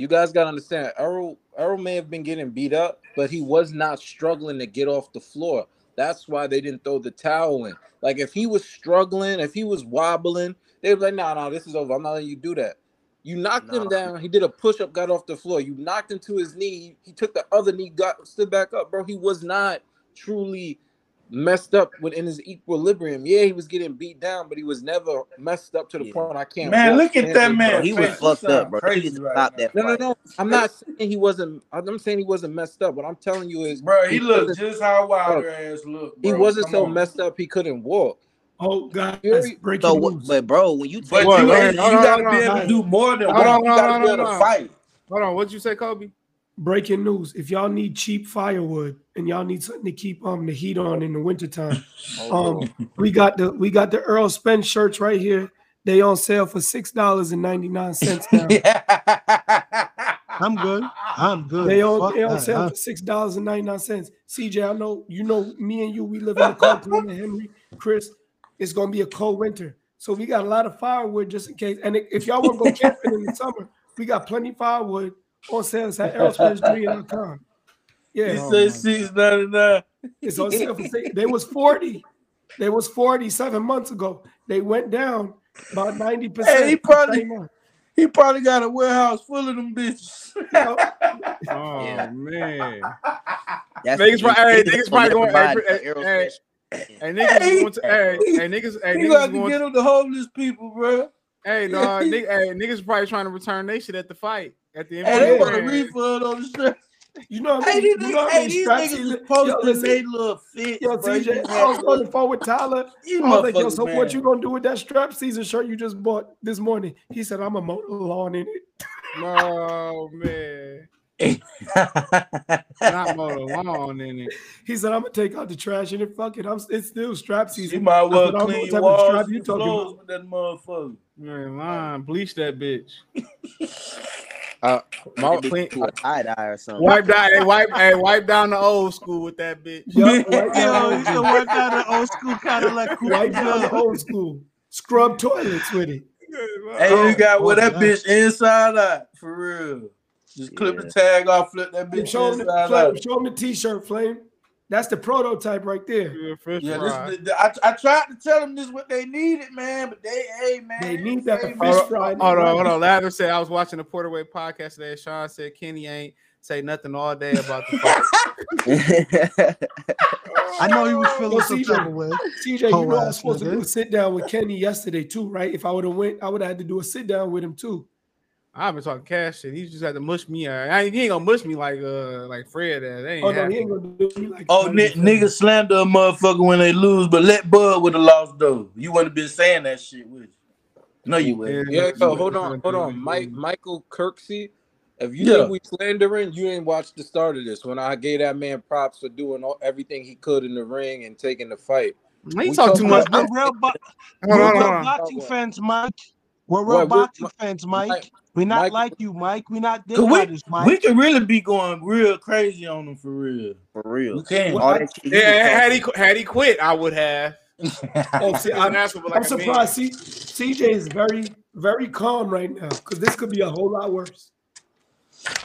You guys gotta understand. Errol Errol may have been getting beat up, but he was not struggling to get off the floor. That's why they didn't throw the towel in. Like if he was struggling, if he was wobbling, they were like, "No, nah, no, nah, this is over. I'm not letting you do that." You knocked him down. He did a push up, got off the floor. You knocked him to his knee. He took the other knee, got stood back up, bro. He was not truly messed up within his equilibrium. Yeah, he was getting beat down, but he was never messed up to the point I can't. Man, look at that man bro. He was fucked up, bro. He crazy needs right stop now. that No, no, no. I'm not saying he wasn't. I'm saying he wasn't messed up. What I'm telling you is, Bro, he looked just how Wilder bro, ass looked. He wasn't Come so on. messed up he couldn't walk. Oh, God! Fury- breaking So, news. what, but bro, when you But take you, What? ain't- you on, hold on, gotta be able to do more than Hold on, You hold gotta on, be hold able to on. fight. Hold on. What'd you say, Kobe? Breaking news. If y'all need cheap firewood and y'all need something to keep um the heat on in the wintertime, Oh, um we got the we got the Earl Spence shirts right here. They on sale for six dollars and ninety nine cents now. I'm good. I'm good. They on Fuck they on sale for six dollars and ninety nine cents. CJ, I know you know me and you. We live in the cold climate. Henry, Chris, it's gonna be a cold winter, so we got a lot of firewood just in case. And if y'all want to go camping in the summer, we got plenty of firewood on sale at aerospace.com. Yeah, He said six ninety nine. it's on sale for six. They was 40. They was 40 seven months ago. They went down about 90%. Hey, he probably he probably got a warehouse full of them bitches. Oh Yeah. man. That's Niggas, probably, hey, niggas niggas probably going. buy Hey, hey, hey, hey, niggas is going to. Hey, hey, niggas. Hey, niggas got to get them the homeless people, bro. Hey, dog. Niggas, hey, niggas probably trying to return their shit at the fight at the end. Hey, of they the want a refund on the strip. You know, what I Hey, mean? these, you know niggas, how hey, many these straps niggas he- was Yo, posting listen, they little fit. Yo, bro. CJ, I was little- on the phone with Tyler. You I was like, yo, so man. what you gonna do with that strap season shirt you just bought this morning? He said, I'm a mow the lawn in it. Oh man. Not mow the lawn in it. He said, I'm gonna take out the trash in it. Fuck it. I'm it's still strap season. You might I well said, I clean what your type of strap walls you and talking floors about. with that motherfucker. Man, line, bleach that bitch. Uh, my, Maybe clean- to tie dye or something. Wipe down, hey, wipe, hey, wipe down the old school with that bitch. Yup, wipe down Yo, you can old work out the old school kind of like school. Wipe down the old school. Scrub toilets with it. Hey, you got with oh, that bitch inside out for real. Just clip the tag off, flip that bitch Show him, the, inside out. show him the t-shirt, Flame. That's the prototype right there. Yeah, this, the, I, I tried to tell them this is what they needed, man, but they, hey, man, They need that hey, fish fry. Hold on, hold on. Lather said I was watching the Porterway podcast today. Shawn said Kenny ain't say nothing all day about the fight. I know he was feeling Yo, some CJ, type of way. CJ, you know I was ass supposed to do a sit down with Kenny yesterday too, right? If I would have went, I would have had to do a sit down with him too. I've been talking cash shit. He just had to mush me. out. I he ain't gonna mush me like uh like Fred. That ain't Oh no, he ain't gonna do me like Oh, that. ni- niggas slander a motherfucker when they lose, but let Bud with a lost though. You wouldn't have been saying that shit, would you? No, you wouldn't. Yeah, You yo, wouldn't. hold on, hold on, Mike, Michael Kirksey. If you Yeah. think we slandering, you didn't watch the start of this when I gave that man props for doing all, everything he could in the ring and taking the fight. He We talk too much. about- We're real, bo- Hold we're on, real hold on. boxing fans, Mike. We're real What, we're- real boxing fans, Mike. Mike- We're not Mike- like you, Mike. We're not dick we, riders, Mike. we could really be going real crazy on them for real. For real. We can. All that shit Yeah, had he had he quit, I would have. Oh, see, I'm, like, I'm surprised. See, CJ is very, very calm right now because this could be a whole lot worse.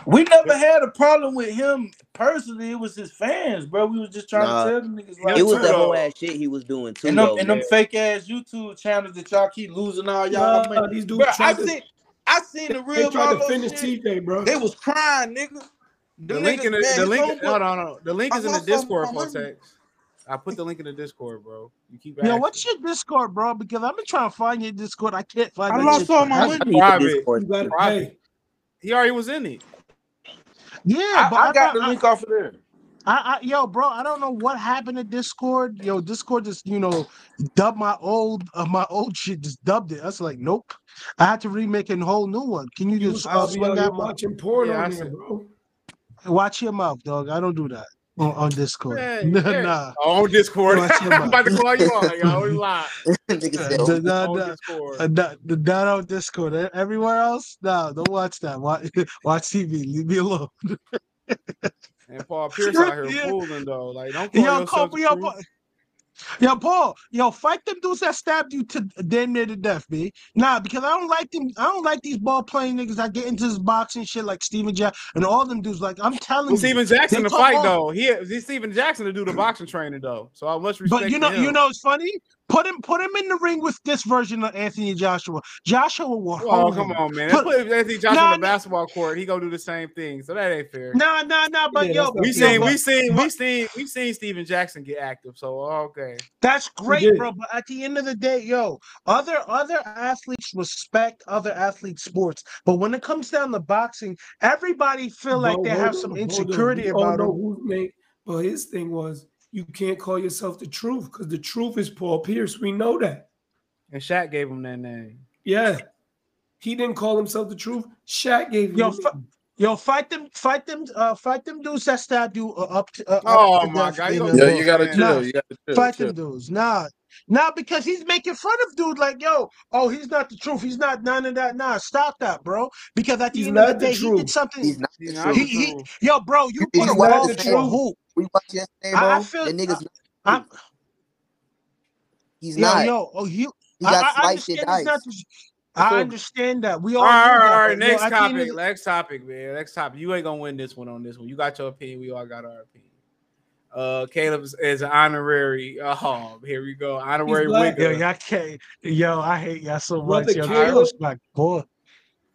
We never had a problem with him personally. It was his fans, bro. We was just trying Nah. to tell them niggas like It was that. that whole ass shit he was doing too. and them, though, and them fake ass YouTube channels that y'all keep losing all y'all Nah, money. these dudes Bro, I to- seen I seen the They real tried to finish shit. TJ, bro. They was crying, nigga. The Them link in the, niggas, the link. homeboy- Hold on, hold on. The link is in the Discord, my I put the link in the Discord, bro. You keep Yo, asking. what's your Discord, bro? Because I've been trying to find your Discord. I can't find I lost all my money. need private. Discord. You gotta Private. pay. He already was in it. Yeah, I, but I I, got the link off of there. I, I, yo, bro, I don't know what happened to Discord. Yo, Discord just, you know, dubbed my old, uh, my old shit. Just dubbed it. I was like, nope. I had to remake a whole new one. Can you You just was uh, probably swing out here out my, watching porn Yeah, on here, bro. watch your mouth, dog? I don't do that on, on Discord. Man, nah, yeah. nah. On Discord. Watch your I'm about to call you on. Y'all always lie. Nigga said, nah, On nah, Discord. Uh, nah, the not on Discord. Everywhere else, no, don't watch that. Watch, watch TV. Leave me alone. And Paul Pierce out here Yeah. fooling though. Like, don't call Yo, yourself Cole, the yo. Paul, yo, Paul, yo, fight them dudes that stabbed you to damn near to death, B. Nah, because I don't like them. I don't like these ball playing niggas that get into this boxing shit like Stephen Jack and all them dudes. Like I'm telling Well, you, Stephen Jackson to fight off- though. He he's Stephen Jackson to do the boxing training though. So I much respect. But you to know, him. you know, it's funny. Put him, put him in the ring with this version of Anthony Joshua. Joshua will Oh come him. on, man! Put- Put, put Anthony Joshua Nah, on the basketball court. He gonna do the same thing. So that ain't fair. Nah, nah, nah. But yo, we yo, seen, we seen, we seen, we seen Stephen Jackson get active. So okay, That's great, bro. But at the end of the day, yo, other other athletes respect other athletes' sports. But when it comes down to boxing, everybody feel like But they have on, some insecurity about know them. who made. His thing was you can't call yourself the truth because the truth is Paul Pierce. We know that. and Shaq gave him that name. Yeah, he didn't call himself the truth. Shaq gave him. Yo, the fi- yo, fight them, fight them, uh, fight them dudes That's that stabbed you uh, up to. Uh, Oh to my God, you in gonna the- Yo, you gotta Nah. You gotta chill. Fight chill. them dudes, nah, nah, because he's making fun of dude like, yo, oh, he's not the truth. He's not none of that. Nah, stop that, bro. Because at the He's end of the not the day, he did something. He's not He's the not truth. He, the he, truth. yo, bro, you He's put a not ball the through a hoop. We watched yesterday, bro. I, I feel, the niggas. I, he's yo, not. yo, oh, you. He I, got I sliced and understand he's not. diced. the- I understand that. We all All right, all right. that. all right. but, yo, Next at the end of topic. the- Next topic, man. Next topic. You ain't gonna win this one on this one. You got your opinion. We all got our opinion. Uh, Caleb is, is an honorary. Oh, here we go. Honorary black. Yo, y'all can't. Yo, I hate y'all so Brother much. Yo, Caleb- I respect boy.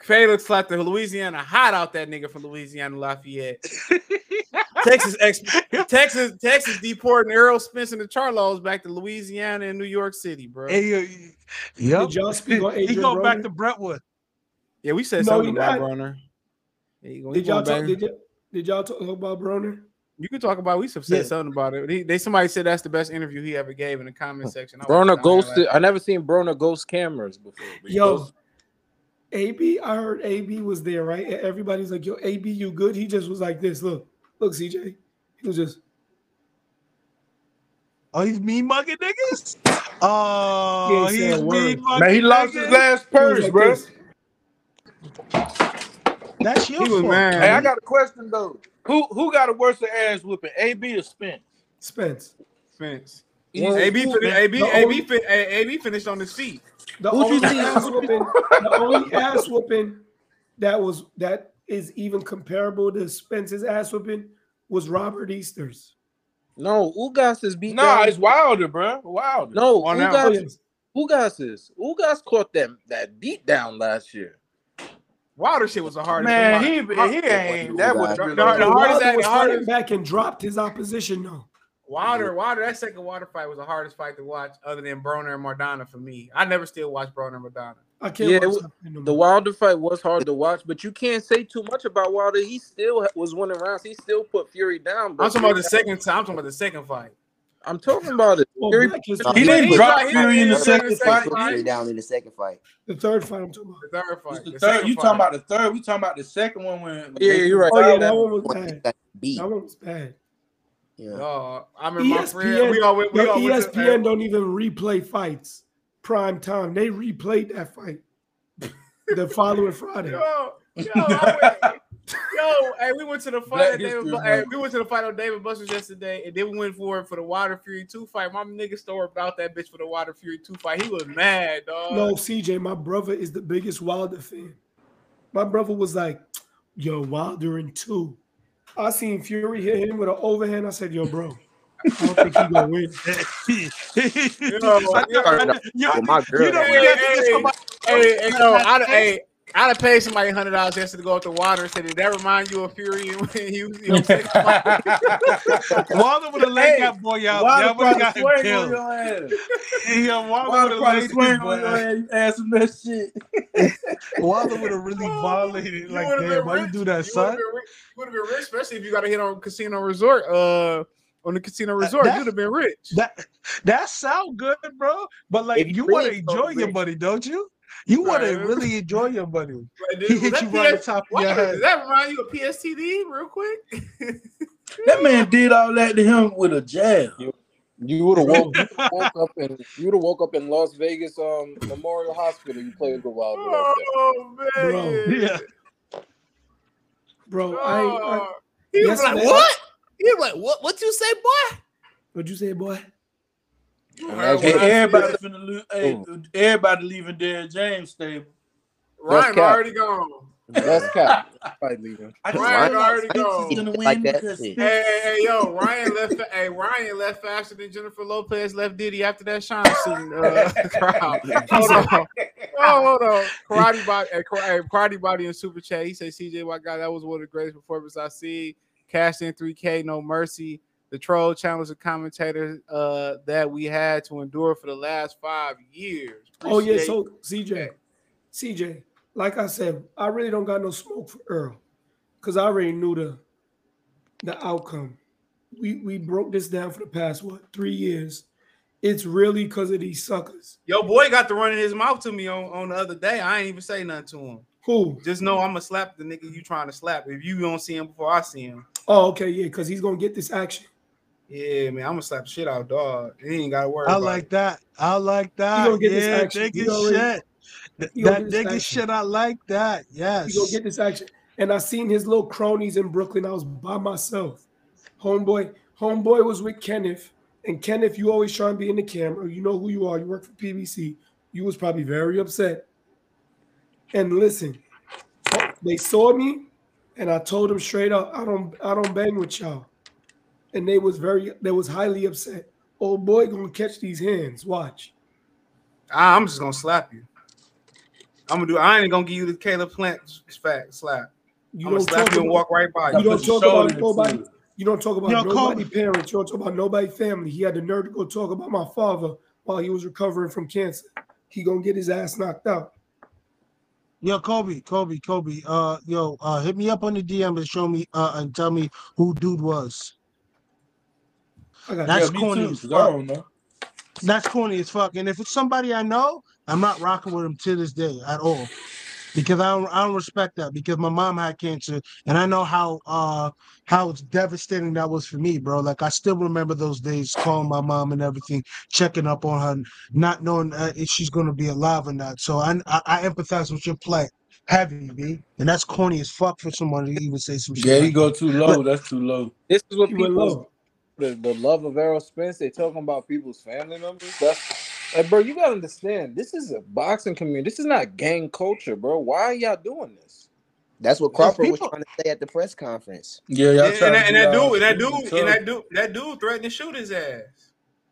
Caleb slapped the Louisiana hot out that nigga from Louisiana Lafayette. Texas ex- Texas Texas deporting Errol Spence and the Charlos back to Louisiana and New York City, bro. Hey, yo, yep. Did y'all speak on he Adrien go back to Brentwood. Yeah, we said No, something about. Broner. Yeah, he he Did y'all talk? Did, y- did y'all talk about Broner? You can talk about. We said Yeah. something about it. He, they somebody said that's the best interview he ever gave in the comment section. I Broner ghosted. laughing. I never seen Broner ghost cameras before. Yo, ghost- AB, I heard AB was there, right? Everybody's like, "Yo, AB, you good?" He just was like this. Look, look, CJ. He was just. Oh, he's mean mugging niggas. Oh, He he's mean mugging Man, he lost his last purse, like bro. this. That's your He fault. mad. Hey, I got a question though. Who who got a worse ass whooping, AB or Spence? Spence. Spence. Easy. AB, fin- AB, AB, fin- AB finished on his feet. The Who'd only ass whooping, the only ass whooping that was that is even comparable to Spence's ass whooping was Robert Easter's. no, Ugas is beat Nah, down. it's Wilder, bro. Wilder. no, On Oh, Ugas, yes. Ugas is Ugas caught them that beat down last year. Wilder shit was the hardest. Man, the he hard- he ain't that was The- the- the hardest- Wilder was fighting hardest- back and dropped his opposition. No, Wilder, Wilder, that second water fight was the hardest fight to watch, other than Broner and Maidana for me. I never still watch Broner and Maidana. I can't Yeah, watch it that wa- fight no The. Wilder fight was hard to watch, but you can't say too much about Wilder. He still was winning rounds. He still put Fury down. Bro. I'm talking about the second time. I'm talking about the second fight. I'm talking about it. Well, Fury, Black is- He didn't drop got- Fury in the didn't- second fight. didn't- down in the second fight. the third fight. I'm talking about. The third fight. The the third, you fight. talking about the third? We talking about the second one when? Yeah, yeah, you're right. Oh yeah, That that one was bad. got beat. That one was bad. Yeah. Oh, I remember my friend. ESPN, We all went. We all went ESPN don't even replay fights prime time. They replayed that fight the following Friday. Yo, yo, went, yo, hey, we went to the fight. David, History hey, we went to the fight on Dave & Buster's yesterday, and then we went for for the Wilder Fury two fight. My nigga store about that bitch for the Wilder Fury two fight. He was mad, dog. No, CJ, my brother is the biggest Wilder fan. My brother was like, "Yo, Wilder in two. I seen Fury hit him with an overhand. I said, "Yo, bro, I don't think he gonna win." Yo, I know, I know. Yo, Well, my girl you know don't when hey, that niggas hey, come out- hey, hey, yo, I'd, hey, I'd have paid somebody hundred dollars yesterday to go up to Wilder and said, "Did that remind you of Fury?" And when he was, you know, what I'm? Wilder would have laid Hey, that boy out. Wilder Y'all would have got him killed. Yeah, Wilder Wilder would have swing laid on your that ass. You ask that shit. Wilder would have really violated. Like, would've damn, been why you do that, You son? would've been rich. You would have been rich, especially if you got to hit on Casino Resort. Uh, on the Casino Resort, that- you'd have been rich. That that sound good, bro. But like, If you you want to win, bro, enjoy your rich. money, don't you? You want to really enjoy your money. Like, He hit you that right on PS top of your head. Does that remind you of PSTD, real quick? That man did all that to him with a jab. You would have woke, you would've woke up in you would have woke up in Las Vegas um Memorial Hospital. You played with Wilder. Like oh man, Bro. Yeah. Bro, I, I Oh, He Yes, was like, ma'am. "What?" He was like, "What? What you say, boy?" What'd you say, boy? heard Hey, everybody said. finna lose. Hey, everybody leaving Derrick James stable. Ryan cap. already gone. That's cap. Probably leaving. I just Ryan already gone. is gonna win Like that because Hey, hey, hey, yo, Ryan left. Hey, Ryan left faster than Jennifer Lopez left Diddy after that Sean scene uh, crowd. Hold on, oh, hold on. Karate body, hey, hey, karate body in super chat. He said, "CJ, my God, that was one of the greatest performances I see. Cashed in 3K, no mercy. The troll challenge, the commentator uh, that we had to endure for the last five years. Oh yeah, so CJ, CJ, like I said, I really don't got no smoke for Earl because I already knew the the outcome. We we broke this down for the past what three years. It's really because of these suckers. Yo, boy got to running his mouth to me on, on the other day. I ain't even say nothing to him. Who? Just know I'm gonna slap the nigga you trying to slap. If you don't see him before I see him, Oh, okay, yeah, because he's gonna get this action. yeah, man, I'm gonna slap shit out, dog. He ain't gotta worry. I about like it. that. I like that. gonna get this action. nigga He already- shit. Th- That get nigga action. shit. I like that. Yes. He gonna get this action. And I seen his little cronies in Brooklyn. I was by myself. Homeboy, homeboy was with Kenneth. And Kenneth, you always try and be in the camera. You know who you are. You work for PBC. You was probably very upset. And listen, they saw me, and I told them straight up, I don't, I don't bang with y'all. And they was very, they was highly upset. Old boy gonna catch these hands. Watch. I- I'm just gonna slap you. I'm gonna do. I ain't gonna give you the Caleb Plant fat slap. You I'm gonna don't slap talk you and about- walk right by you. You don't talk about nobody. food. You don't talk about Yo, nobody parents. You don't talk about nobody family. He had the nerve to go talk about my father while he was recovering from cancer. He gonna get his ass knocked out. Yo, Kobe, Kobe, Kobe. Uh, yo, uh, hit me up on the DM and show me uh and tell me who dude was. I got That's Yeah, me corny too, as 'cause I fuck. don't know. That's corny as fuck. And if it's somebody I know, I'm not rocking with him to this day at all. Because I don't, I don't respect that. Because my mom had cancer, and I know how uh how devastating that was for me, bro. Like I still remember those days, calling my mom and everything, checking up on her, not knowing uh, if she's gonna be alive or not. So I I, I empathize with your plight, heavy, b. And that's corny as fuck for someone to even say some shit. Yeah, like you go too low. That's too low. This is what He went people low. the, the love of Errol Spence. They talking about people's family members. That's like, bro. You gotta understand. This is a boxing community. This is not gang culture, bro. Why are y'all doing this? That's what Because Crawford was trying to say at the press conference. Yeah, And, y'all and trying that, to and that dude, and that dude, and and that dude, that dude threatened to shoot his ass.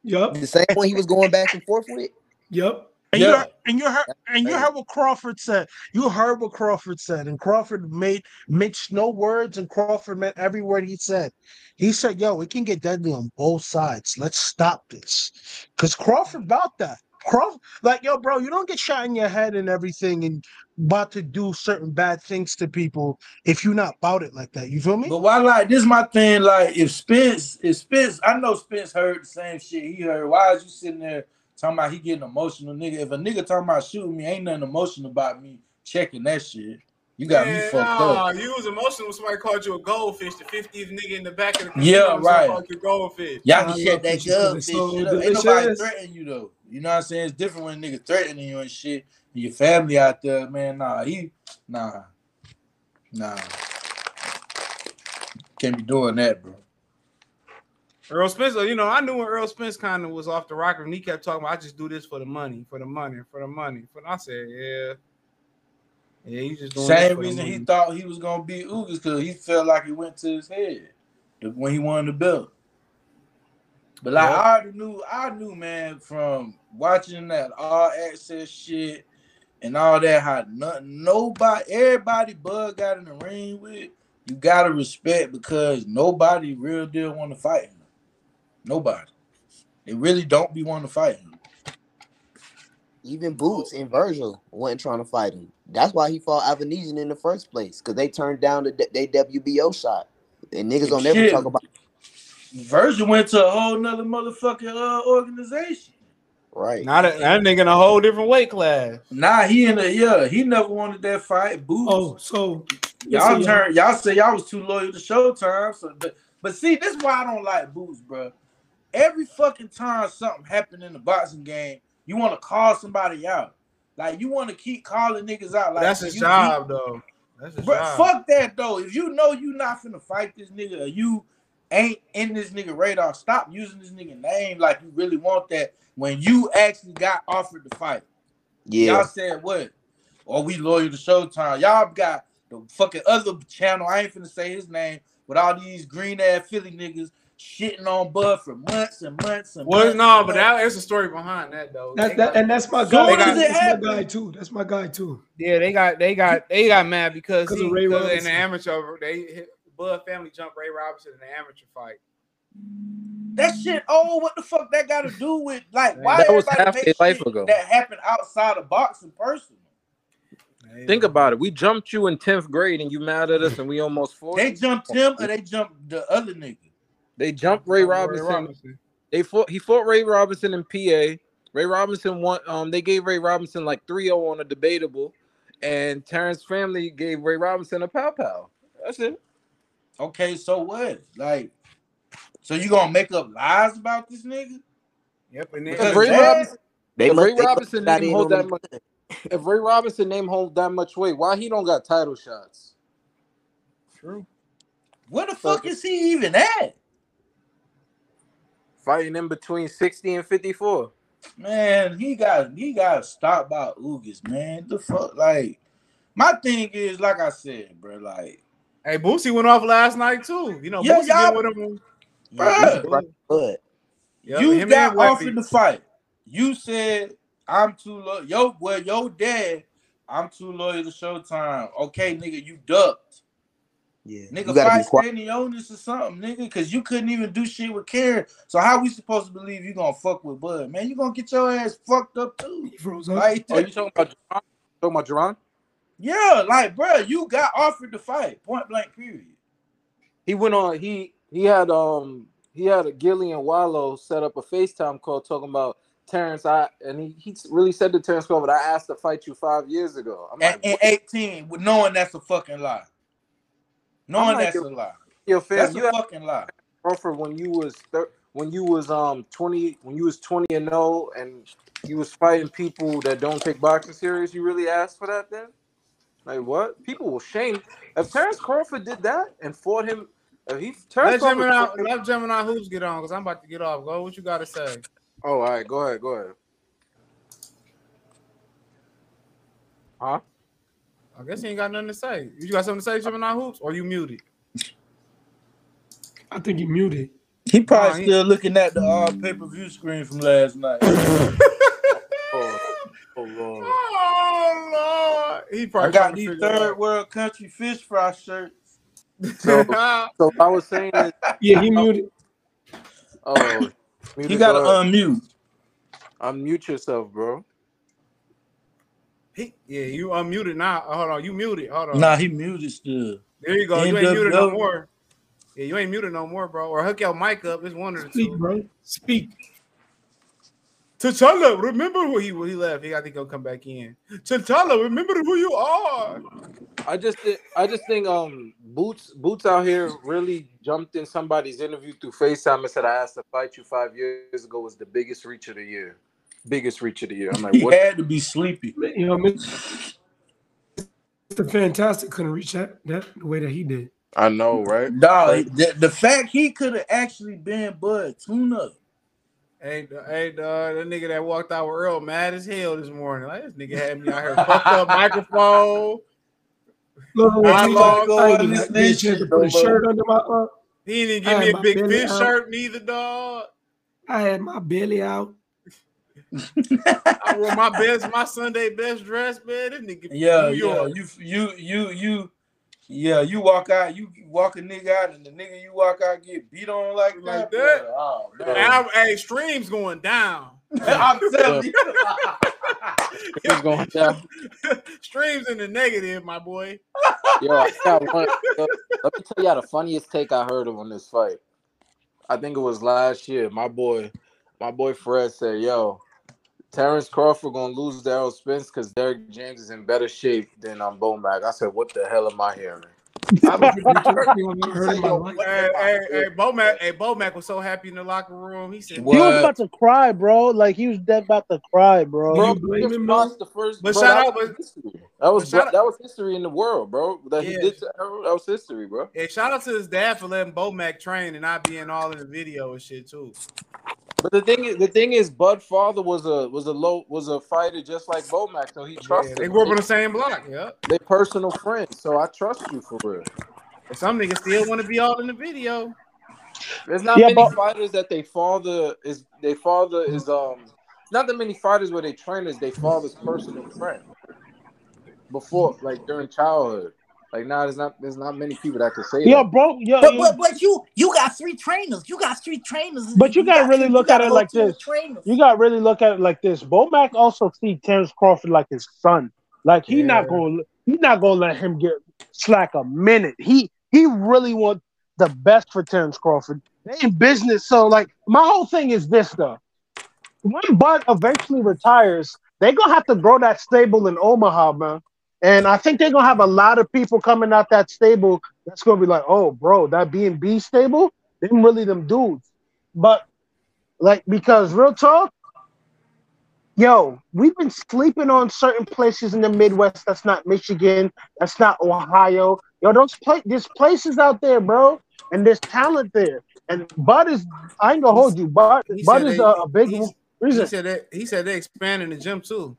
Yup. The same one he was going back and forth with. Yup. And you Yeah, heard, and you heard and you heard what Crawford said. You heard what Crawford said, and Crawford made mixed no words, and Crawford meant every word he said. He said, "Yo, it can get deadly on both sides. Let's stop this." Because Crawford about that. Crawford, like yo, bro, you don't get shot in your head and everything, and about to do certain bad things to people if you're not about it like that. You feel me? but why like this? My thing, like if Spence, if Spence, I know Spence heard the same shit he heard. Why is you sitting there talking about he getting emotional, nigga? If a nigga talking about shooting me, ain't nothing emotional about me checking that shit. You got me Man, fucked nah, up. you was emotional when somebody called you a goldfish. The 50th nigga in the back of the casino Yeah, right. called you goldfish. Y'all I can love shut that fishes 'cause gun it's so shit. Ain't nobody threatening you though. You know what I'm saying? It's different when niggas threatening you and shit. And your family out there, man. Nah, he nah. Nah. Can't be doing that, bro. Earl Spence, you know, I knew when Earl Spence kind of was off the rocker and he kept talking about, I just do this for the money, for the money, for the money. For I said, yeah. Yeah, he's just doing Same reason he thought he was gonna beat Ugas because he felt like he went to his head the- when he won the belt. But like Yep. I already knew, I knew, man, from watching that all access shit and all that, how nothing, nobody, everybody Bud got in the ring with, you gotta respect because nobody real deal want to fight him. Nobody. They really don't be wanting to fight him. Even Boots and Vergil wasn't trying to fight him. That's why he fought Avanesyan in the first place, because they turned down the they WBO shot. And niggas don't never talk about Vergil went to a whole nother motherfucking uh, organization. right. Now that, that nigga in a whole different weight class. Nah, he in the yeah, he never wanted that fight. Boots. Oh, so y'all listen, turn y'all say y'all was too loyal to Showtime. So but, but see, this is why I don't like Boots, bro. Every fucking time something happened in the boxing game, you want to call somebody out. Like you want to keep calling niggas out. Like That's his job, beat- though. That's his But job. fuck that though. If you know you not finna fight this nigga or you ain't in this nigga radar, stop using this nigga name like you really want that when you actually got offered to fight. Yeah. Y'all said what? Or we loyal to Showtime. Y'all got the fucking other channel. I ain't finna say his name, with all these green ass Philly niggas shitting on Bud for months and months and Well, months. no, and but months. that there's a story behind that though. That's that, got- and that's my So guy. does it That's my happen? guy too. That's my guy too. Yeah, they got they got they got mad because 'Cause he of Ray because in the amateur they hit, Bud family jumped Ray Robinson in the amateur fight. That shit, oh, what the fuck that got to do with like why That was half a life ago. that happened outside of boxing personal? Think about it. We jumped you in tenth grade, and you mad at us, and we almost fought. They jumped him or they jumped the other nigga. They jumped Ray Ray Robinson. Robinson. They fought. He fought Ray Robinson in PA. Ray Robinson won. Um, they gave Ray Robinson like 3-0 on a debatable, and Terence family gave Ray Robinson a pow pow. That's it. Okay, so what? Like, so you gonna make up lies about this nigga? Yep, and If then Ray that- Robinson, They if must- Ray they Robinson got name in hold that much, if Ray Robinson name hold that much weight, why he don't got title shots? True. Where the fuck is he even at? Fighting in between sixty and fifty four. Man, he got he got stopped by Ugas, man. The fuck, like, my thing is, like I said, bro, like, Hey, Boosie went off last night too. You know, Yeah, Boosie y'all- been with him. bruh, But Yep, you him got Webby. offered the fight. You said I'm too loyal. Yo, well, yo, dad, I'm too loyal to Showtime. Okay, nigga, you ducked. Yeah, Nigga, you gotta fight be quiet. standing onus or something, nigga, because you couldn't even do shit with Karen. So how we supposed to believe you gonna fuck with Bud, man? You gonna get your ass fucked up too. He froze up. Like, Oh, you talking about Jaron? Talking about Jaron? yeah, like, bro, you got offered the fight, point blank, period. He went on. He he had um he had a Gillie and Wallo set up a FaceTime call talking about Terence. I and he, he really said to Terence Crawford, "I asked to fight you five years ago." I'm At, like, in what? 18, with knowing that's a fucking lie. Knowing like, that's a yo- lie. Yo, fam, That's you a fucking lie. Crawford when you was thir- when you was um twenty when you was twenty and zero and you was fighting people that don't take boxing serious. You really asked for that then? Like what? People will shame if Terence Crawford did that and fought him. If he Terence Let Crawford Gemini, him- let Gemini Hoops get on because I'm about to get off. Go, what you got to say? Oh, all right. Go ahead. Go ahead. Huh? I guess he ain't got nothing to say. You got something to say, Gemini Hoops, or you muted? I think he muted. He probably Nah, he- still looking at the uh, pay per view screen from last night. Oh, oh Lord. Oh Lord, he I probably got these third out. world country fish fry shirts. So, so I was saying is, Yeah, he muted. oh, You gotta unmute. unmute yourself, bro. He, yeah, you unmuted now. Hold on, you muted. Hold on. Nah, he muted still. There you go. You ain't muted no more. Yeah, you ain't muted no more, bro. Or hook your mic up. It's one of the Speak, two. bro. Speak. T'Challa, remember who he he left. He I think he'll come back in. T'Challa, remember who you are. I just, thi- I just think, um, boots, boots out here really jumped in somebody's interview through FaceTime and said, "I asked to fight you five years ago." Was the biggest reach of the year, biggest reach of the year. I'm like, He what? had to be sleepy. You know, Mr. Fantastic couldn't reach that that the way that he did. I know, right? Dog, the, the fact he could have actually been Bud tune up. Hey, the- hey, dog, that nigga that walked out with Earl mad as hell this morning. Like this nigga had me out here fucked up microphone. Look, I I, I, didn't get a chance shit, to put a shirt under my. Uh, He didn't give me a big fish out. shirt neither, dog. I had my belly out. I wore my best, my Sunday best dress, man. This nigga Yeah, New yeah. You, you, you, you. Yeah, you walk out, you walk a nigga out, and the nigga you walk out get beat on like, Like that. that? Oh And man, I- hey, streams going down. I'm telling you. It's going down. streams in the negative, my boy. Yo, I got one. Let me tell you the funniest take I heard of on this fight. I think it was last year. My boy, my boy Fred said, "Yo, Terence Crawford gonna lose to Errol Spence because Derrick James is in better shape than um Bomac." I said, "What the hell am I hearing?" I was Hey, hey, hey, Bomac, hey, Bomac was so happy in the locker room. He said, He was about to cry, bro. Like he was dead about to cry, bro. Bro, we just lost the first. But bro, shout that out, was but- history. That was but shout that was history in the world, bro. That he did to that was history, bro. Hey, shout out to his dad for letting Bo Bomac train and not being all in the video and shit too. But the thing is, the thing is, Bud father was a was a low was a fighter just like Bomac, so he trusted. they grew up on the same block. Yeah. They personal friends, so I trust you for real. And some niggas still want to be all in the video. There's not Yeah, many but- fighters that they father is they father is um. Not that many fighters where they trainers they father's personal friend. Before, like during childhood, like now there's not there's not many people that can say Yo, that. bro, yo, But, yo- but but you you got three trainers. You got three trainers. But you gotta got really three- look you at it a like this. You gotta really look at it like this. Bomac also see Terence Crawford like his son. Like he not gonna he's not gonna let him get slack a minute. He he really want the best for Terence Crawford. They in business, so like my whole thing is this though. When Bud eventually retires, they gonna have to grow that stable in Omaha, man. And I think they're gonna have a lot of people coming out that stable that's gonna be like, oh, bro, that B and B stable, them really them dudes. But like because real talk, yo, we've been sleeping on certain places in the Midwest. That's not Michigan. That's not Ohio. Yo, those pla- there's places out there, bro, and there's talent there. And Bud is, I ain't gonna hold you. Bud, Bud is they- a, a big he's- reason. He said that he said they expanding the gym too.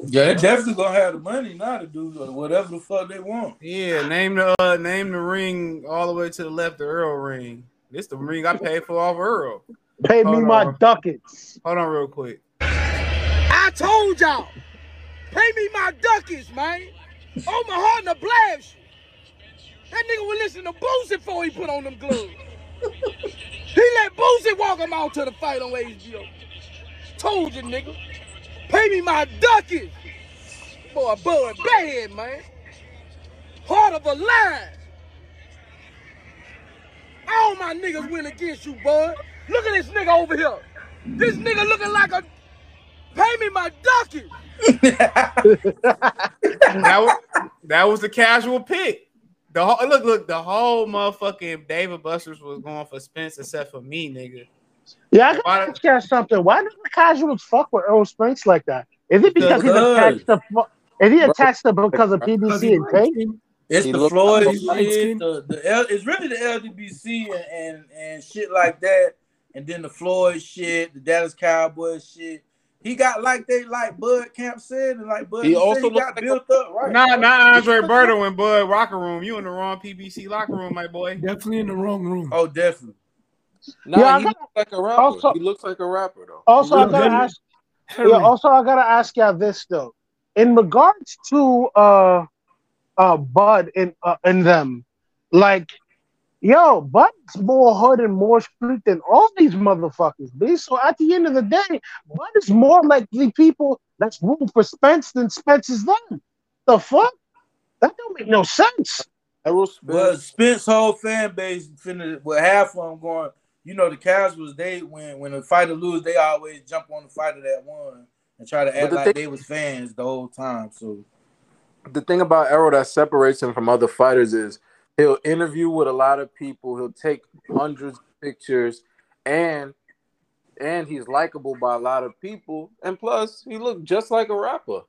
Yeah, they definitely gonna have the money now to do whatever the fuck they want. Yeah, name the uh, name the ring all the way to the left, the Earl ring. This the ring I paid for off Earl. Pay me Hold my on. ducats. Hold on, real quick. I told y'all, pay me my ducats, man. Oh my heart and the blast. That nigga would listen to Boosie before he put on them gloves. he let Boosie walk him out to the fight on HBO. Told you, nigga. Pay me my ducats. Boy, Bud bad, man. Heart of a lion. All my niggas went against you, Bud. Look at this nigga over here. This nigga looking like a. Pay me my ducats. that was that was the casual pick. The whole, look, look, the whole motherfucking Dave & Busters was going for Spence except for me, nigga. Yeah, I gotta ask you something. Why do the casuals fuck with Earl Spence like that? Is it because he's Because- attached to? Is he Bro. attached to because of PBC and Tank? It's He the look- Floyd he light shit. skinned? The, the L, it's really the LDBC and, and and shit like that, and then the Floyd shit, the Dallas Cowboys shit. He got like they like Bud Camp said, and like Bud He said, also he got like built up right. Nah, not Andre Berto and Bud Rocker Room. You in the wrong PBC locker room, my boy. Definitely in the wrong room. Oh, definitely. Nah, Yeah, I he got- looks like a rapper. also- he looks like a rapper though. Also, I gotta like- ask. Yeah, also, I gotta ask y'all this though. In regards to uh, uh, Bud and uh, and them, like, yo, Bud's more hood and more street than all these motherfuckers, B. So at the end of the day, Bud is more like the people that's rooting for Spence than Spence is them. The fuck? That don't make no sense. Well, Spence whole fan base finna well half of them going. You know the casuals they when when a fighter lose they always jump on the fighter that won and try to act the like thing- they was fans the whole time. So the thing about Errol that separates him from other fighters is he'll interview with a lot of people. He'll take hundreds of pictures, and and he's likable by a lot of people. And plus, he looked just like a rapper.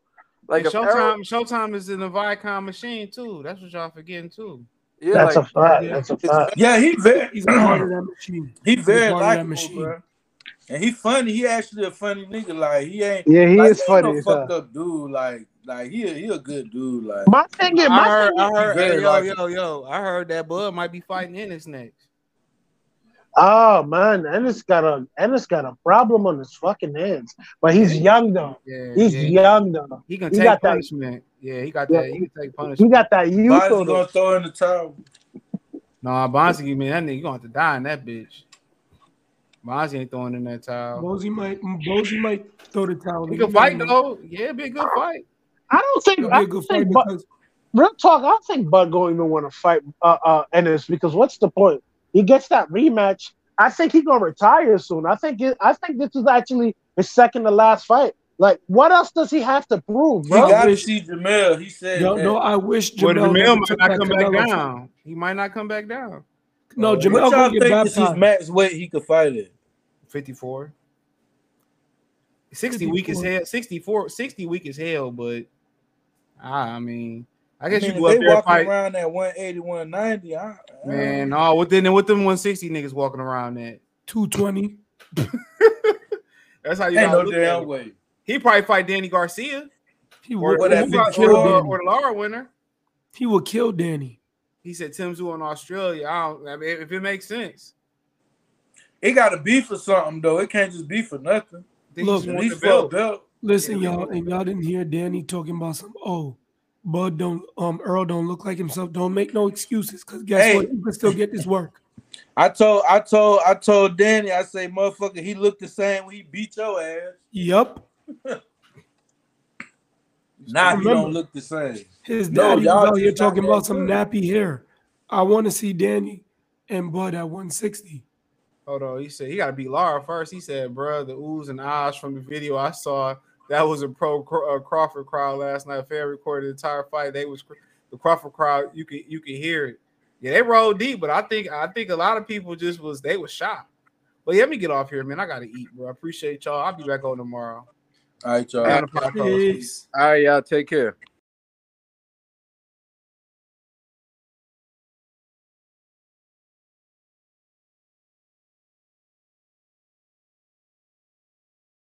Like Like Showtime, Errol, Showtime is in the Viacom machine too. That's what y'all forgetting too. Yeah, That's like, a fact. That's a fact. yeah, he very He's a part of that machine. he very part of that machine. bro. And he funny. He actually a funny nigga. Like he ain't. Yeah, he like, is ain't funny No fucked up dude. Like like he a, he a good dude. Like My thing is, I my heard, thing I is, heard, hey, yo, likable. yo, yo, I heard that Bud might be fighting Ennis next. Oh man, Ennis got a Ennis got a problem on his fucking hands, but he's young though. Yeah, He's yeah. young though. He can He take got that. punishment. Yeah, he got Yeah, that. He can take punishment. He got that youth Body's gonna throw in the towel. No, Bonsi, man, that nigga you gonna have to die in that bitch. Bonsi ain't throwing in that towel. Bozy might Bozy might throw the towel. He can fight though. Yeah, it'd be a good fight. I don't think. It'll I be a don't good fight think. Bud, because real talk. I don't think Bud going to want to fight uh, uh Ennis because what's the point? He gets that rematch. I think he's gonna retire soon. I think. It, I think this is actually his second to last fight. Like, what else does he have to prove, He got to see Jermell. He said, No, no, I wish Well, Jermell, Jermell might not come back Canelo fight. down. He might not come back down. No, what Jermell gonna get think is his max weight he could fight at? 54. 60 week is 54. hell. 64, 60 week is hell, but ah, I mean, I I guess mean, you if go up they there and walking fight. around at 180, 190, I, I, Man, no, what then what them 160 niggas walking around at? 220. That's how you ain't gotta no look at damn it. way. He probably fight Danny Garcia. He Or, would, What, or, that who got- 54? or, Danny. or the Lara winner. he would kill Danny. He said Tim Tszyu in Australia. I don't I mean if it makes sense. It got to be for something though. It can't just be for nothing. Look, he At just want least the for a belt. belt. Listen, Yeah, y'all, and y'all didn't hear Danny talking about some. Oh, Bud don't um Earl don't look like himself. Don't make no excuses, cause guess Hey. what? You can still get this work. I told, I told, I told Danny. I say, motherfucker, he looked the same when he beat your ass. Yep. Now he don't look the same. His No, daddy y'all was out here talking about some good. nappy hair. I want to see Danny and Bud at 160. Hold on, he said he got to beat Lara first. He said, "Bro, the oohs and ahs from the video I saw that was a pro uh, Crawford crowd last night. Fair recorded the entire fight. They was the Crawford crowd. You can you could hear it. Yeah, they rolled deep, but I think I think a lot of people just was they was shocked. But yeah, let me get off here, man. I gotta eat, bro. I appreciate y'all. I'll be back on tomorrow. All right, y'all. Be on the podcast. Peace. All right, y'all. Take care.